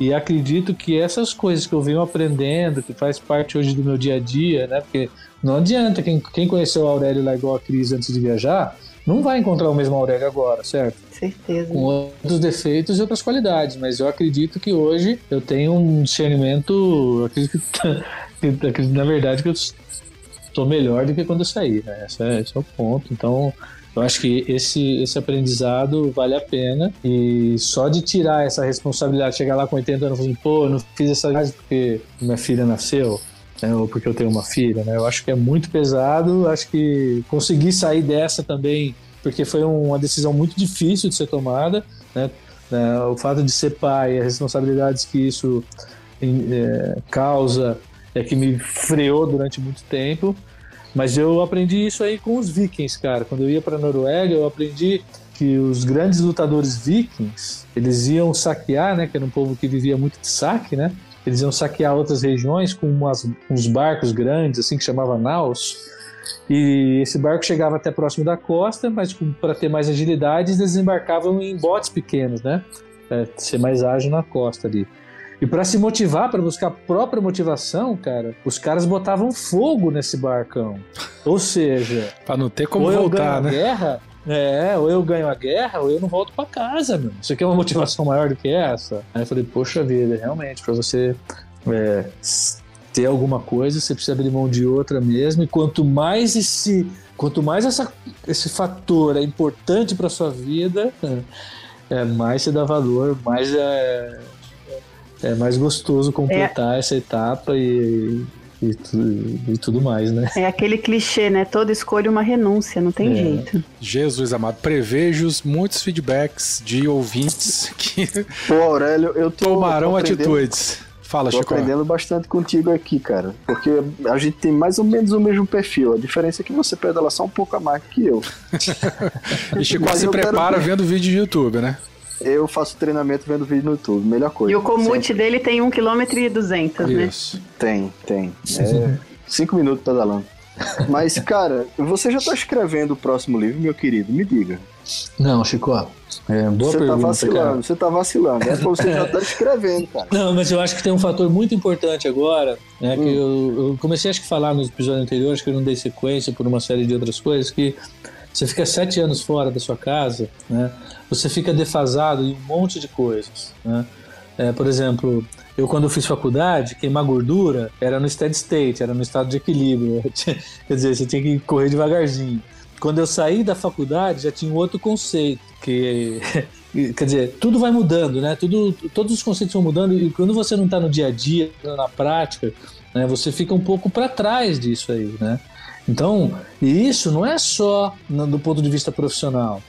e acredito que essas coisas que eu venho aprendendo, que faz parte hoje do meu dia a dia, né? Porque não adianta, quem, quem conheceu o Aurélio lá igual a Cris antes de viajar, não vai encontrar o mesmo Aurélio agora, certo? Certeza. Com outros defeitos e outras qualidades, mas eu acredito que hoje eu tenho um discernimento, acredito (laughs) que, na verdade, que eu estou melhor do que quando eu saí, né? Esse é, esse é o ponto. Então, eu acho que esse, esse aprendizado vale a pena e só de tirar essa responsabilidade, chegar lá com 80 anos e falar pô, não fiz essa viagem porque minha filha nasceu, né, ou porque eu tenho uma filha, né? Eu acho que é muito pesado, acho que conseguir sair dessa também, porque foi uma decisão muito difícil de ser tomada, né? É, o fato de ser pai, as responsabilidades que isso é, causa é que me freou durante muito tempo. Mas eu aprendi isso aí com os vikings, cara. Quando eu ia para Noruega, eu aprendi que os grandes lutadores vikings, eles iam saquear, né, que era um povo que vivia muito de saque, né? Eles iam saquear outras regiões com umas, uns barcos grandes, assim, que chamava naus. E esse barco chegava até próximo da costa, mas para ter mais agilidade, eles desembarcavam em botes pequenos, né? Pra ser mais ágil na costa ali. E para se motivar, para buscar a própria motivação, cara, os caras botavam fogo nesse barcão. Ou seja, (laughs) Pra não ter como ou eu voltar, ganho né? a guerra, é, ou eu ganho a guerra, ou eu não volto para casa, meu. Isso aqui é uma motivação (laughs) maior do que essa. Aí eu falei, poxa vida, realmente, para você é, ter alguma coisa, você precisa abrir mão de outra mesmo. E quanto mais esse, quanto mais essa, esse fator é importante para sua vida, (laughs) é, mais você dá valor, mais é, é mais gostoso completar essa etapa e, e, tu- e tudo mais, né? É aquele clichê, né? Toda escolha uma renúncia, não tem É. jeito. Jesus amado, prevejos muitos feedbacks de ouvintes que Pô, Aurélio, eu tô, tomarão tô aprendendo- atitudes. Fala, Tô Chico. aprendendo bastante contigo aqui, cara. Porque a gente tem mais ou menos o mesmo perfil. A diferença é que você pedala só um pouco a mais que eu. (laughs) E Chico se eu quero prepara ver. vendo vídeo de YouTube, né? Eu faço treinamento vendo vídeo no YouTube. Melhor coisa. E o comute Sempre. dele tem 1 km e 200, né? Isso. Tem, tem. É cinco minutos pedalando. Mas, cara, você já tá escrevendo o próximo livro, meu querido? Me diga. Não, Chico, é, boa você tá pergunta, vacilando, cara. você tá vacilando. É você já tá escrevendo, cara. Não, mas eu acho que tem um fator muito importante agora, né? Que Hum. eu, eu comecei acho que a falar nos episódios anteriores, que eu não dei sequência por uma série de outras coisas, que você fica sete anos fora da sua casa, né? Você fica defasado em um monte de coisas, né? É, por exemplo, eu quando fiz faculdade, queimar gordura era no steady state, era no estado de equilíbrio. (laughs) Quer dizer, você tinha que correr devagarzinho. Quando eu saí da faculdade, já tinha um outro conceito, que (laughs) quer dizer, tudo vai mudando, né? Tudo, todos os conceitos vão mudando e quando você não está no dia a dia, na prática, né, você fica um pouco para trás disso aí, né? Então, e isso não é só no- do ponto de vista profissional.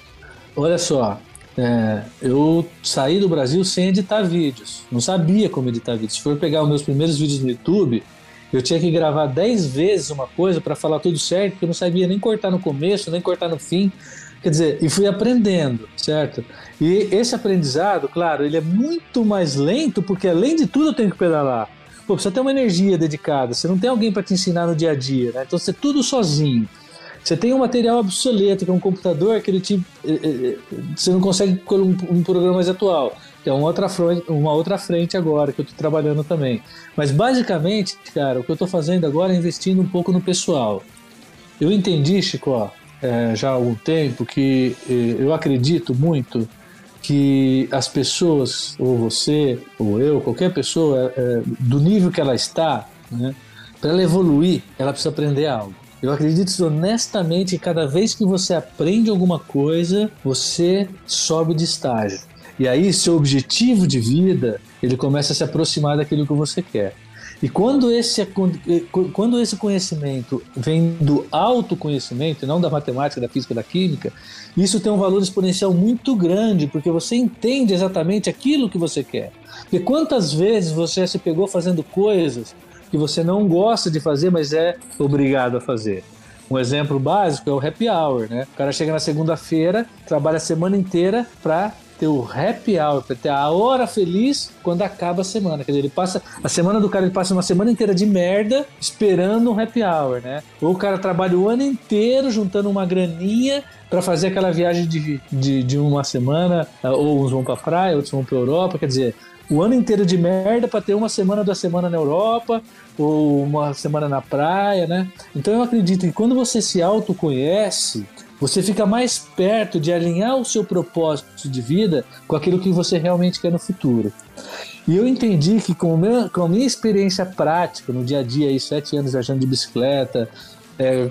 Olha só, É, eu saí do Brasil sem editar vídeos. Não sabia como editar vídeos. Se for pegar os meus primeiros vídeos no YouTube, eu tinha que gravar 10 vezes uma coisa para falar tudo certo, porque eu não sabia nem cortar no começo, nem cortar no fim. Quer dizer, e fui aprendendo, certo? E esse aprendizado, claro, ele é muito mais lento, porque além de tudo eu tenho que pedalar. Pô, ter uma energia dedicada, você não tem alguém para te ensinar no dia a dia, né? Então você é tudo sozinho. Você tem um material obsoleto, que é um computador que ele te, eh, eh, eh, você não consegue com um, um programa mais atual. É uma outra, frente, uma outra frente agora, que eu estou trabalhando também. Mas basicamente, cara, o que eu estou fazendo agora é investindo um pouco no pessoal. Eu entendi, Chico, é, já há algum tempo, que eu acredito muito que as pessoas, ou você, ou eu, qualquer pessoa, é, do nível que ela está, né, para ela evoluir, ela precisa aprender algo. Eu acredito honestamente que cada vez que você aprende alguma coisa, você sobe de estágio. E aí seu objetivo de vida, ele começa a se aproximar daquilo que você quer. E quando esse, quando esse conhecimento vem do autoconhecimento, não da matemática, da física, da química, isso tem um valor exponencial muito grande, porque você entende exatamente aquilo que você quer. Porque quantas vezes você já se pegou fazendo coisas que você não gosta de fazer, mas é obrigado a fazer. Um exemplo básico é o happy hour, né? O cara chega na segunda-feira, trabalha a semana inteira para ter o happy hour, para ter a hora feliz quando acaba a semana. Quer dizer, ele passa a semana do cara, ele passa uma semana inteira de merda esperando um happy hour, né? Ou o cara trabalha o ano inteiro juntando uma graninha para fazer aquela viagem de, de, de, uma semana, ou uns vão para praia, outros vão para Europa, quer dizer, o ano inteiro de merda para ter uma semana da semana na Europa ou uma semana na praia, né? Então eu acredito que quando você se autoconhece, você fica mais perto de alinhar o seu propósito de vida com aquilo que você realmente quer no futuro. E eu entendi que com, meu, com a minha experiência prática no dia a dia, aí, sete anos viajando de bicicleta, é,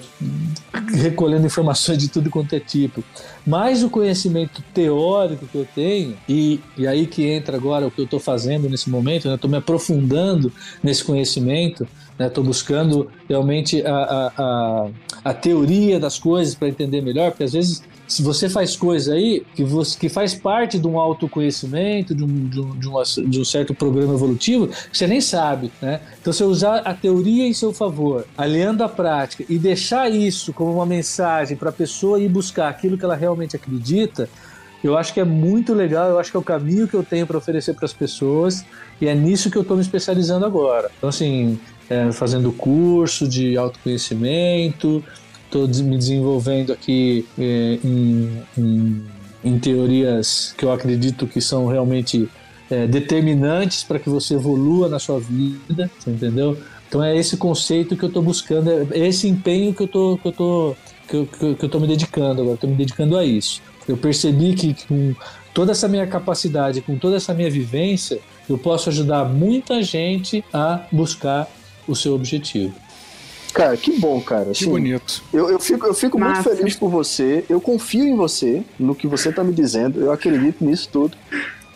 recolhendo informações de tudo quanto é tipo. Mas o conhecimento teórico que eu tenho, e, e aí que entra agora o que eu estou fazendo nesse momento, né? estou me aprofundando nesse conhecimento, estou né? buscando realmente a, a, a, a teoria das coisas para entender melhor, porque às vezes se você faz coisa aí que, você, que faz parte de um autoconhecimento, de um, de, um, de, uma, de um certo programa evolutivo, você nem sabe, né? Então, se usar a teoria em seu favor, aliando a prática e deixar isso como uma mensagem para a pessoa ir buscar aquilo que ela realmente acredita, eu acho que é muito legal, eu acho que é o caminho que eu tenho para oferecer para as pessoas e é nisso que eu estou me especializando agora. Então, assim, é, fazendo curso de autoconhecimento, estou me desenvolvendo aqui é, em, em, em, teorias que eu acredito que são realmente é, determinantes para que você evolua na sua vida, entendeu? Então é esse conceito que eu estou buscando, é esse empenho que eu tô, que eu tô, que eu, que eu tô me dedicando agora, estou me dedicando a isso. Eu percebi que com toda essa minha capacidade, com toda essa minha vivência, eu posso ajudar muita gente a buscar o seu objetivo. Cara, que bom, cara. Assim, que bonito. Eu, eu fico, eu fico muito feliz por você. Eu confio em você, no que você tá me dizendo. Eu acredito nisso tudo.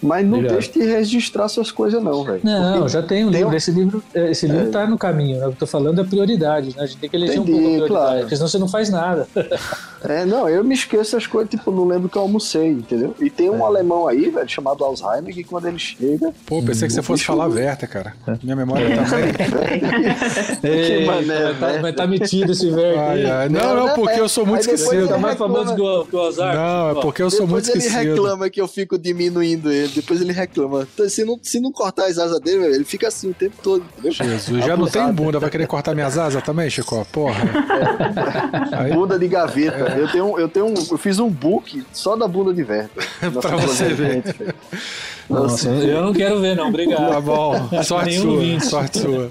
Mas não Obrigado. deixe de registrar suas coisas, não, velho. Não, Porque já tem um livro. Esse livro, esse livro é... tá no caminho. Né? Eu tô falando é prioridade, né? A gente tem que eleger Entendi, um pouco a prioridade, claro. porque senão você não faz nada. (laughs) é, não, eu me esqueço as coisas, tipo, não lembro que eu almocei, entendeu? E tem um é. alemão aí, velho, chamado Alzheimer, que quando ele chega. Pô, pensei que você fosse falar Werther, cara. É. Minha memória tá (laughs) Ei, mané, tá, mas tá metido esse velho. Não, não, porque eu sou muito esquecido. Tá mais famoso que o Alzheimer. Não, é porque eu sou muito esquecido. ele reclama que eu fico diminuindo ele, depois ele reclama. Então, se, não, se não cortar as asas dele, ele fica assim o tempo todo, entendeu? Jesus, já não tem bunda, vai querer cortar minhas asas também, Chico? Porra. É. Bunda de gaveta. Eu, tenho, eu, tenho um, eu fiz um book só da bunda de Verta. (laughs) pra você ver. Nossa, eu não quero ver, não. Obrigado. Tá bom. (laughs) Sorte sua. Sorte sua.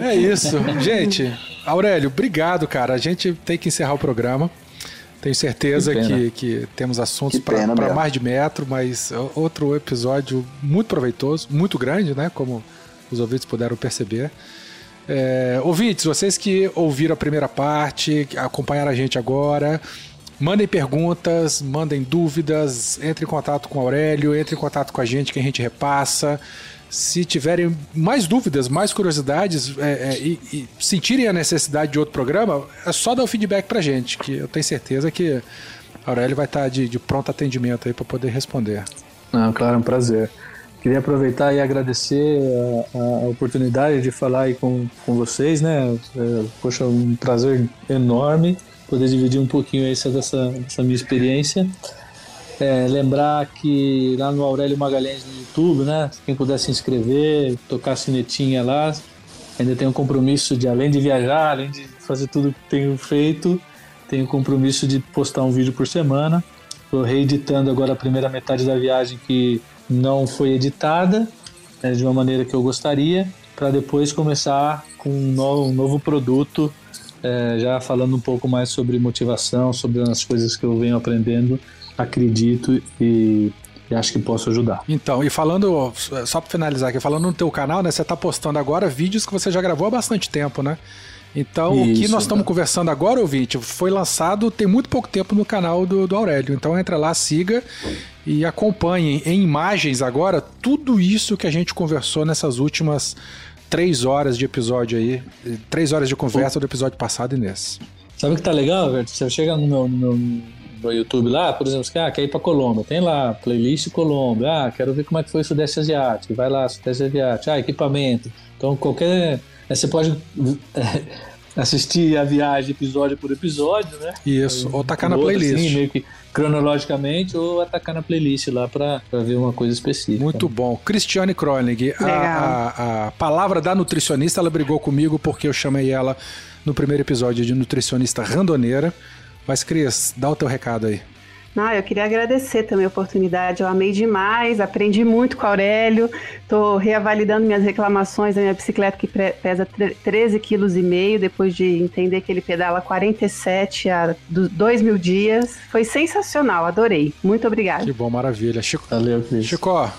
É isso. Gente, Aurélio, obrigado, cara. A gente tem que encerrar o programa. Tenho certeza que, que, que, temos assuntos para mais de metro, mas outro episódio muito proveitoso, muito grande, né? Como os ouvintes puderam perceber. É, ouvintes, vocês que ouviram a primeira parte, acompanharam a gente agora, mandem perguntas, mandem dúvidas, entre em contato com o Aurélio, entre em contato com a gente que a gente repassa. Se tiverem mais dúvidas, mais curiosidades é, é, e, e, sentirem a necessidade de outro programa, é só dar o feedback pra gente, que eu tenho certeza que Aurélio vai estar de, de pronto atendimento aí para poder responder. Claro, é um prazer. Queria aproveitar e agradecer a, a oportunidade de falar aí com, com vocês, né? É, poxa, um prazer enorme poder dividir um pouquinho essa, dessa, dessa minha experiência. É, lembrar que lá no Aurélio Magalhães no YouTube, né? Quem puder se inscrever, tocar a sinetinha lá. Ainda tenho um compromisso de, além de viajar, além de fazer tudo que tenho feito, tenho o compromisso de postar um vídeo por semana. Estou reeditando agora a primeira metade da viagem que não foi editada né, de uma maneira que eu gostaria, para depois começar com um novo, um novo produto, é, já falando um pouco mais sobre motivação, sobre as coisas que eu venho aprendendo, acredito e, e acho que posso ajudar. Então, e falando, só para finalizar aqui, falando no teu canal, né, você está postando agora vídeos que você já gravou há bastante tempo, né? Então, Isso, o que nós estamos conversando agora, ouvinte, foi lançado tem muito pouco tempo no canal do, do Aurélio. Então, entra lá, siga e acompanhem em imagens agora tudo isso que a gente conversou nessas últimas três horas de episódio aí. Três horas de conversa do episódio passado e nesse. Sabe o que tá legal, velho? Você chega no meu, no, no YouTube lá, por exemplo, você ah, quer ir pra Colômbia, tem lá, playlist Colômbia, ah, quero ver como é que foi o Sudeste Asiático, vai lá, Sudeste Asiático, ah, equipamento. Então, qualquer você pode assistir a viagem episódio por episódio, né? Isso, ou atacar na playlist. Assim, meio que cronologicamente, ou atacar na playlist lá para ver uma coisa específica. Muito bom. Cristiane Kronig, a, a, a, palavra da nutricionista, ela brigou comigo porque eu chamei ela no primeiro episódio de nutricionista randoneira. Mas, Cris, dá o teu recado aí. Ah, eu queria agradecer também a oportunidade. Eu amei demais, aprendi muito com o Aurélio. Estou reavalidando minhas reclamações da minha bicicleta que pesa 13,5 kg depois de entender que ele pedala 47 a 2 mil dias. Foi sensacional, adorei. Muito obrigado. Que bom, maravilha. Chico, Valeu, Cris. Chico.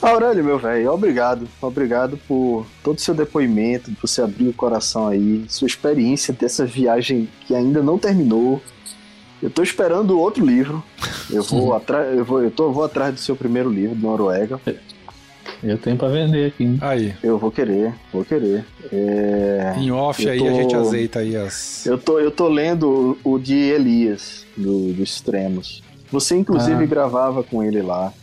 Aurélio, meu velho, obrigado. Obrigado por todo o seu depoimento, por você abrir o coração aí, sua experiência dessa viagem que ainda não terminou, eu tô esperando outro livro. Eu vou atrás, eu vou, eu tô, vou atrás do seu primeiro livro, do Noruega. Eu tenho para vender aqui. Aí. Eu vou querer, vou querer. É... Em off aí tô... a gente azeita aí as. Eu tô, eu tô lendo o de Elias, do, do Extremos. Você inclusive ah. gravava com ele lá.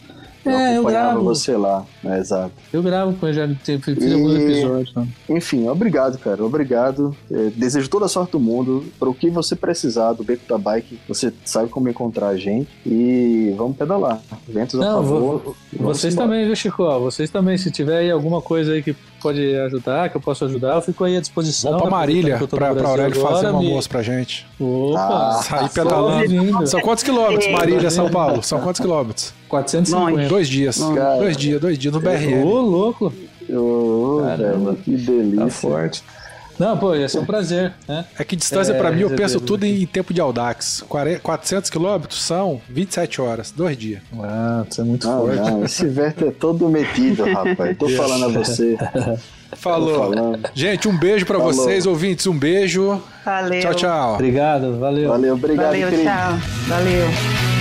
Eu é, eu gravo. você lá, né, exato. Eu gravo com já fiz e... alguns episódios. Né? Enfim, obrigado, cara, obrigado. É, desejo toda a sorte do mundo. Para o que você precisar do Beco da Bike, você sabe como encontrar a gente. E vamos pedalar. Ventos Não, a favor. Vou, vocês embora. também, viu, Chico? Vocês também, se tiver aí alguma coisa aí que pode ajudar, que eu posso ajudar, eu fico aí à disposição. Vamos pra Marília, pra, pra Aurélio fazer um almoço pra gente. Opa! Ah, sair pedalando. São quantos quilômetros, Marília, São Paulo? São quantos quilômetros? 450. Dois dias. Dois dias, dois dias no BR. Ô, louco. Ô, Caramba, que delícia. Tá forte. Não, pô, ia ser um prazer, né? É que distância é, para mim, eu penso tudo em tempo de Audax. 400 quilômetros são 27 horas, dois dias. Ah, você é muito não, forte. Não, esse Verto é todo metido, rapaz. Tô falando a você. (laughs) Falou. Gente, um beijo para vocês, ouvintes. Um beijo. Valeu. Tchau, tchau. Obrigado, valeu. Valeu, obrigado. Valeu, tchau. Valeu.